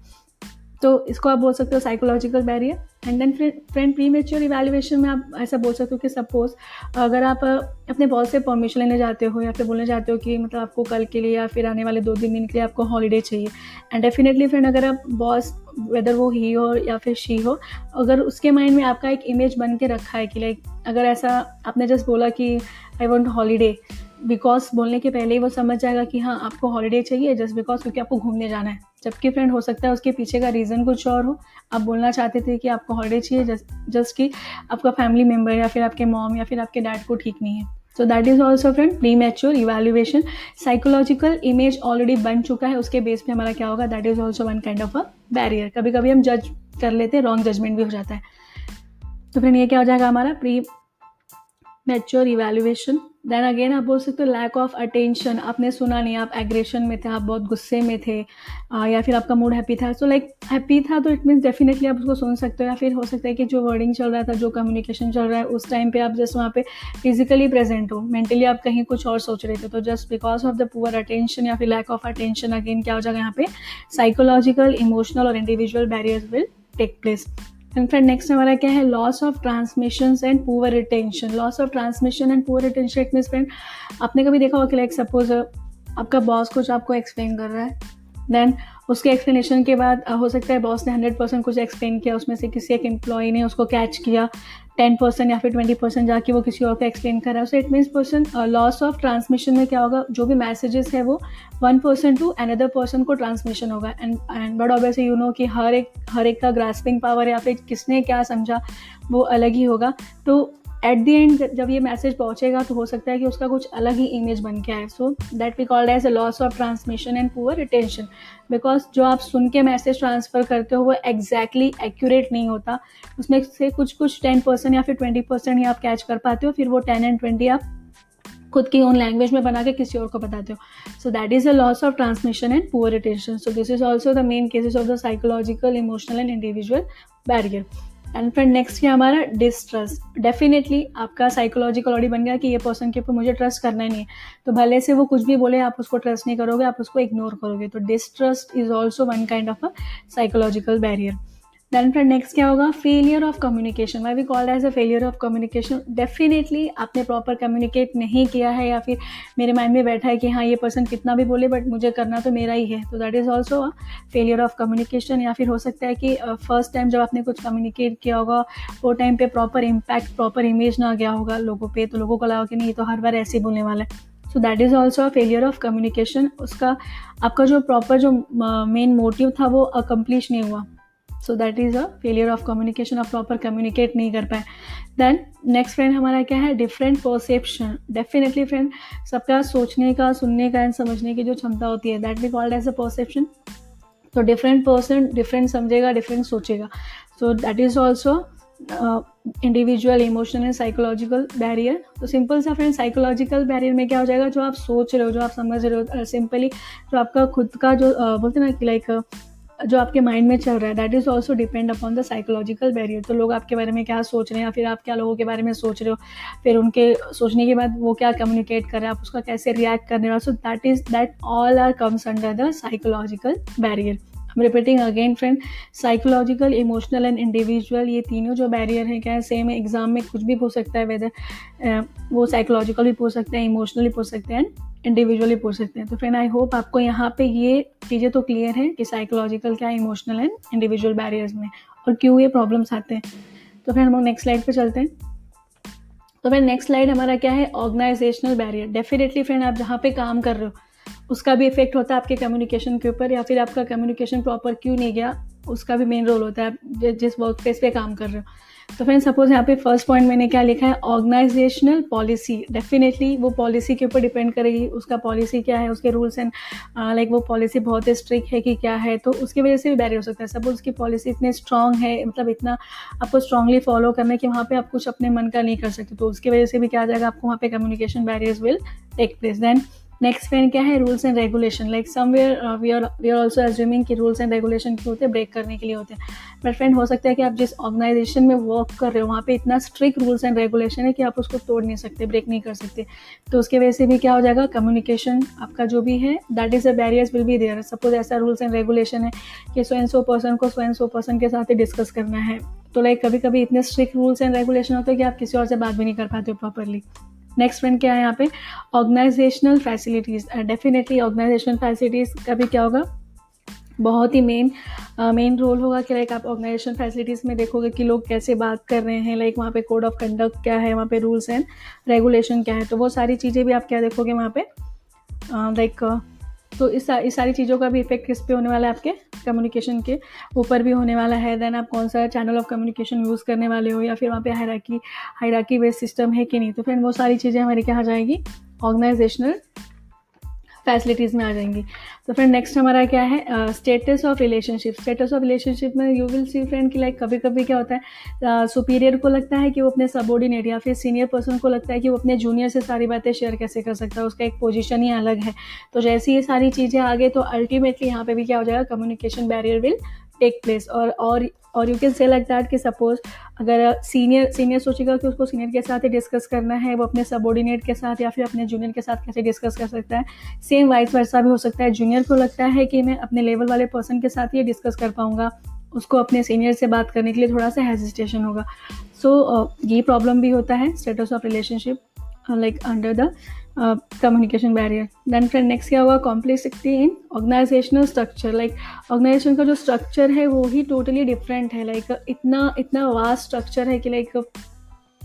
तो इसको आप बोल सकते हो psychological barrier and then friend premature evaluation में आप ऐसा बोल सकते हो कि सपोज़ अगर आप अपने बॉस से परमिशन लेने जाते हो या फिर बोलने जाते हो कि मतलब आपको कल के लिए या फिर आने वाले दो तीन दिन के लिए आपको हॉलीडे चाहिए। एंड डेफिनेटली फ्रेंड अगर आप बॉस वेदर वो ही हो या फिर शी हो, अगर उसके माइंड में आपका एक इमेज बन के रखा है कि लाइक अगर ऐसा आपने जस्ट बोला कि आई वॉन्ट हॉलीडे बिकॉज़ बोलने के पहले ही वो समझ जाएगा कि हाँ आपको हॉलीडे चाहिए जस्ट बिकॉज़ क्योंकि आपको घूमने जाना है। जबकि फ्रेंड हो सकता है उसके पीछे का रीज़न कुछ और हो। आप बोलना चाहते थे कि आपको हॉलीडे चाहिए जस्ट कि आपका फैमिली मेंबर या फिर आपके मॉम या फिर आपके डैड को ठीक नहीं है। So that is also friend premature evaluation psychological image already बन चुका है, उसके बेस पे हमारा क्या होगा? That is also one kind of a barrier कभी कभी हम जज कर लेते हैं रॉन्ग जजमेंट भी हो जाता है। तो फ्रेंड ये क्या हो जाएगा हमारा? Premature evaluation then again आप बोल सकते हो लैक ऑफ़ अटेंशन आपने सुना नहीं आप एग्रेशन में थे आप बहुत गुस्से में थे आ, या फिर आपका मूड हैप्पी था। सो लाइक हैप्पी था तो इट मीन्स डेफिनेटली आप उसको सुन सकते हो। या फिर हो सकता है कि जो वर्डिंग चल रहा था जो कम्युनिकेशन चल रहा है उस टाइम पे आप जस्ट वहाँ पे फिजिकली प्रेजेंट हो। मेंटली आप कहीं कुछ और सोच रहे थे। तो just because of the poor attention या फिर लैक ऑफ़ अटेंशन अगेन क्या हो जाएगा यहाँ पे? साइकोलॉजिकल इमोशनल और individual barriers will take place and friend next हमारा क्या है? Loss of transmission and poor retention loss of transmission and poor retention it means friend आपने कभी देखा होगा कि लाइक सपोज़ आपका बॉस कुछ आपको एक्सप्लेन कर रहा है देन उसके एक्सप्लेनेशन के बाद हो सकता है बॉस ने हंड्रेड परसेंट कुछ एक्सप्लेन किया, उसमें से किसी एक एम्प्लॉय ने उसको कैच किया टेन परसेंट या फिर ट्वेंटी परसेंट जाके वो किसी और को एक्सप्लेन कर रहा है। So it means person loss of transmission में क्या होगा? जो भी मैसेजेस है वो one person to another person को ट्रांसमिशन होगा। And and but obviously you know कि हर एक हर एक का ग्रास्पिंग पावर या फिर किसने क्या समझा वो अलग ही होगा। तो एट द एंड जब ये मैसेज पहुंचेगा तो हो सकता है कि उसका कुछ अलग ही इमेज बन के आए। So that we called as a loss of transmission and poor retention because जो आप सुन के मैसेज ट्रांसफ़र करते हो, वो एग्जैक्टली एक्यूरेट नहीं होता। उसमें से कुछ कुछ टेन परसेंट या फिर ट्वेंटी परसेंट ही आप कैच कर पाते हो, फिर वो टेन एंड ट्वेंटी आप खुद की ओन लैंग्वेज में बना के किसी और को बताते हो। So that is a loss of transmission and poor retention so this is also the main causes of the psychological emotional and individual barrier and फिर नेक्स्ट है हमारा डिस्ट्रस्ट डेफिनेटली आपका साइकोलॉजिकल ऑडी बन गया कि ये पर्सन के ऊपर मुझे ट्रस्ट करना ही नहीं है। तो भले से वो कुछ भी बोले, आप उसको ट्रस्ट नहीं करोगे, आप उसको इग्नोर करोगे। तो distrust is also one kind of a psychological barrier then friend next क्या होगा? Failure of communication why we called as a failure of communication definitely आपने प्रॉपर कम्युनिकेट नहीं किया है या फिर मेरे माइंड में बैठा है कि हाँ ये पर्सन कितना भी बोले बट मुझे करना तो मेरा ही है। तो that is also a failure of communication या फिर हो सकता है कि फ़र्स्ट टाइम जब आपने कुछ कम्युनिकेट किया होगा, वो टाइम पे प्रॉपर इम्पैक्ट प्रॉपर इमेज ना गया होगा लोगों पे तो लोगों को लगा कि नहीं तो हर बार ऐसे ही बोलने वाला है। So that is also a failure of communication उसका, आपका जो प्रॉपर जो मेन मोटिव था, वो अकम्प्लिश नहीं हुआ। So that is a failure of communication आप प्रॉपर कम्युनिकेट नहीं कर पाए। देन नेक्स्ट फ्रेंड हमारा क्या है? डिफरेंट परसेप्शन डेफिनेटली फ्रेंड सबका सोचने का सुनने का एंड समझने की जो क्षमता होती है that be called as a perception तो डिफरेंट पर्सन डिफरेंट समझेगा डिफरेंट सोचेगा। So that is also individual emotional and psychological barrier तो सिंपल सा फ्रेंड साइकोलॉजिकल बैरियर में क्या हो जाएगा? जो आप सोच रहे हो जो आप समझ रहे हो सिंपली जो आपका खुद का जो uh, बोलते ना कि लाइक जो आपके माइंड में चल रहा है that is also depend upon the psychological barrier तो लोग आपके बारे में क्या सोच रहे हैं या फिर आप क्या लोगों के बारे में सोच रहे हो? फिर उनके सोचने के बाद वो क्या कम्युनिकेट कर रहे हैं, आप उसका कैसे रिएक्ट करने वाले so that is that all are comes under the psychological barrier repeating again friend psychological emotional and individual ये तीनों जो बैरियर हैं, क्या है सेम एग्ज़ाम में कुछ भी पूछ सकता है वेदर वो साइकोलॉजिकल भी पूछ सकते हैं इमोशनली पूछ सकते हैं इंडिविजुअली पूछ सकते हैं। तो फ्रेंड आई होप आपको यहाँ पे ये चीज़ें तो क्लियर है कि साइकोलॉजिकल क्या इमोशनल एंड इंडिविजुअल बैरियर्स में और क्यों ये प्रॉब्लम्स आते हैं। तो फिर हम लोग नेक्स्ट स्लाइड पे चलते हैं। तो फिर नेक्स्ट स्लाइड हमारा क्या है? ऑर्गेनाइजेशनल बैरियर डेफिनेटली फ्रेंड आप जहाँ पे काम कर रहे हो, उसका भी इफ़ेक्ट होता है आपके कम्युनिकेशन के ऊपर या फिर आपका कम्युनिकेशन प्रॉपर क्यों नहीं गया, उसका भी मेन रोल होता है। आप जिस वर्क प्लेस पे काम कर रहे हो। तो फ्रेंड सपोज़ यहाँ पे फ़र्स्ट पॉइंट मैंने क्या लिखा है? ऑर्गेनाइजेशनल पॉलिसी डेफिनेटली वो पॉलिसी के ऊपर डिपेंड करेगी। उसका पॉलिसी क्या है? उसके रूल्स एंड लाइक वो पॉलिसी बहुत ही स्ट्रिक्ट है कि क्या है? तो उसकी वजह से भी बैरियर हो सकता है। सपोज़ उसकी पॉलिसी इतनी स्ट्रांग है मतलब इतना आपको स्ट्रांगली फॉलो करना है कि वहाँ पे आप कुछ अपने मन का नहीं कर सकते। तो उसकी वजह से भी क्या आ जाएगा? आपको वहाँ पे communication barriers will take place then next friend क्या है? Rules and regulation like somewhere we are we are also assuming कि रूल्स एंड रेगुलेशन क्यों होते हैं? ब्रेक करने के लिए होते हैं. बट फ्रेंड हो सकता है कि आप जिस ऑर्गेनाइजेशन में वर्क कर रहे हो, वहाँ पे इतना स्ट्रिक्ट रूल्स एंड रेगुलेशन है कि आप उसको तोड़ नहीं सकते ब्रेक नहीं कर सकते. तो उसकी वजह से भी क्या हो जाएगा? कम्युनिकेशन आपका जो भी है that is a barriers will be there suppose ऐसा रूल्स एंड रेगुलेशन है कि सो एंड सो पर्सन को सो एंड सो पर्सन के साथ ही डिस्कस करना है. तो लाइक कभी कभी इतने स्ट्रिक्ट रूल्स एंड रेगुलेशन होते हैं कि आप किसी और से बात भी नहीं कर पाते हो प्रॉपरली नेक्स्ट पॉइंट क्या है यहाँ पे? Organisational facilities definitely organisational facilities का भी क्या होगा? बहुत ही मेन मेन रोल होगा कि लाइक आप ऑर्गेनाइजेशन फैसिलिटीज़ में देखोगे कि लोग कैसे बात कर रहे हैं लाइक वहाँ पे कोड ऑफ़ कंडक्ट क्या है, वहाँ पे रूल्स एंड रेगुलेशन क्या है। तो वो सारी चीज़ें भी आप क्या देखोगे वहाँ पे? लाइक तो इस इस सारी चीज़ों का भी इफ़ेक्ट किस पे होने वाला है आपके कम्युनिकेशन के? ऊपर भी होने वाला है देन आप कौन सा चैनल ऑफ़ कम्युनिकेशन यूज़ करने वाले हो या फिर वहाँ पे हायराकी हायराकी बेस्ड सिस्टम है कि नहीं? तो फिर वो सारी चीज़ें हमारे क्या आ जाएगी? ऑर्गेनाइजेशनल फैसिलिटीज़ में आ जाएँगी। तो फ्रेंड नेक्स्ट हमारा क्या है? Status of relationship status of relationship में यू विल सी फ्रेंड कि लाइक कभी कभी क्या होता है सुपीरियर uh, को लगता है कि वो अपने सबॉर्डिनेट या फिर सीनियर पर्सन को लगता है कि वो अपने जूनियर से सारी बातें शेयर कैसे कर सकता है उसका एक पोजिशन ही अलग है। तो जैसे ये सारी चीज़ें आगे तो अल्टीमेटली यहाँ पे भी क्या हो जाएगा communication barrier will take place और और और you can say like that कि सपोज़ अगर सीनियर सीनियर सोचेगा कि उसको सीनियर के साथ ही डिस्कस करना है वो अपने सबॉर्डिनेट के साथ या फिर अपने जूनियर के साथ कैसे डिस्कस कर सकता है? सेम वाइस वर्सा भी हो सकता है। जूनियर को लगता है कि मैं अपने लेवल वाले पर्सन के साथ ही डिस्कस कर पाऊँगा। उसको अपने सीनियर से बात करने के लिए थोड़ा सा हेजिटेशन होगा। सो so, ये प्रॉब्लम भी होता है status of relationship like under the communication barrier then friend next क्या हुआ? Complexity in organizational structure like organization का जो स्ट्रक्चर है वो ही टोटली डिफरेंट है. लाइक like, इतना इतना वास्ट स्ट्रक्चर है कि लाइक like,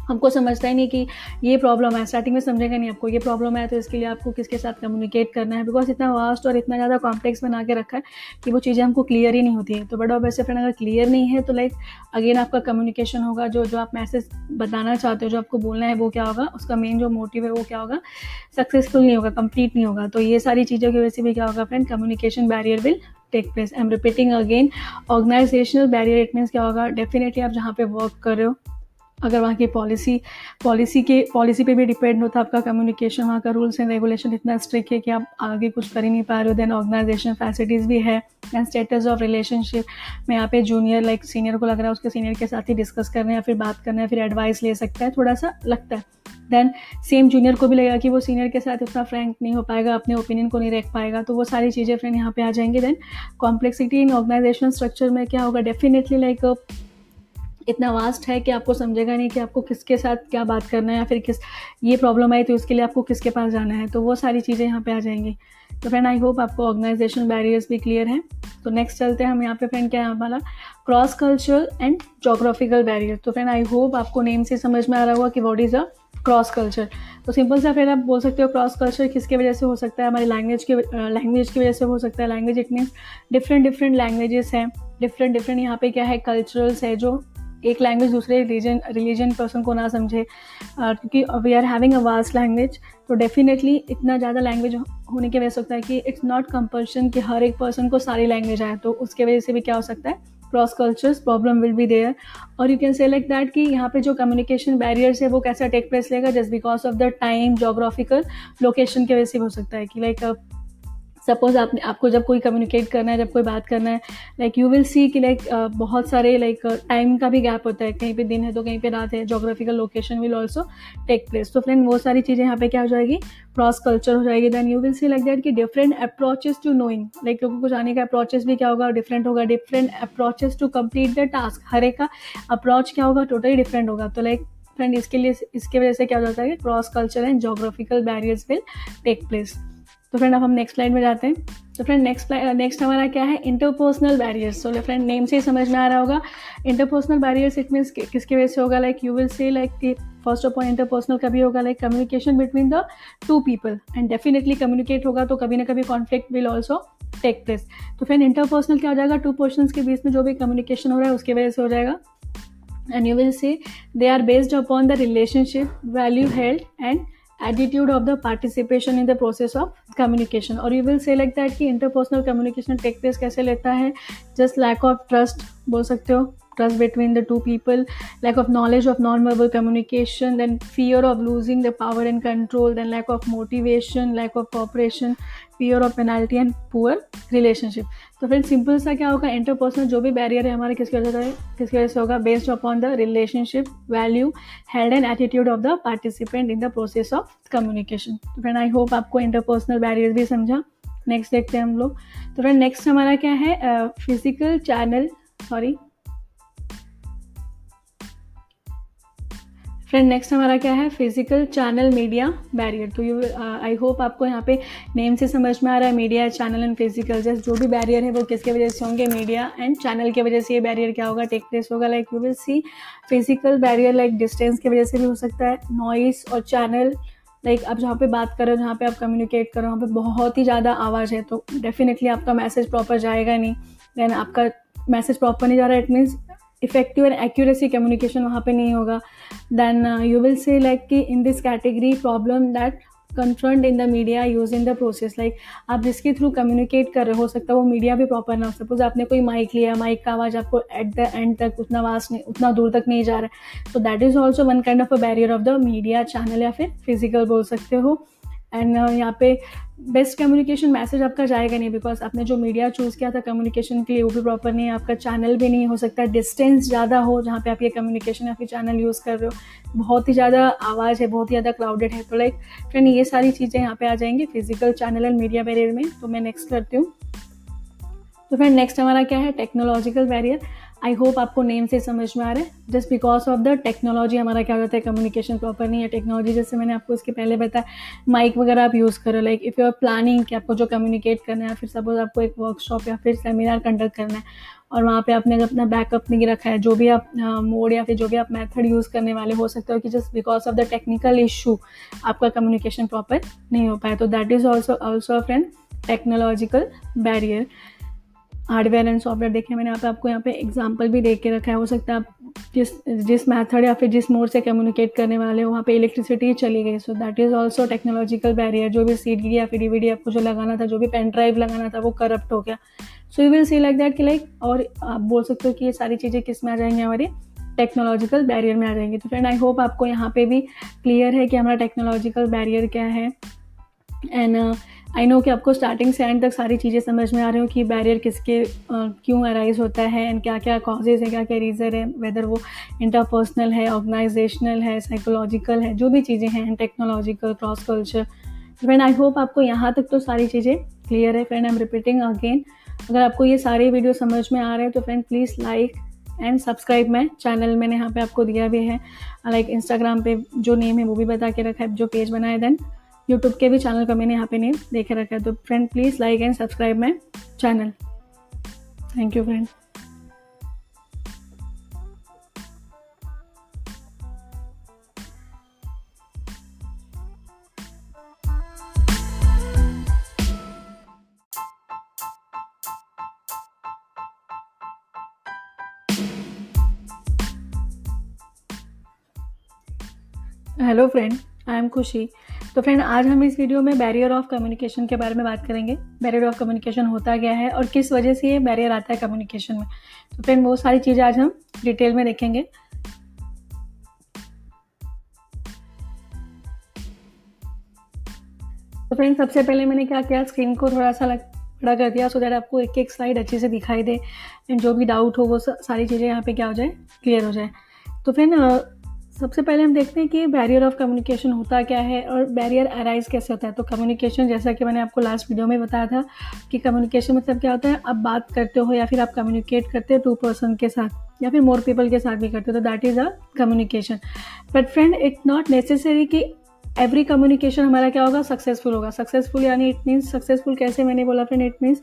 हमको समझता ही नहीं कि ये प्रॉब्लम है। स्टार्टिंग में समझेगा नहीं आपको, ये प्रॉब्लम है तो इसके लिए आपको किसके साथ कम्युनिकेट करना है? बिकॉज़ इतना वास्ट और इतना ज़्यादा कॉम्प्लेक्स बना के रखा है कि वो चीज़ें हमको क्लियर ही नहीं होती हैं। तो बड़ा वैसे फ्रेंड अगर क्लियर नहीं है तो लाइक अगेन आपका कम्युनिकेशन होगा, जो जो आप मैसेज बताना चाहते हो, जो आपको बोलना है, वो क्या होगा? उसका मेन जो मोटिव है, वो क्या होगा? सक्सेसफुल नहीं होगा कंप्लीट नहीं होगा। तो ये सारी चीज़ों की वजह से भी क्या होगा friend communication barrier will take place I am repeating again organizational barrier it means क्या होगा? डेफिनेटली आप जहाँ पे वर्क कर रहे हो अगर वहाँ की पॉलिसी पॉलिसी के पॉलिसी पे भी डिपेंड होता है आपका कम्युनिकेशन वहाँ का रूल्स एंड रेगुलेशन इतना स्ट्रिक्ट है कि आप आगे कुछ कर ही नहीं पा रहे हो देन ऑर्गेनाइजेशन फैसिलिटीज़ भी है एंड स्टेटस ऑफ़ रिलेशनशिप में यहाँ पे जूनियर लाइक सीनियर को लग रहा है उसके सीनियर के साथ ही डिस्कस करना या फिर बात करना है, फिर एडवाइस ले सकता है, थोड़ा सा लगता है। देन सेम जूनियर को भी लगेगा कि वो सीनियर के साथ उतना फ्रैंक नहीं हो पाएगा, अपने ओपिनियन को नहीं रख पाएगा तो वो सारी चीज़ें फ्रेंड यहाँ पे आ जाएँगे। Then complexity in organization structure में क्या होगा? डेफिनेटली लाइक इतना वास्ट है कि आपको समझेगा नहीं कि आपको किसके साथ क्या बात करना है या फिर किस, ये प्रॉब्लम आई तो उसके लिए आपको किसके पास जाना है। तो वो सारी चीज़ें यहाँ पे आ जाएँगी। तो फ्रेंड आई होप आपको ऑर्गेनाइजेशन बैरियर्स भी क्लियर हैं। तो नेक्स्ट चलते हैं हम यहाँ पे फ्रेंड क्या है हमारा cross cultural and geographical barrier तो फ्रेंड आई होप आपको नेम से समझ में आ रहा होगा कि what is a cross culture तो सिंपल सा फिर आप बोल सकते हो क्रॉस कल्चर किसके वजह से हो सकता है? हमारी लैंग्वेज के लैंग्वेज की वजह से हो सकता है। Language it means different different languages हैं। डिफरेंट डिफरेंट यहाँ पे क्या है? कल्चरल्स है जो एक लैंग्वेज दूसरे रिलीजन रिलीजन पर्सन को ना समझे। क्योंकि we are having a vast language तो डेफिनेटली इतना ज़्यादा लैंग्वेज होने की वजह से होता है कि इट्स नॉट कंपल्शन कि हर एक पर्सन को सारी लैंग्वेज आए तो उसके वजह से भी क्या हो सकता है? Cross cultures problem will be there और you can say like that कि यहाँ पे जो कम्युनिकेशन बैरियर्स है वो कैसा टेक प्लेस लेगा? Just because of the time geographical location की वजह से हो सकता है कि लाइक like, सपोज़ आपने आपको जब कोई कम्युनिकेट करना है जब कोई बात करना है लाइक यू विल सी कि लाइक uh, बहुत सारे लाइक टाइम uh, का भी गैप होता है। कहीं पे दिन है तो कहीं पे रात है। Geographical location will also take place तो फ्रेंड वो सारी चीज़ें यहाँ पे क्या हो जाएगी? क्रॉस कल्चर हो जाएगी। Then you will see like that कि different approaches to knowing like लोगों को जाने का अप्रोचेस भी क्या होगा? डिफरेंट होगा। Different approaches to complete the task हर एक का अप्रोच क्या होगा? टोटली डिफरेंट होगा। तो लाइक फ्रेंड इसके लिए इसके वजह से क्या हो जाता है? Cross culture and geographical barriers will take place तो फ्रेंड अब हम नेक्स्ट स्लाइड में जाते हैं। तो फ्रेंड नेक्स्ट नेक्स्ट हमारा क्या है? इंटरपर्सनल बैरियर्स तो फ्रेंड नेम से ही समझ में आ रहा होगा। इंटरपर्सनल बैरियर्स इट मीन्स किसकी वजह से होगा? Like you will say like first of all interpersonal कभी होगा? Like communication between the two people and definitely communicate होगा तो कभी ना कभी conflict will also take place तो फ्रेंड इंटरपर्सनल क्या हो जाएगा? टू पर्सन के बीच में जो भी कम्युनिकेशन हो रहा है, उसकी वजह से हो जाएगा। And you will say they are based upon the relationship value health and attitude of the participation in the process of communication or you will say like that कि interpersonal communication take place कैसे लेता है just lack of trust बोल सकते हो trust between the two people lack of knowledge of non-verbal communication then fear of losing the power and control then lack of motivation lack of cooperation fear of penalty and poor relationship तो friend simple सा क्या होगा interpersonal जो भी barrier है हमारे किसकी वजह से किसकी वजह से होगा based upon the relationship value held and attitude of the participant in the process of communication तो फ्रेंड आई होप आपको इंटरपर्सनल बैरियर भी समझा नेक्स्ट देखते हैं हम लोग तो फ्रेंड नेक्स्ट हमारा क्या है physical channel sorry friend next हमारा क्या है? फ़िज़िकल चैनल मीडिया बैरियर तो यू आई होप आपको यहाँ पे नेम से समझ में आ रहा है media channel and physical just जो भी बैरियर है वो किसके वजह से होंगे? मीडिया एंड चैनल की वजह से ये बैरियर क्या होगा? टेक प्लेस होगा like you will see physical barrier like distance की वजह से भी हो सकता है. नॉइस और चैनल लाइक आप जहाँ पे बात करो, जहाँ पे आप कम्युनिकेट करो, वहाँ पे बहुत ही ज़्यादा आवाज़ है तो डेफिनेटली आपका मैसेज प्रॉपर जाएगा नहीं. देन आपका मैसेज प्रॉपर नहीं जा रहा है it means effective and accuracy communication वहाँ पे नहीं होगा। Then you will say like कि in this category problem that confront in the media use in the process like आप जिसके थ्रू कम्युनिकेट कर रहे हो सकता है वो मीडिया भी प्रॉपर ना हो। सपोज़ आपने कोई माइक लिया माइक का आवाज़ आपको एट द एंड तक उतना आवाज़ नहीं, उतना दूर तक नहीं जा रहा है। तो that is also one kind of a barrier of the media channel या फिर फ़िज़िकल बोल सकते हो। एंड uh, यहाँ पे बेस्ट कम्युनिकेशन मैसेज आपका जाएगा नहीं बिकॉज़ आपने जो मीडिया चूज़ किया था कम्युनिकेशन के लिए वो भी प्रॉपर नहीं है आपका चैनल भी नहीं हो सकता डिस्टेंस ज़्यादा हो जहाँ पे आप ये कम्युनिकेशन या फिर चैनल यूज़ कर रहे हो। बहुत ही ज़्यादा आवाज़ है बहुत ही ज़्यादा क्राउडेड है। तो लाइक फ्रेंड ये सारी चीज़ें यहाँ पे आ जाएँगी physical channel and media barrier में। तो मैं नेक्स्ट करती हूँ। तो फ्रेंड नेक्स्ट हमारा क्या है? टेक्नोलॉजिकल बैरियर आई होप आपको नेम से समझ में आ रहा है। Just because of the technology हमारा क्या होता है कम्युनिकेशन प्रॉपर नहीं है। टेक्नोलॉजी जैसे मैंने आपको इसके पहले बताया माइक वगैरह आप यूज़ करो। Like if you are planning कि आपको जो कम्युनिकेट करना है, फिर सपोज़ आपको एक वर्कशॉप या फिर सेमिनार कंडक्ट करना है, और वहाँ पे आपने अपना बैकअप नहीं रखा है, जो भी आप मोड या फिर जो भी आप मेथड यूज़ करने वाले, हो सकते हो कि just because of the technical issue आपका कम्युनिकेशन प्रॉपर नहीं हो पाया। तो that is also also a friend technological barrier hardware and software देखे, मैंने यहाँ पे आपको यहाँ पे एग्जांपल भी देख के रखा है। हो सकता है आप जिस जिस मेथड या फिर जिस मोड से कम्युनिकेट करने वाले हो, वहाँ पे इलेक्ट्रिसिटी चली गई। So that is also technological barrier जो भी सी डी या फिर डी आपको जो लगाना था, जो भी पेन ड्राइव लगाना था, वो करप्ट हो गया। So you will see like that कि लाइक और आप बोल सकते हो कि ये सारी चीज़ें किसमें आ जाएँगी? हमारी टेक्नोलॉजिकल बैरियर में आ जाएँगी। तो फ्रेंड आई होप आपको यहाँ पे भी क्लियर है कि हमारा टेक्नोलॉजिकल बैरियर क्या है। एंड आई नो कि आपको स्टार्टिंग से एंड तक सारी चीज़ें समझ में आ रही हो कि बैरियर किसके क्यों अराइज होता है एंड क्या क्या कॉजेज़ है क्या क्या रीज़न है वेदर वो इंटरपर्सनल है ऑर्गेनाइजेशनल है साइकोलॉजिकल है, जो भी चीज़ें हैं technological cross culture friend I hope आपको यहाँ तक तो सारी चीज़ें क्लियर है. Friend I am repeating again अगर आपको ये सारे वीडियो समझ में आ रहे हैं तो friend please like and subscribe मैं चैनल मैंने यहाँ पे आपको दिया भी है लाइक इंस्टाग्राम पे जो नेम है वो भी बता के रखा है, जो पेज बनाया देन यूट्यूब के भी चैनल का मैंने यहाँ पे नेम देखे रखा है तो friend please like and subscribe my channel thank you friend hello friend I am Khushi तो फ्रेंड आज हम इस वीडियो में बैरियर ऑफ़ कम्युनिकेशन के बारे में बात करेंगे। बैरियर ऑफ़ कम्युनिकेशन होता क्या है और किस वजह से ये बैरियर आता है कम्युनिकेशन में? तो फ्रेंड वो सारी चीज़ें आज हम डिटेल में देखेंगे। तो फ्रेंड सबसे पहले मैंने क्या किया स्क्रीन को थोड़ा सा लग बड़ा कर दिया सो दैट आपको एक एक स्लाइड अच्छे से दिखाई दे। एंड जो भी डाउट हो, वो सारी चीज़ें यहाँ पे क्या हो जाए क्लियर हो जाए। तो फ्रेंड सबसे पहले हम देखते हैं कि बैरियर ऑफ़ कम्युनिकेशन होता क्या है और बैरियर अराइज कैसे होता है। तो कम्युनिकेशन जैसा कि मैंने आपको लास्ट वीडियो में बताया था कि कम्युनिकेशन मतलब क्या होता है, आप बात करते हो या फिर आप कम्युनिकेट करते हो टू पर्सन के साथ या फिर मोर पीपल के साथ भी करते हो तो that is a communication but friend it not necessary कि एवरी कम्युनिकेशन हमारा क्या होगा? सक्सेसफुल होगा। सक्सेसफुल यानी इट मीन्स सक्सेसफुल कैसे मैंने बोला फ्रेंड इट मीन्स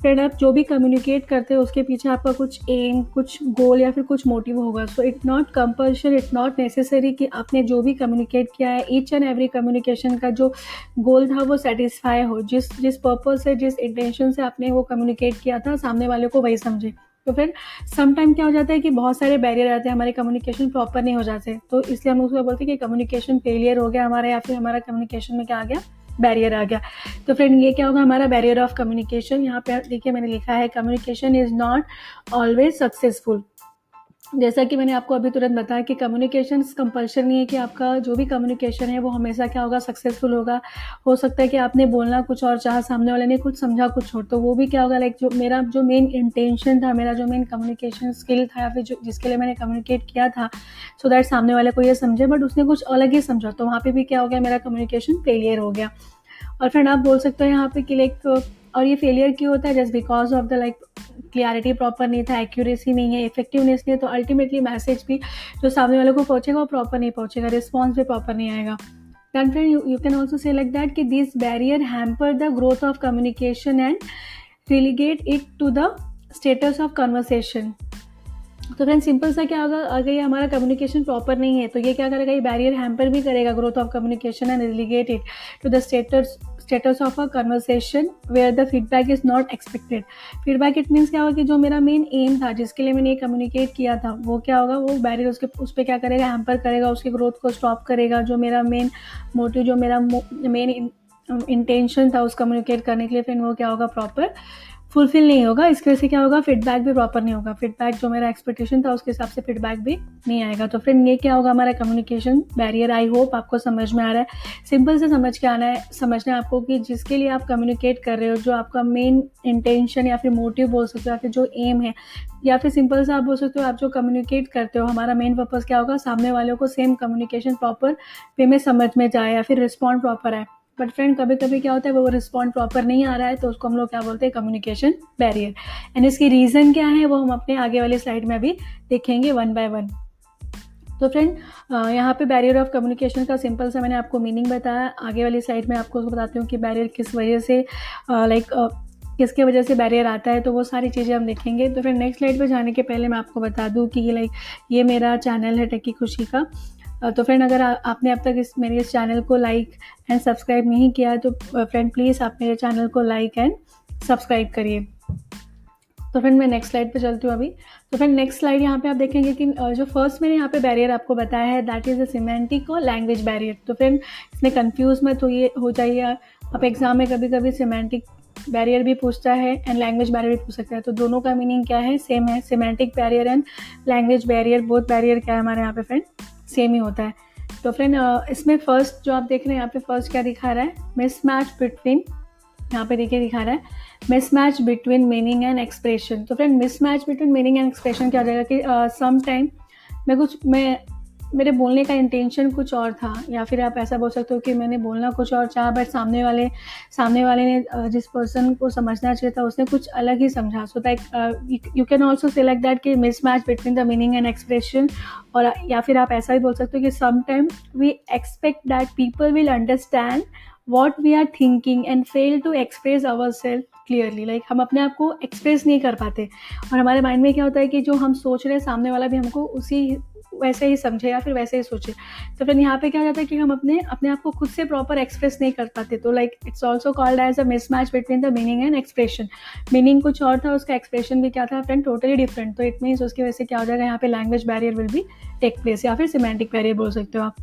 फ्रेंड आप जो भी कम्युनिकेट करते हो, उसके पीछे आपका कुछ एम कुछ गोल या फिर कुछ मोटिव होगा। So it not compulsion it not necessary कि आपने जो भी कम्युनिकेट किया है ईच एंड एवरी कम्युनिकेशन का जो गोल था, वो सेटिस्फाई हो। जिस जिस पर्पज से, जिस इंटेंशन से आपने वो कम्युनिकेट किया था, सामने वाले को वही समझे। तो फिर सम टाइम क्या हो जाता है कि बहुत सारे बैरियर आते हैं, हमारे कम्युनिकेशन प्रॉपर नहीं हो जाते। तो इसलिए हम उसको बोलते हैं कि कम्युनिकेशन फेलियर हो गया हमारा या फिर हमारा कम्युनिकेशन में क्या आ गया? बैरियर आ गया। तो फ्रेंड ये क्या होगा? हमारा बैरियर ऑफ़ कम्युनिकेशन यहाँ पे देखिए मैंने लिखा है communication is not always successful जैसा कि मैंने आपको अभी तुरंत बताया कि कम्युनिकेशन कंपल्शन नहीं है कि आपका जो भी कम्युनिकेशन है, वो हमेशा क्या होगा सक्सेसफुल होगा। हो सकता है कि आपने बोलना कुछ और चाहा, सामने वाले ने कुछ समझा, कुछ और। तो वो भी क्या होगा लाइक जो मेरा जो मेन इंटेंशन था, मेरा जो मेन कम्युनिकेशन स्किल था, या फिर जो, जिसके लिए मैंने कम्युनिकेट किया था सो so दैट सामने वाले को ये समझे बट उसने कुछ अलग ही समझा। तो वहाँ पर भी क्या हो गया, मेरा कम्युनिकेशन फेलियर हो गया। और फ्रेंड आप बोल सकते हो यहाँ पे कि लाइक और ये फेलियर क्यों होता है? Just because of the like clarity proper नहीं था एक्यूरेसी नहीं है इफेक्टिवनेस नहीं है तो अल्टीमेटली मैसेज भी जो सामने वाले को पहुंचेगा वो प्रॉपर नहीं पहुंचेगा रिस्पॉन्स भी प्रॉपर नहीं आएगा। Then friend you can also say like that कि this barrier hamper the growth of communication and relegate it to the status of conversation तो फ्रेंड सिंपल सा क्या होगा? अगर ये हमारा कम्युनिकेशन प्रॉपर नहीं है तो ये क्या करेगा? ये बैरियर हैम्पर भी करेगा growth of communication and relegate it to the status status of a conversation where the feedback is not expected feedback it means क्या होगा कि जो मेरा मेन एम था, जिसके लिए मैंने ये कम्युनिकेट किया था, वो क्या होगा? वो बैरियर उसके उस पर क्या करेगा? हेम्पर करेगा, उसकी ग्रोथ को स्टॉप करेगा। जो मेरा मेन मोटिव जो मेरा मेन इंटेंशन था उस कम्युनिकेट करने के लिए, फिर वो क्या होगा? प्रॉपर फुलफिल नहीं होगा, इसकी वजह से क्या होगा फीडबैक भी प्रॉपर नहीं होगा। फीडबैक जो मेरा एक्सपेक्टेशन था, उसके हिसाब से फीडबैक भी नहीं आएगा। तो फिर ये क्या होगा हमारा कम्युनिकेशन बैरियर आई होप आपको समझ में आ रहा है। सिंपल से समझ के आना है, समझना है आपको कि जिसके लिए आप कम्युनिकेट कर रहे हो, जो आपका मेन इंटेंशन या फिर मोटिव बोल सकते हो, या फिर जो एम है, या फिर सिंपल से आप बोल सकते हो, आप जो कम्युनिकेट करते हो, हमारा मेन पर्पज़ क्या होगा? सामने वालों को सेम कम्युनिकेशन प्रॉपर वे में समझ में जाए या फिर रिस्पॉन्ड प्रॉपर आए। बट फ्रेंड कभी कभी क्या होता है, वो रिस्पॉन्ड प्रॉपर नहीं आ रहा है तो उसको हम लोग क्या बोलते हैं कम्युनिकेशन बैरियर एंड इसकी रीज़न क्या है, वो हम अपने आगे वाले स्लाइड में अभी देखेंगे वन बाय वन तो फ्रेंड यहाँ पे बैरियर ऑफ़ कम्युनिकेशन का सिंपल सा मैंने आपको मीनिंग बताया. आगे वाली साइड में आपको बताती हूँ कि बैरियर किस वजह से लाइक किसके वजह से बैरियर आता है तो वो सारी चीज़ें हम देखेंगे. तो फिर नेक्स्ट स्लाइड पे जाने के पहले मैं आपको बता दूँ कि लाइक ये मेरा चैनल है टेकी खुशी का. तो फ्रेंड अगर आ, आपने अब तक इस मेरे इस चैनल को लाइक एंड सब्सक्राइब नहीं किया तो फ्रेंड प्लीज़ आप मेरे चैनल को लाइक एंड सब्सक्राइब करिए। तो फ्रेंड मैं नेक्स्ट स्लाइड पे चलती हूँ अभी। तो फ्रेंड नेक्स्ट स्लाइड यहाँ पे आप देखेंगे कि जो फ़र्स्ट मैंने यहाँ पे बैरियर आपको बताया है दैट इज़ अ सिमेंटिक और लैंग्वेज बैरियर तो फ्रेंड इसमें कंफ्यूज मत हो ये हो जाइए। आप एग्ज़ाम में कभी कभी सिमेंटिक बैरियर भी पूछता है एंड लैंग्वेज बैरियर भी पूछ सकता है। तो दोनों का मीनिंग क्या है? सेम है semantic barrier and language barrier both barrier क्या है हमारे यहाँ पे फ्रेंड सेम ही होता है। तो फ्रेंड इसमें फ़र्स्ट जो आप देख रहे हैं, यहाँ पे फ़र्स्ट क्या दिखा रहा है? मिस मैच बिटवीन यहाँ पे देखिए दिखा रहा है। Mismatch between meaning and expression तो friend mismatch between meaning and expression क्या हो जाएगा कि सम टाइम मैं कुछ, मैं मेरे बोलने का इंटेंशन कुछ और था, या फिर आप ऐसा बोल सकते हो कि मैंने बोलना कुछ और चाहा बट सामने वाले सामने वाले ने जिस पर्सन को समझना चाहिए था, उसने कुछ अलग ही समझा। So that you can also say that कि mismatch between the meaning and expression और, या फिर आप ऐसा भी बोल सकते हो कि sometime we expect that people will understand what we are thinking and fail to express our self clearly like हम अपने आप को एक्सप्रेस नहीं कर पाते। और हमारे माइंड में क्या होता है कि जो हम सोच रहे हैं, सामने वाला भी हमको उसी वैसे ही समझे या फिर वैसे ही सोचे। तो फिर यहाँ पे क्या जाता है कि हम अपने अपने आप को खुद से प्रॉपर एक्सप्रेस नहीं कर पाते। तो like it's also called as a mismatch between the meaning and expression meaning कुछ और था, उसका एक्सप्रेशन भी क्या था फ्रेंड टोटली डिफरेंट तो इट मीन्स उसकी वजह से क्या हो जाएगा, यहाँ पे लैंग्वेज बैरियर विल भी टेक प्लेस या फिर सिमेंटिक बैरियर बोल सकते हो आप।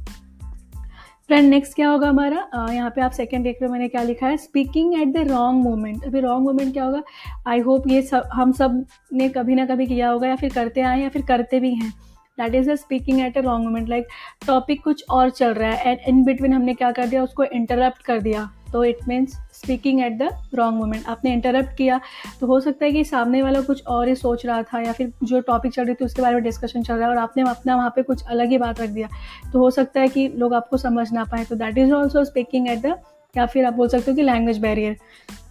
फ्रेंड नेक्स्ट क्या होगा हमारा? यहाँ पे आप सेकंड देख रहे हो, मैंने क्या लिखा है? Speaking at the wrong moment अभी रॉन्ग मोमेंट क्या होगा? आई होप ये सब, हम सबने कभी ना कभी किया होगा, या फिर करते आए या फिर करते भी हैं। That is a speaking at a wrong moment like topic कुछ और चल रहा है एंड इन बिटवीन हमने क्या कर दिया? उसको इंटरप्ट कर दिया। तो it means speaking at the wrong moment आपने इंटरप्ट किया तो हो सकता है कि सामने वाला कुछ और ही सोच रहा था, या फिर जो टॉपिक चल रही थी उसके बारे में डिस्कशन चल रहा है, और आपने अपना वहाँ पे कुछ अलग ही बात रख दिया। तो हो सकता है कि लोग आपको समझ ना पाए। तो that is also speaking at the या फिर आप बोल सकते हो कि लैंग्वेज बैरियर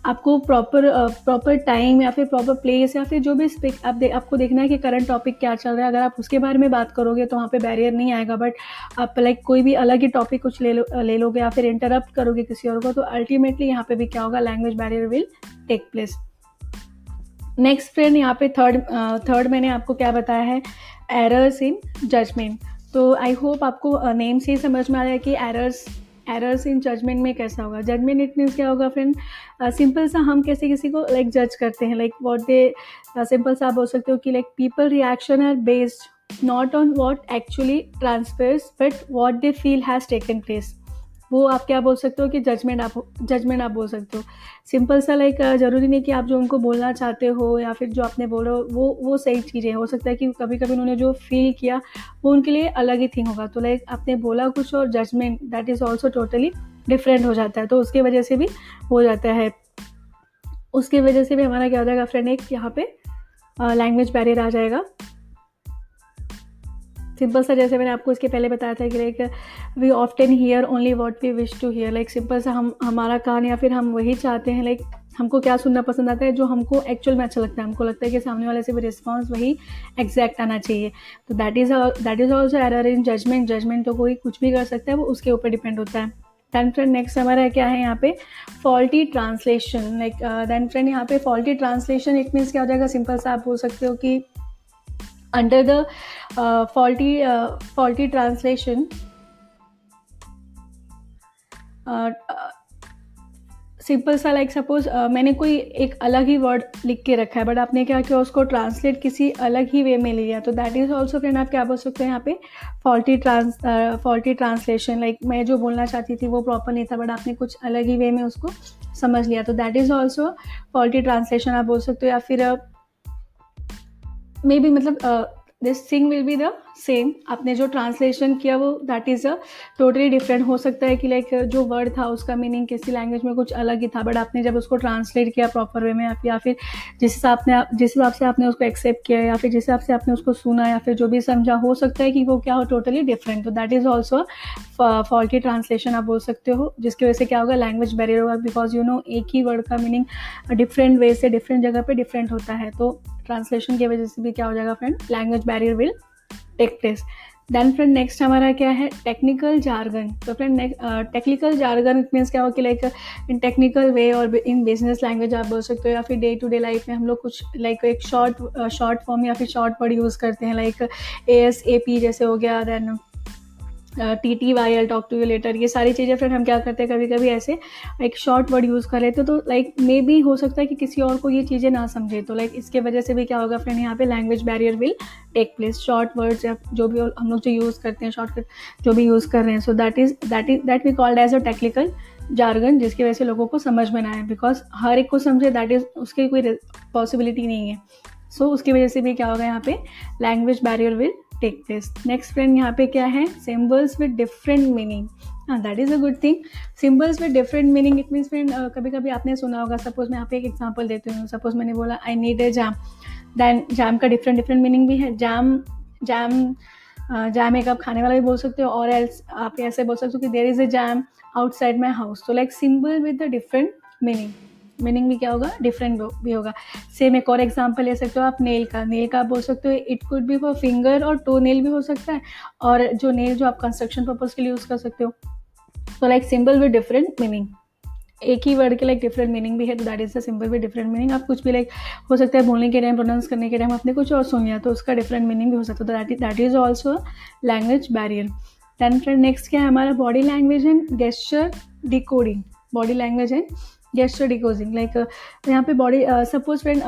आपको प्रॉपर प्रॉपर टाइम या फिर प्रॉपर प्लेस या फिर जो भी आप दे, आपको देखना है कि करंट टॉपिक क्या चल रहा है। अगर आप उसके बारे में बात करोगे तो वहाँ पे बैरियर नहीं आएगा बट आप लाइक कोई भी अलग ही टॉपिक कुछ ले लो ले लोगे या फिर इंटरप्ट करोगे किसी और को तो अल्टीमेटली यहाँ पे भी क्या होगा language barrier will take place next friend यहाँ पे थर्ड थर्ड मैंने आपको क्या बताया है? एरर्स इन जजमेंट तो आई होप आपको नेम से ही समझ में आ रहा है कि एरर्स एरर्स इन जजमेंट में कैसा होगा? जजमेंट इट मीन्स क्या होगा फ्रेंड सिंपल सा हम कैसे किसी को लाइक जज करते हैं? लाइक वॉट दे सिंपल सा आप बोल सकते हो कि like people reaction are based not on what actually transfers but what they feel has taken place वो आप क्या बोल सकते हो कि जजमेंट आप जजमेंट आप बोल सकते हो। सिंपल सा लाइक ज़रूरी नहीं कि आप जो उनको बोलना चाहते हो या फिर जो आपने बोलो वो वो सही चीज़ें हो। सकता है कि कभी कभी उन्होंने जो फील किया, वो उनके लिए अलग ही थिंग होगा। तो लाइक आपने बोला कुछ और judgement that is also totally different हो जाता है। तो उसकी वजह से भी हो जाता है। उसकी वजह से भी हमारा क्या हो जाएगा फ्रेंड एक यहाँ पे लैंग्वेज बैरियर आ जाएगा। सिंपल सा जैसे मैंने आपको इसके पहले बताया था कि like we often hear only what we wish to hear like simple सा हम, हमारा कान या फिर हम वही चाहते हैं लाइक हमको क्या सुनना पसंद आता है, जो हमको एक्चुअल में अच्छा लगता है। हमको लगता है कि सामने वाले से भी रिस्पॉन्स वही एग्जैक्ट आना चाहिए। तो that is that is also error in judgement judgement तो कोई कुछ भी कर सकता है, वो उसके ऊपर डिपेंड होता है। दैन फ्रेंड नेक्स्ट हमारा क्या है यहाँ पे? Faulty translation like then friend यहाँ पे फॉल्टी ट्रांसलेशन इट मीन्स क्या हो जाएगा? सिंपल सा आप बोल सकते हो कि under the uh, faulty uh, faulty translation simple सा लाइक सपोज़ मैंने कोई एक अलग ही वर्ड लिख के रखा है बट आपने क्या किया उसको ट्रांसलेट किसी अलग ही वे में लिया तो दैट इज़ ऑल्सो फ्रेंड आप क्या बोल सकते हैं यहाँ पे? Faulty trans faulty translation like मैं जो बोलना चाहती थी वो प्रॉपर नहीं था बट आपने कुछ अलग ही वे में उसको समझ लिया तो that is also faulty translation आप बोल सकते हो या फिर मे बी मतलब this thing will be the same आपने जो ट्रांसलेशन किया वो that is a totally different हो सकता है कि लाइक like, जो वर्ड था उसका मीनिंग किसी लैंग्वेज में कुछ अलग ही था बट आपने जब उसको ट्रांसलेट किया प्रॉपर वे में या फिर जिस हिसाब ने जिस हिसाब से आपने उसको एक्सेप्ट किया या फिर जिस हिसाब से आपने उसको सुना या फिर जो भी समझा हो सकता है कि वो क्या हो टोटली डिफरेंट तो that is also faulty translation आप बोल सकते हो जिसकी वजह से क्या होगा लैंग्वेज बैरियर होगा बिकॉज़ यू नो एक ही वर्ड का मीनिंग डिफरेंट वे से डिफरेंट जगह पर डिफरेंट होता है. तो ट्रांसलेशन की वजह से भी क्या हो जाएगा friend language barrier will take place then friend next हमारा क्या है? टेक्निकल जारगन तो friend technical jargon it means क्या हो कि लाइक इन टेक्निकल वे और इन बिज़नेस लैंग्वेज आप बोल सकते हो या फिर डे टू डे लाइफ में हम लोग कुछ लाइक like, एक शॉर्ट शॉर्ट फॉर्म या फिर शॉर्ट वर्ड यूज़ करते हैं like A S A P जैसे हो गया then T T Y L talk to you later ये सारी चीज़ें फ्रेंड हम क्या करते हैं कभी कभी ऐसे एक शॉर्ट वर्ड यूज़ कर लेते तो लाइक मे बी हो सकता है कि किसी और को ये चीज़ें ना समझे तो लाइक इसके वजह से भी क्या होगा फ्रेंड यहाँ पे language barrier will take place short words या जो भी हम लोग जो यूज़ करते हैं शॉर्टकट जो भी यूज़ कर रहे हैं so that is that is that we called as a technical jargon जिसकी वजह से लोगों को समझ में ना आए बिकॉज़ हर एक को समझे दैट इज़ उसकी कोई पॉसिबिलिटी नहीं है सो so, उसकी वजह से भी क्या होगा यहाँ पे language barrier will take place next friend यहाँ पे क्या है? सिम्बल्स विद डिफरेंट मीनिंग हाँ that is a good thing symbols with different meaning it means friend कभी कभी आपने सुना होगा सपोज़ मैं यहाँ पे एक एग्ज़ाम्पल देती हूँ. सपोज़ मैंने बोला I need a jam then jam का डिफरेंट डिफरेंट मीनिंग भी है. जैम जैम जैम एक आप खाने वाला भी बोल सकते हो और एल्स आप ऐसे बोल सकते हो कि there is a jam outside my house तो like symbol with the different meaning meaning भी क्या होगा? डिफरेंट भी होगा। सेम एक और एग्ज़ाम्पल ले सकते हो आप नेल का। नेल का आप बोल सकते हो it could be for finger और टो नेल भी हो सकता है। और जो नेल जो आप कंस्ट्रक्शन पर्पज के लिए यूज़ कर सकते हो। So like symbol with different meaning एक ही वर्ड के लाइक डिफरेंट मीनिंग भी है तो that is the simple with different meaning आप कुछ भी लाइक हो सकता है बोलने के टाइम प्रोनाउंस करने के टाइम आपने कुछ और सुन लिया तो उसका डिफरेंट मीनिंग भी हो सकता है। तो that is also language barrier then friend next क्या है? हमारा body language and gesture decoding body language and gesture decoding like यहाँ पे बॉडी सपोज़ फ्रेंड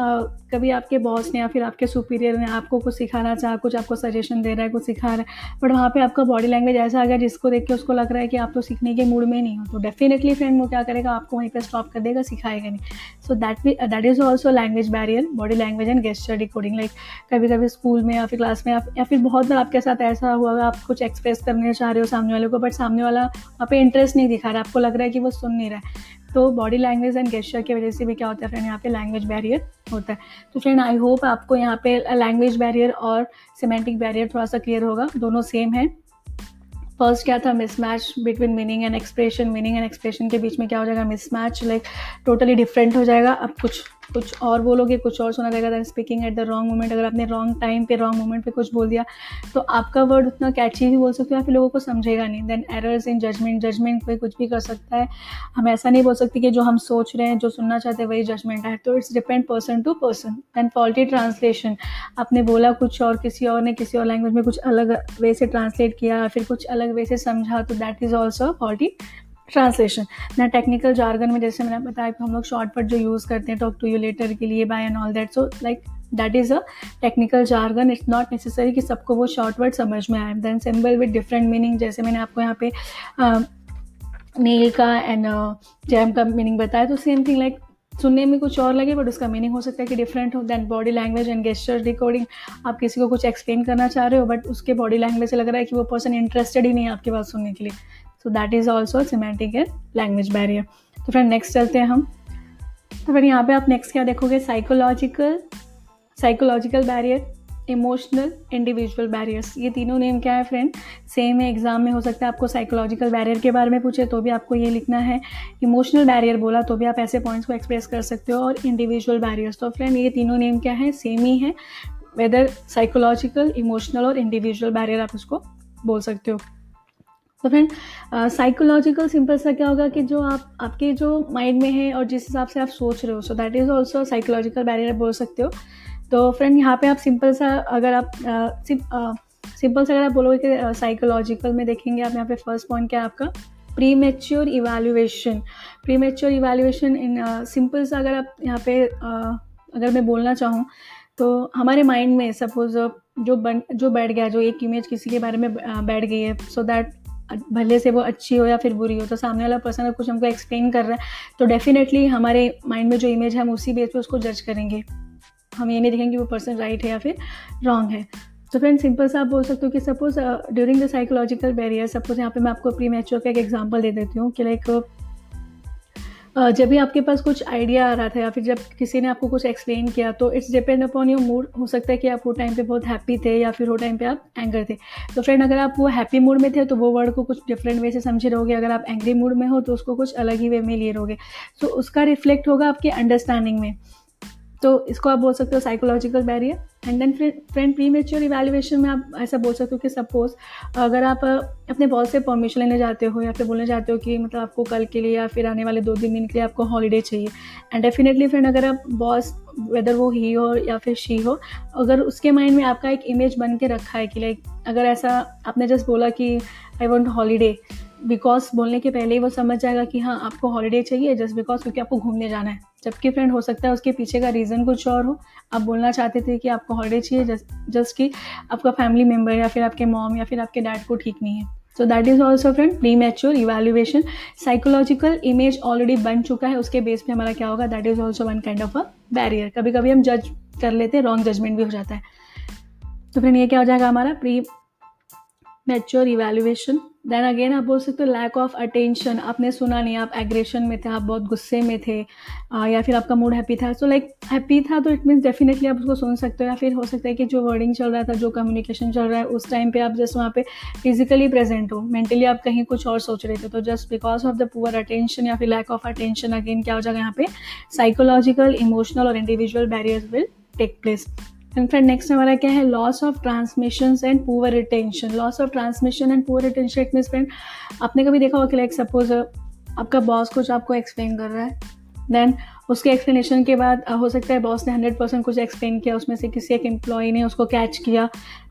कभी आपके बॉस ने या फिर आपके सुपीरियर ने आपको कुछ सिखाना चाहा, कुछ आपको सजेशन दे रहा है, कुछ सिखा रहा है बट वहाँ पे आपका बॉडी लैंग्वेज ऐसा आ गया जिसको देख के उसको लग रहा है कि आप तो सीखने के मूड में नहीं हो तो डेफिनेटली फ्रेंड वो क्या करेगा, आपको वहीं पर स्टॉप कर देगा, सिखाएगा नहीं। So that that is also language barrier body language and gesture decoding like कभी कभी स्कूल में या फिर क्लास में या फिर बहुत बार आपके साथ ऐसा हुआ, आप कुछ एक्सप्रेस करने चाह रहे हो सामने वाले को बट सामने वाला वहाँ पे इंटरेस्ट नहीं दिखा रहा, आपको लग रहा है कि वो सुन नहीं रहा है। तो बॉडी लैंग्वेज एंड गेस्टर की वजह से भी क्या होता है फ्रेंड यहाँ पे लैंग्वेज बैरियर होता है। तो फ्रेंड आई होप आपको यहाँ पे लैंग्वेज बैरियर और सिमेंटिक बैरियर थोड़ा सा क्लियर होगा। दोनों सेम है। फ़र्स्ट क्या था? Mismatch between meaning and expression meaning and expression के बीच में क्या हो जाएगा? मिसमैच लाइक टोटली डिफरेंट हो जाएगा। अब कुछ कुछ और बोलोगे, कुछ और सुना जाएगा then speaking at the wrong moment अगर आपने रॉन्ग टाइम पे रॉन्ग मोमेंट पे कुछ बोल दिया तो आपका वर्ड उतना कैची भी बोल सकते हो, या फिर लोगों को समझेगा नहीं। Then errors in judgement judgement कोई कुछ भी कर सकता है। हम ऐसा नहीं बोल सकते कि जो हम सोच रहे हैं, जो सुनना चाहते हैं, वही जजमेंट है। तो it's depend person to person then faulty translation आपने बोला कुछ और किसी और ने किसी और लैंग्वेज में कुछ अलग वे से ट्रांसलेट किया, फिर कुछ अलग वे से समझा तो that is also faulty translation. ना टेक्निकल जार्गन में जैसे मैंने बताया कि हम लोग शॉर्टकट जो यूज़ करते हैं टॉक टू यू लेटर के लिए bye and all that so like that is a technical jargon it's not necessary कि सबको वो शॉर्ट वर्ड समझ में आए. Then symbol with different meaning जैसे मैंने आपको यहाँ पे नील का एंड जैम का मीनिंग बताया तो सेम थिंग लाइक सुनने में कुछ और लगे बट उसका मीनिंग हो सकता है कि डिफरेंट हो. Then body language and gesture decoding आप किसी को कुछ एक्सप्लेन करना चाह रहे हो बट उसके बॉडी लैंग्वेज से लग रहा है कि वो पर्सन इंटरेस्टेड ही नहीं है आपकी बात सुनने के लिए. So that is also semantic and language barrier तो फ्रेंड नेक्स्ट चलते हैं हम। तो फिर यहाँ पे आप नेक्स्ट क्या देखोगे? Psychological psychological barrier emotional individual barriers ये तीनों नेम क्या है फ्रेंड सेम है एग्ज़ाम में हो सकता है आपको साइकोलॉजिकल बैरियर के बारे में पूछे तो भी आपको ये लिखना है। इमोशनल बैरियर बोला तो भी आप ऐसे पॉइंट्स को एक्सप्रेस कर सकते हो, और इंडिविजुअल बैरियर्स तो फ्रेंड ये तीनों नेम क्या है? सेम ही है। वेदर साइकोलॉजिकल इमोशनल और इंडिविजुअल बैरियर आप उसको बोल सकते हो। तो फ्रेंड साइकोलॉजिकल सिंपल सा क्या होगा कि जो आप आपके जो माइंड में है और जिस हिसाब से आप सोच रहे हो so that is also psychological barrier बोल सकते हो। तो फ्रेंड यहाँ पे आप सिंपल सा अगर आप सिंपल सा अगर आप बोलोगे कि साइकोलॉजिकल में देखेंगे आप यहाँ पे फ़र्स्ट पॉइंट क्या है आपका? Premature evaluation premature evaluation in simple सा अगर आप यहाँ पे uh, अगर मैं बोलना चाहूँ तो हमारे माइंड में सपोज़ जो बन जो बैठ गया जो एक इमेज किसी के बारे में बैठ गई है सो दैट भले से वो अच्छी हो या फिर बुरी हो तो सामने वाला पर्सन अगर कुछ हमको एक्सप्लेन कर रहा है तो डेफिनेटली हमारे माइंड में जो इमेज है हम उसी बेस पे उसको जज करेंगे। हम ये नहीं देखेंगे कि वो पर्सन राइट है या फिर रॉन्ग है। तो फ्रेंड सिंपल सा आप बोल सकते हो कि suppose during the psychological barrier suppose यहाँ पे मैं आपको प्री मैच्योर का एक एग्ज़ाम्पल दे देती हूँ कि लाइक जब भी आपके पास कुछ आइडिया आ रहा था या फिर जब किसी ने आपको कुछ एक्सप्लेन किया तो it's depend upon your mood हो सकता है कि आप वो टाइम पे बहुत हैप्पी थे या फिर वो टाइम पे आप एंगर थे. तो फ्रेंड अगर आप वो हैप्पी मूड में थे तो वो वर्ड को कुछ डिफरेंट वे से समझे रहोगे अगर आप एंग्री मूड में हो तो उसको कुछ अलग ही वे में लिए रहोगे तो उसका रिफ्लेक्ट होगा आपके अंडरस्टैंडिंग में. तो इसको आप बोल सकते हो psychological barrier and then friend premature evaluation में आप ऐसा बोल सकते हो कि सपोज़ अगर आप अपने बॉस से परमिशन लेने जाते हो या फिर बोलने जाते हो कि मतलब आपको कल के लिए या फिर आने वाले दो तीन दिन के लिए आपको हॉलीडे चाहिए. एंड डेफिनेटली फ्रेंड अगर आप बॉस वेदर वो ही हो या फिर शी हो, अगर उसके माइंड में आपका एक इमेज बन के रखा है कि लाइक अगर ऐसा आपने जस्ट बोला कि आई वॉन्ट हॉलीडे बिकॉज़ बोलने के पहले ही वो समझ जाएगा कि हाँ आपको हॉलीडे चाहिए जस्ट बिकॉज़ क्योंकि आपको घूमने जाना है। जबकि फ्रेंड हो सकता है उसके पीछे का रीज़न कुछ और हो। आप बोलना चाहते थे कि आपको हॉलीडे चाहिए जस्ट कि आपका फैमिली मेंबर या फिर आपके मॉम या फिर आपके डैड को ठीक नहीं है। So that is also friend premature evaluation psychological image already बन चुका है, उसके बेस पे हमारा क्या होगा? That is also one kind of a barrier कभी कभी हम जज कर लेते हैं रॉन्ग जजमेंट भी हो जाता है। तो फ्रेंड ये क्या हो जाएगा हमारा? Premature evaluation then again आप बोल सकते हो लैक ऑफ़ अटेंशन आपने सुना नहीं आप एग्रेशन में थे आप बहुत गुस्से में थे आ, या फिर आपका मूड हैप्पी था। सो लाइक हैप्पी था तो इट मीन्स डेफिनेटली आप उसको सुन सकते हो। या फिर हो सकता है कि जो वर्डिंग चल रहा था जो कम्युनिकेशन चल रहा है उस टाइम पे आप जस्ट वहाँ पे फिजिकली प्रेजेंट हो। मेंटली आप कहीं कुछ और सोच रहे थे। तो just because of the poor attention या फिर लैक ऑफ़ अटेंशन अगेन क्या हो जाएगा यहाँ पे? साइकोलॉजिकल इमोशनल और individual barriers will take place and friend next हमारा क्या है? Loss of transmission and poor retention loss of transmission and poor retention it means friend आपने कभी देखा होगा कि लाइक सपोज़ आपका बॉस कुछ आपको एक्सप्लेन कर रहा है देन उसके एक्सप्लेनेशन के बाद हो सकता है बॉस ने हंड्रेड परसेंट कुछ एक्सप्लेन किया, उसमें से किसी एक एम्प्लॉय ने उसको कैच किया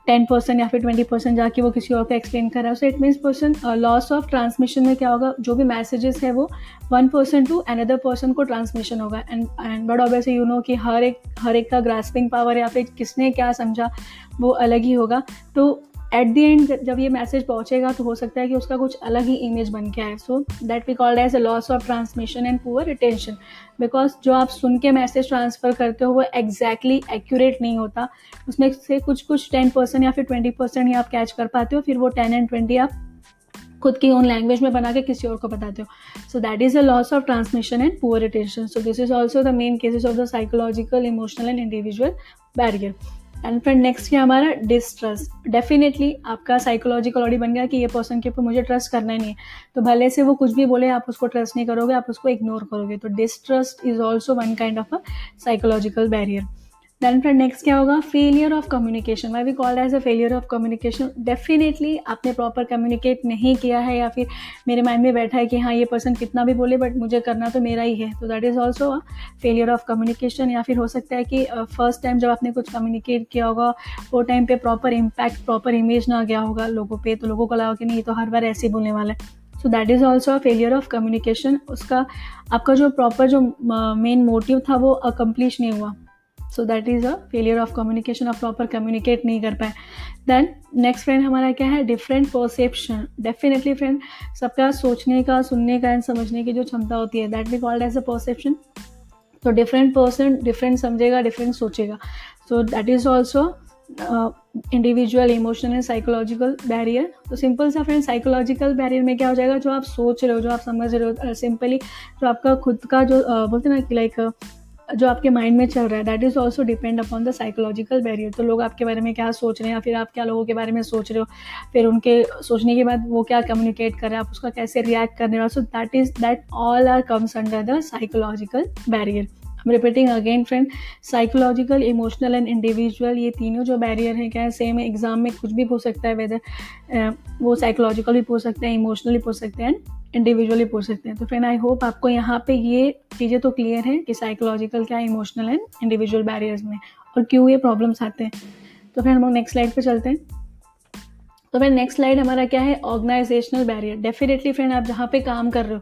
टेन परसेंट या फिर ट्वेंटी परसेंट जाके वो किसी और को एक्सप्लेन कर रहा है। So it means person loss of transmission में क्या होगा? जो भी मैसेजेस है वो one person to another person को ट्रांसमिशन होगा। And and but obviously you know कि हर एक हर एक का ग्रास्पिंग पावर या फिर किसने क्या समझा वो अलग ही होगा। तो एट द एंड जब ये मैसेज पहुंचेगा तो हो सकता है कि उसका कुछ अलग ही इमेज बन के आए। So that we called as a loss of transmission and poor retention because जो आप सुन के मैसेज ट्रांसफ़र करते हो, वो एग्जैक्टली exactly एक्यूरेट नहीं होता। उसमें से कुछ कुछ टेन परसेंट या फिर ट्वेंटी परसेंट ही आप कैच कर पाते हो, फिर वो टेन एंड ट्वेंटी आप खुद की ओन लैंग्वेज में बना के किसी और को बताते हो। So that is a loss of transmission and poor retention so this is also the main cases of the psychological emotional and individual barrier and फिर नेक्स्ट है हमारा डिस्ट्रस्ट डेफिनेटली आपका साइकोलॉजिकल ऑडी बन गया कि ये पर्सन के ऊपर मुझे ट्रस्ट करना ही नहीं है। तो भले से वो कुछ भी बोले, आप उसको ट्रस्ट नहीं करोगे, आप उसको इग्नोर करोगे। तो distrust is also one kind of a psychological barrier then friend next क्या होगा? Failure of communication why we called as a failure of communication definitely आपने प्रॉपर कम्युनिकेट नहीं किया है या फिर मेरे माइंड में बैठा है कि हाँ ये पर्सन कितना भी बोले बट मुझे करना तो मेरा ही है। तो that is also a failure of communication या फिर हो सकता है कि फ़र्स्ट uh, टाइम जब आपने कुछ कम्युनिकेट किया होगा वो टाइम पे प्रॉपर इम्पैक्ट प्रॉपर इमेज ना गया होगा लोगों पे। तो लोगों को लगा कि नहीं ये तो हर बार ऐसे ही बोलने वाला है। So that is also a failure of communication उसका आपका जो प्रॉपर जो मेन uh, मोटिव था वो अकम्प्लिश नहीं हुआ। So that is a failure of communication आप प्रॉपर कम्युनिकेट नहीं कर पाए। देन नेक्स्ट फ्रेंड हमारा क्या है? डिफरेंट परसेप्शन डेफिनेटली फ्रेंड सबका सोचने का सुनने का एंड समझने की जो क्षमता होती है that be called as a perception तो डिफरेंट पर्सन डिफरेंट समझेगा डिफरेंट सोचेगा। So that is also individual emotional and psychological barrier तो सिंपल सा फ्रेंड साइकोलॉजिकल बैरियर में क्या हो जाएगा? जो आप सोच रहे हो जो आप समझ रहे हो सिंपली जो आपका खुद का जो uh, बोलते ना कि लाइक जो आपके माइंड में चल रहा है that is also depend upon the psychological barrier तो लोग आपके बारे में क्या सोच रहे हैं या फिर आप क्या लोगों के बारे में सोच रहे हो? फिर उनके सोचने के बाद वो क्या कम्युनिकेट कर रहे हैं, आप उसका कैसे रिएक्ट कर रहे हो? So that is that all are comes under the psychological barrier repeating again friend psychological emotional and individual ये तीनों जो बैरियर हैं, क्या है सेम एग्ज़ाम में कुछ भी पूछ सकता है वेदर वो साइकोलॉजिकल भी पूछ सकते हैं इमोशनली पूछ सकते हैं इंडिविजुअली पूछ सकते हैं। तो फ्रेंड आई होप आपको यहाँ पे ये चीज़ें तो क्लियर है कि साइकोलॉजिकल क्या इमोशनल एंड इंडिविजुअल बैरियर्स में और क्यों ये प्रॉब्लम्स आते हैं। तो फिर हम लोग नेक्स्ट स्लाइड पे चलते हैं। तो फिर नेक्स्ट स्लाइड हमारा क्या है? ऑर्गेनाइजेशनल बैरियर डेफिनेटली फ्रेंड आप जहाँ पे काम कर रहे हो,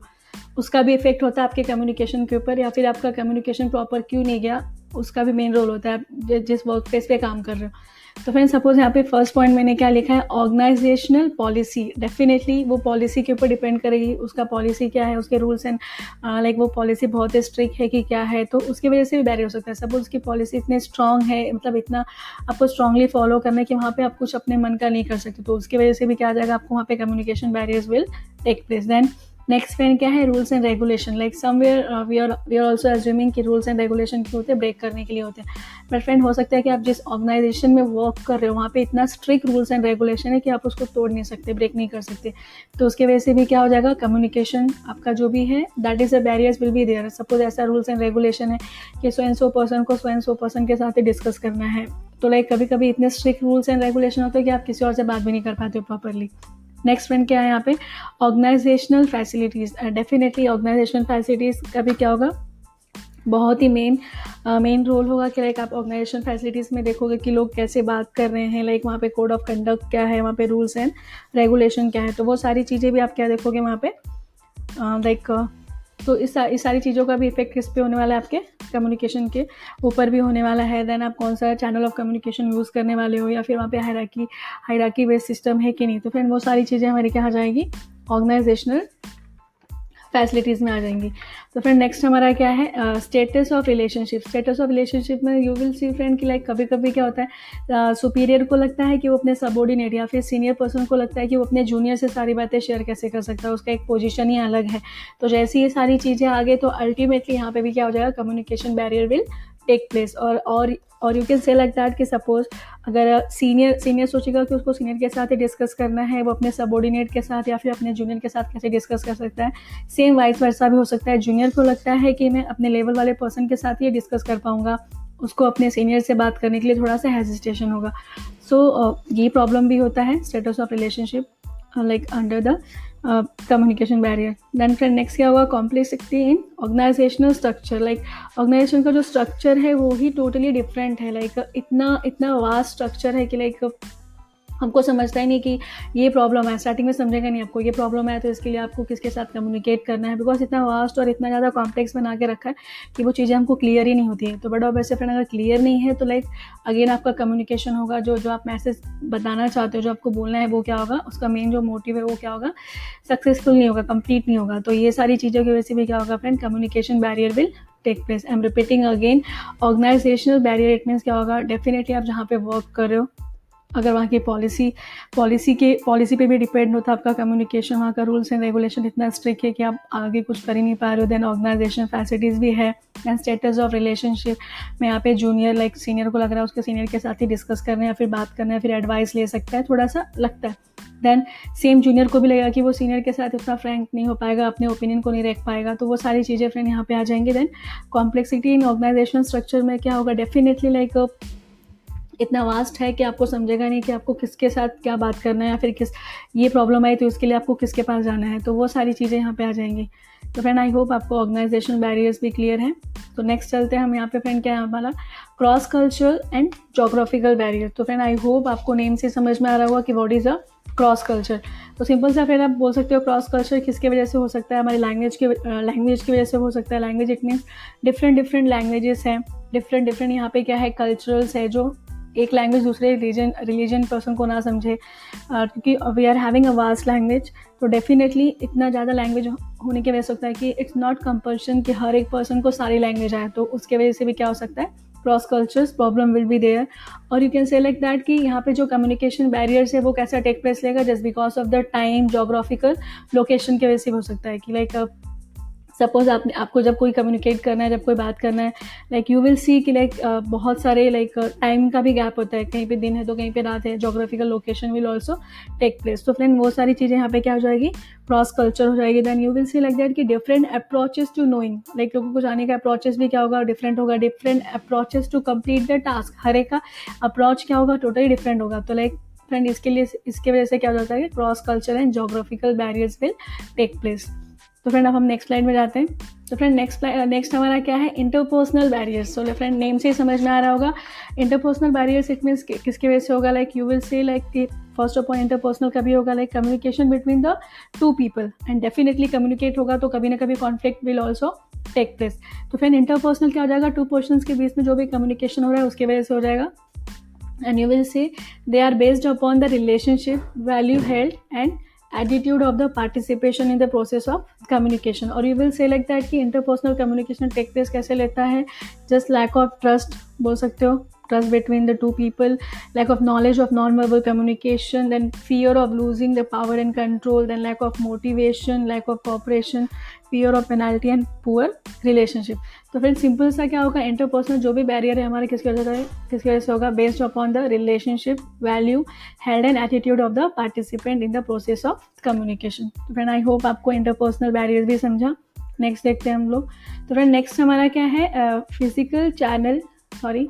उसका भी इफ़ेक्ट होता है आपके कम्युनिकेशन के ऊपर या फिर आपका कम्युनिकेशन प्रॉपर क्यों नहीं गया, उसका भी मेन रोल होता है। जिस वर्क प्लेस पे काम कर रहे हो। तो फ्रेंड सपोज़ यहाँ पे फ़र्स्ट पॉइंट मैंने क्या लिखा है? ऑर्गेनाइजेशनल पॉलिसी डेफिनेटली वो पॉलिसी के ऊपर डिपेंड करेगी। उसका पॉलिसी क्या है? उसके रूल्स एंड लाइक वो पॉलिसी बहुत ही स्ट्रिक्ट है कि क्या है? तो उसकी वजह से भी बैरियर हो सकता है। सपोज़ उसकी पॉलिसी इतनी स्ट्रांग है मतलब इतना आपको स्ट्रांगली फॉलो करना है कि वहाँ पर आप कुछ अपने मन का नहीं कर सकते। तो उसकी वजह से भी क्या आ जाएगा? आपको वहाँ पर communication barriers will take place then next friend क्या है? Rules and regulation like somewhere we are we are also assuming कि रूल्स एंड रेगुलेशन क्यों होते हैं? ब्रेक करने के लिए होते हैं. बट फ्रेंड हो सकता है कि आप जिस ऑर्गेनाइजेशन में वर्क कर रहे हो, वहाँ पे इतना स्ट्रिक्ट रूल्स एंड रेगुलेशन है कि आप उसको तोड़ नहीं सकते ब्रेक नहीं कर सकते. तो उसकी वजह से भी क्या हो जाएगा? कम्युनिकेशन आपका जो भी है that is a barriers will be there suppose ऐसा रूल्स एंड रेगुलेशन है कि सो एंड सो पर्सन को सो एंड सो पर्सन के साथ ही डिस्कस करना है. तो लाइक कभी कभी इतने स्ट्रिक्ट रूल्स एंड रेगुलेशन होते हैं कि आप किसी और से बात भी नहीं कर पाते हो प्रॉपरली नेक्स्ट पॉइंट क्या है यहाँ पे? Organisational facilities definitely organisational facilities का भी क्या होगा? बहुत ही मेन मेन रोल होगा कि लाइक आप ऑर्गेनाइजेशन फैसिलिटीज़ में देखोगे कि लोग कैसे बात कर रहे हैं लाइक वहाँ पे कोड ऑफ़ कंडक्ट क्या है वहाँ पे रूल्स एंड रेगुलेशन क्या है। तो वो सारी चीज़ें भी आप क्या देखोगे वहाँ पे? लाइक uh, तो इस इस सारी चीज़ों का भी इफ़ेक्ट किस पे होने वाला है आपके कम्युनिकेशन के? ऊपर भी होने वाला है देन आप कौन सा चैनल ऑफ़ कम्युनिकेशन यूज़ करने वाले हो या फिर वहाँ पे हायराकी हायराकी बेस्ड सिस्टम है कि नहीं? तो फिर वो सारी चीज़ें हमारे क्या आ जाएगी? ऑर्गेनाइजेशनल फैसिलिटीज़ में आ जाएँगी। तो फ्रेंड नेक्स्ट हमारा क्या है? Status of relationship status of relationship में यू विल सी फ्रेंड कि लाइक कभी कभी क्या होता है सुपीरियर uh, को लगता है कि वो अपने सबॉर्डिनेट या फिर सीनियर पर्सन को लगता है कि वो अपने जूनियर से सारी बातें शेयर कैसे कर सकता है उसका एक पोजिशन ही अलग है। तो जैसे ये सारी चीज़ें आ आगे तो अल्टीमेटली यहाँ पे भी क्या हो जाएगा communication barrier will take place और और और you can say like that कि सपोज़ अगर सीनियर सीनियर सोचेगा कि उसको सीनियर के साथ ही डिस्कस करना है वो अपने सबॉर्डिनेट के साथ या फिर अपने जूनियर के साथ कैसे डिस्कस कर सकता है? सेम वाइस वर्सा भी हो सकता है। जूनियर को लगता है कि मैं अपने लेवल वाले पर्सन के साथ ही डिस्कस कर पाऊँगा। उसको अपने सीनियर से बात करने के लिए थोड़ा सा हेजिटेशन होगा। सो so, ये प्रॉब्लम भी होता है status of relationship like under the communication barrier then friend next क्या हुआ? Complexity in organisational structure like organisation का जो स्ट्रक्चर है वो ही टोटली डिफरेंट है. लाइक like, इतना इतना वास्ट स्ट्रक्चर है कि लाइक हमको समझता ही नहीं कि ये प्रॉब्लम है। स्टार्टिंग में समझेगा नहीं आपको, ये प्रॉब्लम है तो इसके लिए आपको किसके साथ कम्युनिकेट करना है? बिकॉज़ इतना वास्ट और इतना ज़्यादा कॉम्प्लेक्स बना के रखा है कि वो चीज़ें हमको क्लियर ही नहीं होती हैं। तो बट ऑफ़ वैसे फ्रेंड अगर क्लियर नहीं है तो लाइक अगेन आपका कम्युनिकेशन होगा, जो जो आप मैसेज बताना चाहते हो, जो आपको बोलना है, वो क्या होगा? उसका मेन जो मोटिव है, वो क्या होगा? सक्सेसफुल नहीं होगा कंप्लीट नहीं होगा। तो ये सारी चीज़ों की वजह से भी क्या होगा friend communication barrier will take place I am repeating again organisational barrier it means क्या होगा? डेफिनेटली आप जहाँ पे वर्क कर रहे हो अगर वहाँ की पॉलिसी पॉलिसी के पॉलिसी पे भी डिपेंड होता है आपका कम्युनिकेशन वहाँ का रूल्स एंड रेगुलेशन इतना स्ट्रिक्ट है कि आप आगे कुछ कर ही नहीं पा रहे हो। देन ऑर्गेनाइजेशन फैसिलिटीज़ भी है एंड स्टेटस ऑफ़ रिलेशनशिप में यहाँ पे जूनियर लाइक सीनियर को लग रहा है उसके सीनियर के साथ ही डिस्कस करना है फिर बात करना है फिर एडवाइस ले सकता है थोड़ा सा लगता है। देन सेम जूनियर को भी लगेगा कि वो सीनियर के साथ इतना फ्रैंक नहीं हो पाएगा, अपने ओपिनियन को नहीं रख पाएगा तो वो सारी चीज़ें फ्रेंड यहाँ पे आ जाएँगे। Then complexity in organisation structure में क्या होगा? डेफिनेटली लाइक इतना वास्ट है कि आपको समझेगा नहीं कि आपको किसके साथ क्या बात करना है या फिर किस, ये प्रॉब्लम आई तो उसके लिए आपको किसके पास जाना है। तो वो सारी चीज़ें यहाँ पे आ जाएँगी। तो फ्रेंड आई होप आपको ऑर्गेनाइजेशन बैरियर्स भी क्लियर हैं। तो नेक्स्ट चलते हैं हम यहाँ पे फ्रेंड क्या है हमारा? Cross cultural and geographical barrier तो फ्रेंड आई होप आपको नेम से समझ में आ रहा होगा कि what is a cross culture तो सिंपल सा फिर आप बोल सकते हो क्रॉस कल्चर किसके वजह से हो सकता है? हमारी लैंग्वेज के लैंग्वेज की वजह से हो सकता है। Language it means different different languages हैं। डिफरेंट डिफरेंट यहाँ पे क्या है? कल्चरल्स है जो एक लैंग्वेज दूसरे रिलीजन रिलीजन पर्सन को ना समझे। क्योंकि we are having a vast language तो डेफिनेटली इतना ज़्यादा लैंग्वेज होने की वजह से होता है कि इट्स नॉट कंपल्शन कि हर एक पर्सन को सारी लैंग्वेज आए। तो उसके वजह से भी क्या हो सकता है? Cross cultures problem will be there और you can say like that कि यहाँ पे जो कम्युनिकेशन बैरियर्स है, वो कैसा टेक प्लेस लेगा? Just because of the time geographical location की वजह से हो सकता है कि लाइक सपोज़ आप आपको जब कोई कम्युनिकेट करना है जब कोई बात करना है लाइक यू विल सी कि लाइक uh, बहुत सारे लाइक टाइम का भी गैप होता है। कहीं पे दिन है तो कहीं पे रात है। Geographical location will also take place तो फ्रेंड वो सारी चीज़ें यहाँ पे क्या हो जाएगी? क्रॉस कल्चर हो जाएगी। Then you will see like that कि different approaches to knowing like लोगों को जाने का अप्रोचेस भी क्या होगा? डिफरेंट होगा। Different approaches to complete the task हर एक का अप्रोच क्या होगा? टोटली डिफरेंट होगा। तो लाइक फ्रेंड इसके लिए इसके वजह से क्या हो जाता है cross culture and geographical barriers will take place तो फ्रेंड अब हम नेक्स्ट स्लाइड में जाते हैं। तो फ्रेंड नेक्स्ट नेक्स्ट हमारा क्या है? इंटरपर्सनल बैरियर्स तो फ्रेंड नेम से ही समझ में आ रहा होगा। इंटरपर्सनल बैरियर्स इट मीन्स किसकी वजह से होगा? Like you will say like first of all interpersonal कभी होगा? Like communication between the two people and definitely communicate होगा तो कभी ना कभी conflict will also take place तो फ्रेंड इंटरपर्सनल क्या हो जाएगा? टू पर्सन के बीच में जो भी कम्युनिकेशन हो रहा है, उसकी वजह से हो जाएगा। And you will say they are based upon the relationship value health and attitude of the participation in the process of communication or you will say like that कि interpersonal communication take place कैसे लेता है just lack of trust बोल सकते हो trust between the two people lack of knowledge of non-verbal communication then fear of losing the power and control then lack of motivation lack of cooperation fear of penalty and poor relationship तो friend simple सा क्या होगा interpersonal जो भी barrier है हमारे किसकी वजह से किसकी वजह से होगा based upon the relationship value held and attitude of the participant in the process of communication तो फ्रेंड आई होप आपको इंटरपर्सनल बैरियर भी समझा नेक्स्ट देखते हैं हम लोग तो फ्रेंड नेक्स्ट हमारा क्या है physical channel sorry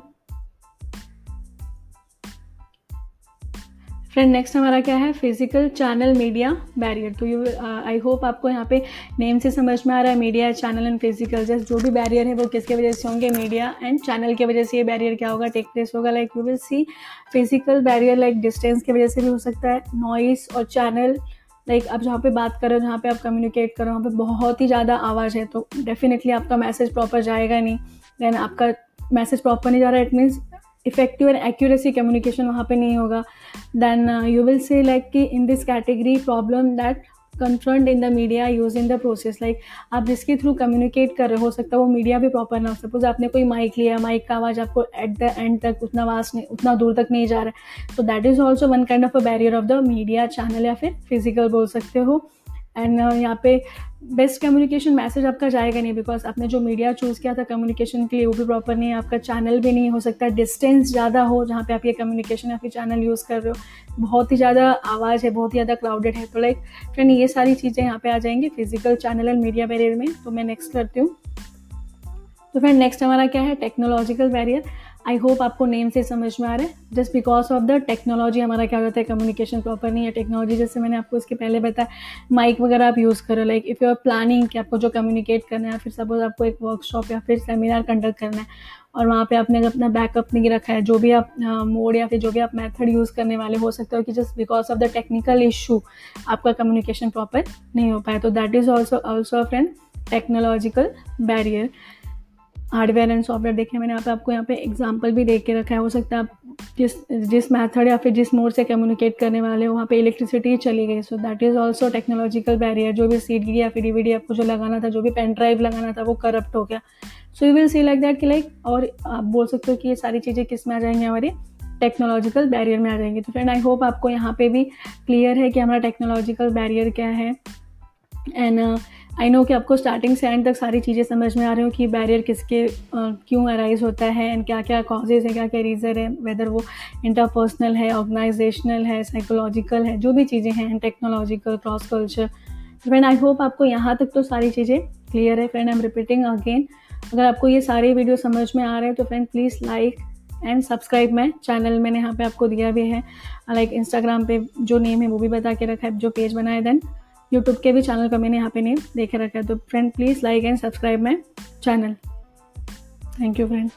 friend next हमारा क्या है? फ़िज़िकल चैनल मीडिया बैरियर तो यू आई होप आपको यहाँ पे नेम से समझ में आ रहा है media channel and physical just जो भी बैरियर है वो किसके वजह से होंगे? मीडिया एंड चैनल की वजह से ये बैरियर क्या होगा? टेक प्लेस होगा like you will see physical barrier like distance की वजह से भी हो सकता है. नॉइस और चैनल लाइक आप जहाँ पे बात करो, जहाँ पे आप कम्युनिकेट करो, वहाँ पे बहुत ही ज़्यादा आवाज़ है तो डेफिनेटली आपका मैसेज प्रॉपर जाएगा नहीं. देन आपका मैसेज प्रॉपर नहीं जा रहा है it means effective and accuracy communication वहाँ पे नहीं होगा. Then you will say like कि in this category problem that confront in the media use in the process like आप जिसके थ्रू कम्युनिकेट कर रहे हो सकता है वो मीडिया भी प्रॉपर ना हो. सपोज़ आपने कोई माइक लिया माइक का आवाज़ आपको एट द एंड तक उतना आवाज़ नहीं उतना दूर तक नहीं जा रहा है. तो that is also one kind of a barrier of the media channel या फिर फ़िज़िकल बोल सकते हो. एंड uh, यहाँ पे बेस्ट कम्युनिकेशन मैसेज आपका जाएगा नहीं बिकॉज़ आपने जो मीडिया चूज़ किया था कम्युनिकेशन के लिए, वो भी प्रॉपर नहीं है, आपका चैनल भी नहीं हो सकता डिस्टेंस ज़्यादा हो जहाँ पे आप ये कम्युनिकेशन या फिर चैनल यूज़ कर रहे हो। बहुत ही ज़्यादा आवाज़ है, बहुत ही ज़्यादा क्राउडेड है तो लाइक फ्रेंड ये सारी चीज़ें यहाँ पे आ जाएँगी physical channel and media barrier में तो मैं नेक्स्ट करती हूँ। तो फ्रेंड नेक्स्ट हमारा क्या है? टेक्नोलॉजिकल बैरियर आई होप आपको नेम से समझ में आ रहा है। Just because of the technology हमारा क्या होता है कम्युनिकेशन प्रॉपर नहीं है। टेक्नोलॉजी जैसे मैंने आपको इसके पहले बताया माइक वगैरह आप यूज़ करो। Like if you are planning कि आपको जो कम्युनिकेट करना है, फिर सपोज़ आपको एक वर्कशॉप या फिर सेमिनार कंडक्ट करना है, और वहाँ पे आपने अपना बैकअप नहीं रखा है, जो भी आप मोड या फिर जो भी आप मेथड यूज़ करने वाले, हो सकते हो कि just because of the technical issue आपका कम्युनिकेशन प्रॉपर नहीं हो पाया। तो that is also also a friend technological barrier hardware and software देखें, मैंने यहाँ पे आपको यहाँ पे एग्जांपल भी देख के रखा है। हो सकता है आप जिस जिस मेथड या फिर जिस मोड से कम्युनिकेट करने वाले हो, वहाँ पे इलेक्ट्रिसिटी चली गई। So that is also technological barrier जो भी सी डी या फिर डी आपको जो लगाना था, जो भी पेन ड्राइव लगाना था, वो करप्ट हो गया। So you will see like that कि लाइक और आप बोल सकते हो कि ये सारी चीज़ें किसमें आ जाएँगी? हमारी टेक्नोलॉजिकल बैरियर में आ जाएँगी। तो फ्रेंड आई होप आपको यहाँ पे भी क्लियर है कि हमारा टेक्नोलॉजिकल बैरियर क्या है। एंड आई नो कि आपको स्टार्टिंग से एंड तक सारी चीज़ें समझ में आ रही हो कि बैरियर किसके क्यों अराइज होता है एंड क्या क्या कॉजेज़ है क्या क्या रीज़न है वेदर वो इंटरपर्सनल है ऑर्गेनाइजेशनल है साइकोलॉजिकल है, जो भी चीज़ें हैं technological cross culture friend I hope आपको यहाँ तक तो सारी चीज़ें क्लियर है. Friend I am repeating again अगर आपको ये सारे वीडियो समझ में आ रहे हैं तो friend please like and subscribe मैं चैनल मैंने यहाँ पे आपको दिया भी है. लाइक इंस्टाग्राम पे जो नेम है, वो भी बता के रखा है, जो पेज बनाए देन यूट्यूब के भी चैनल का मैंने यहाँ पे नेम देखे रखा है तो friend please like and subscribe my channel thank you friend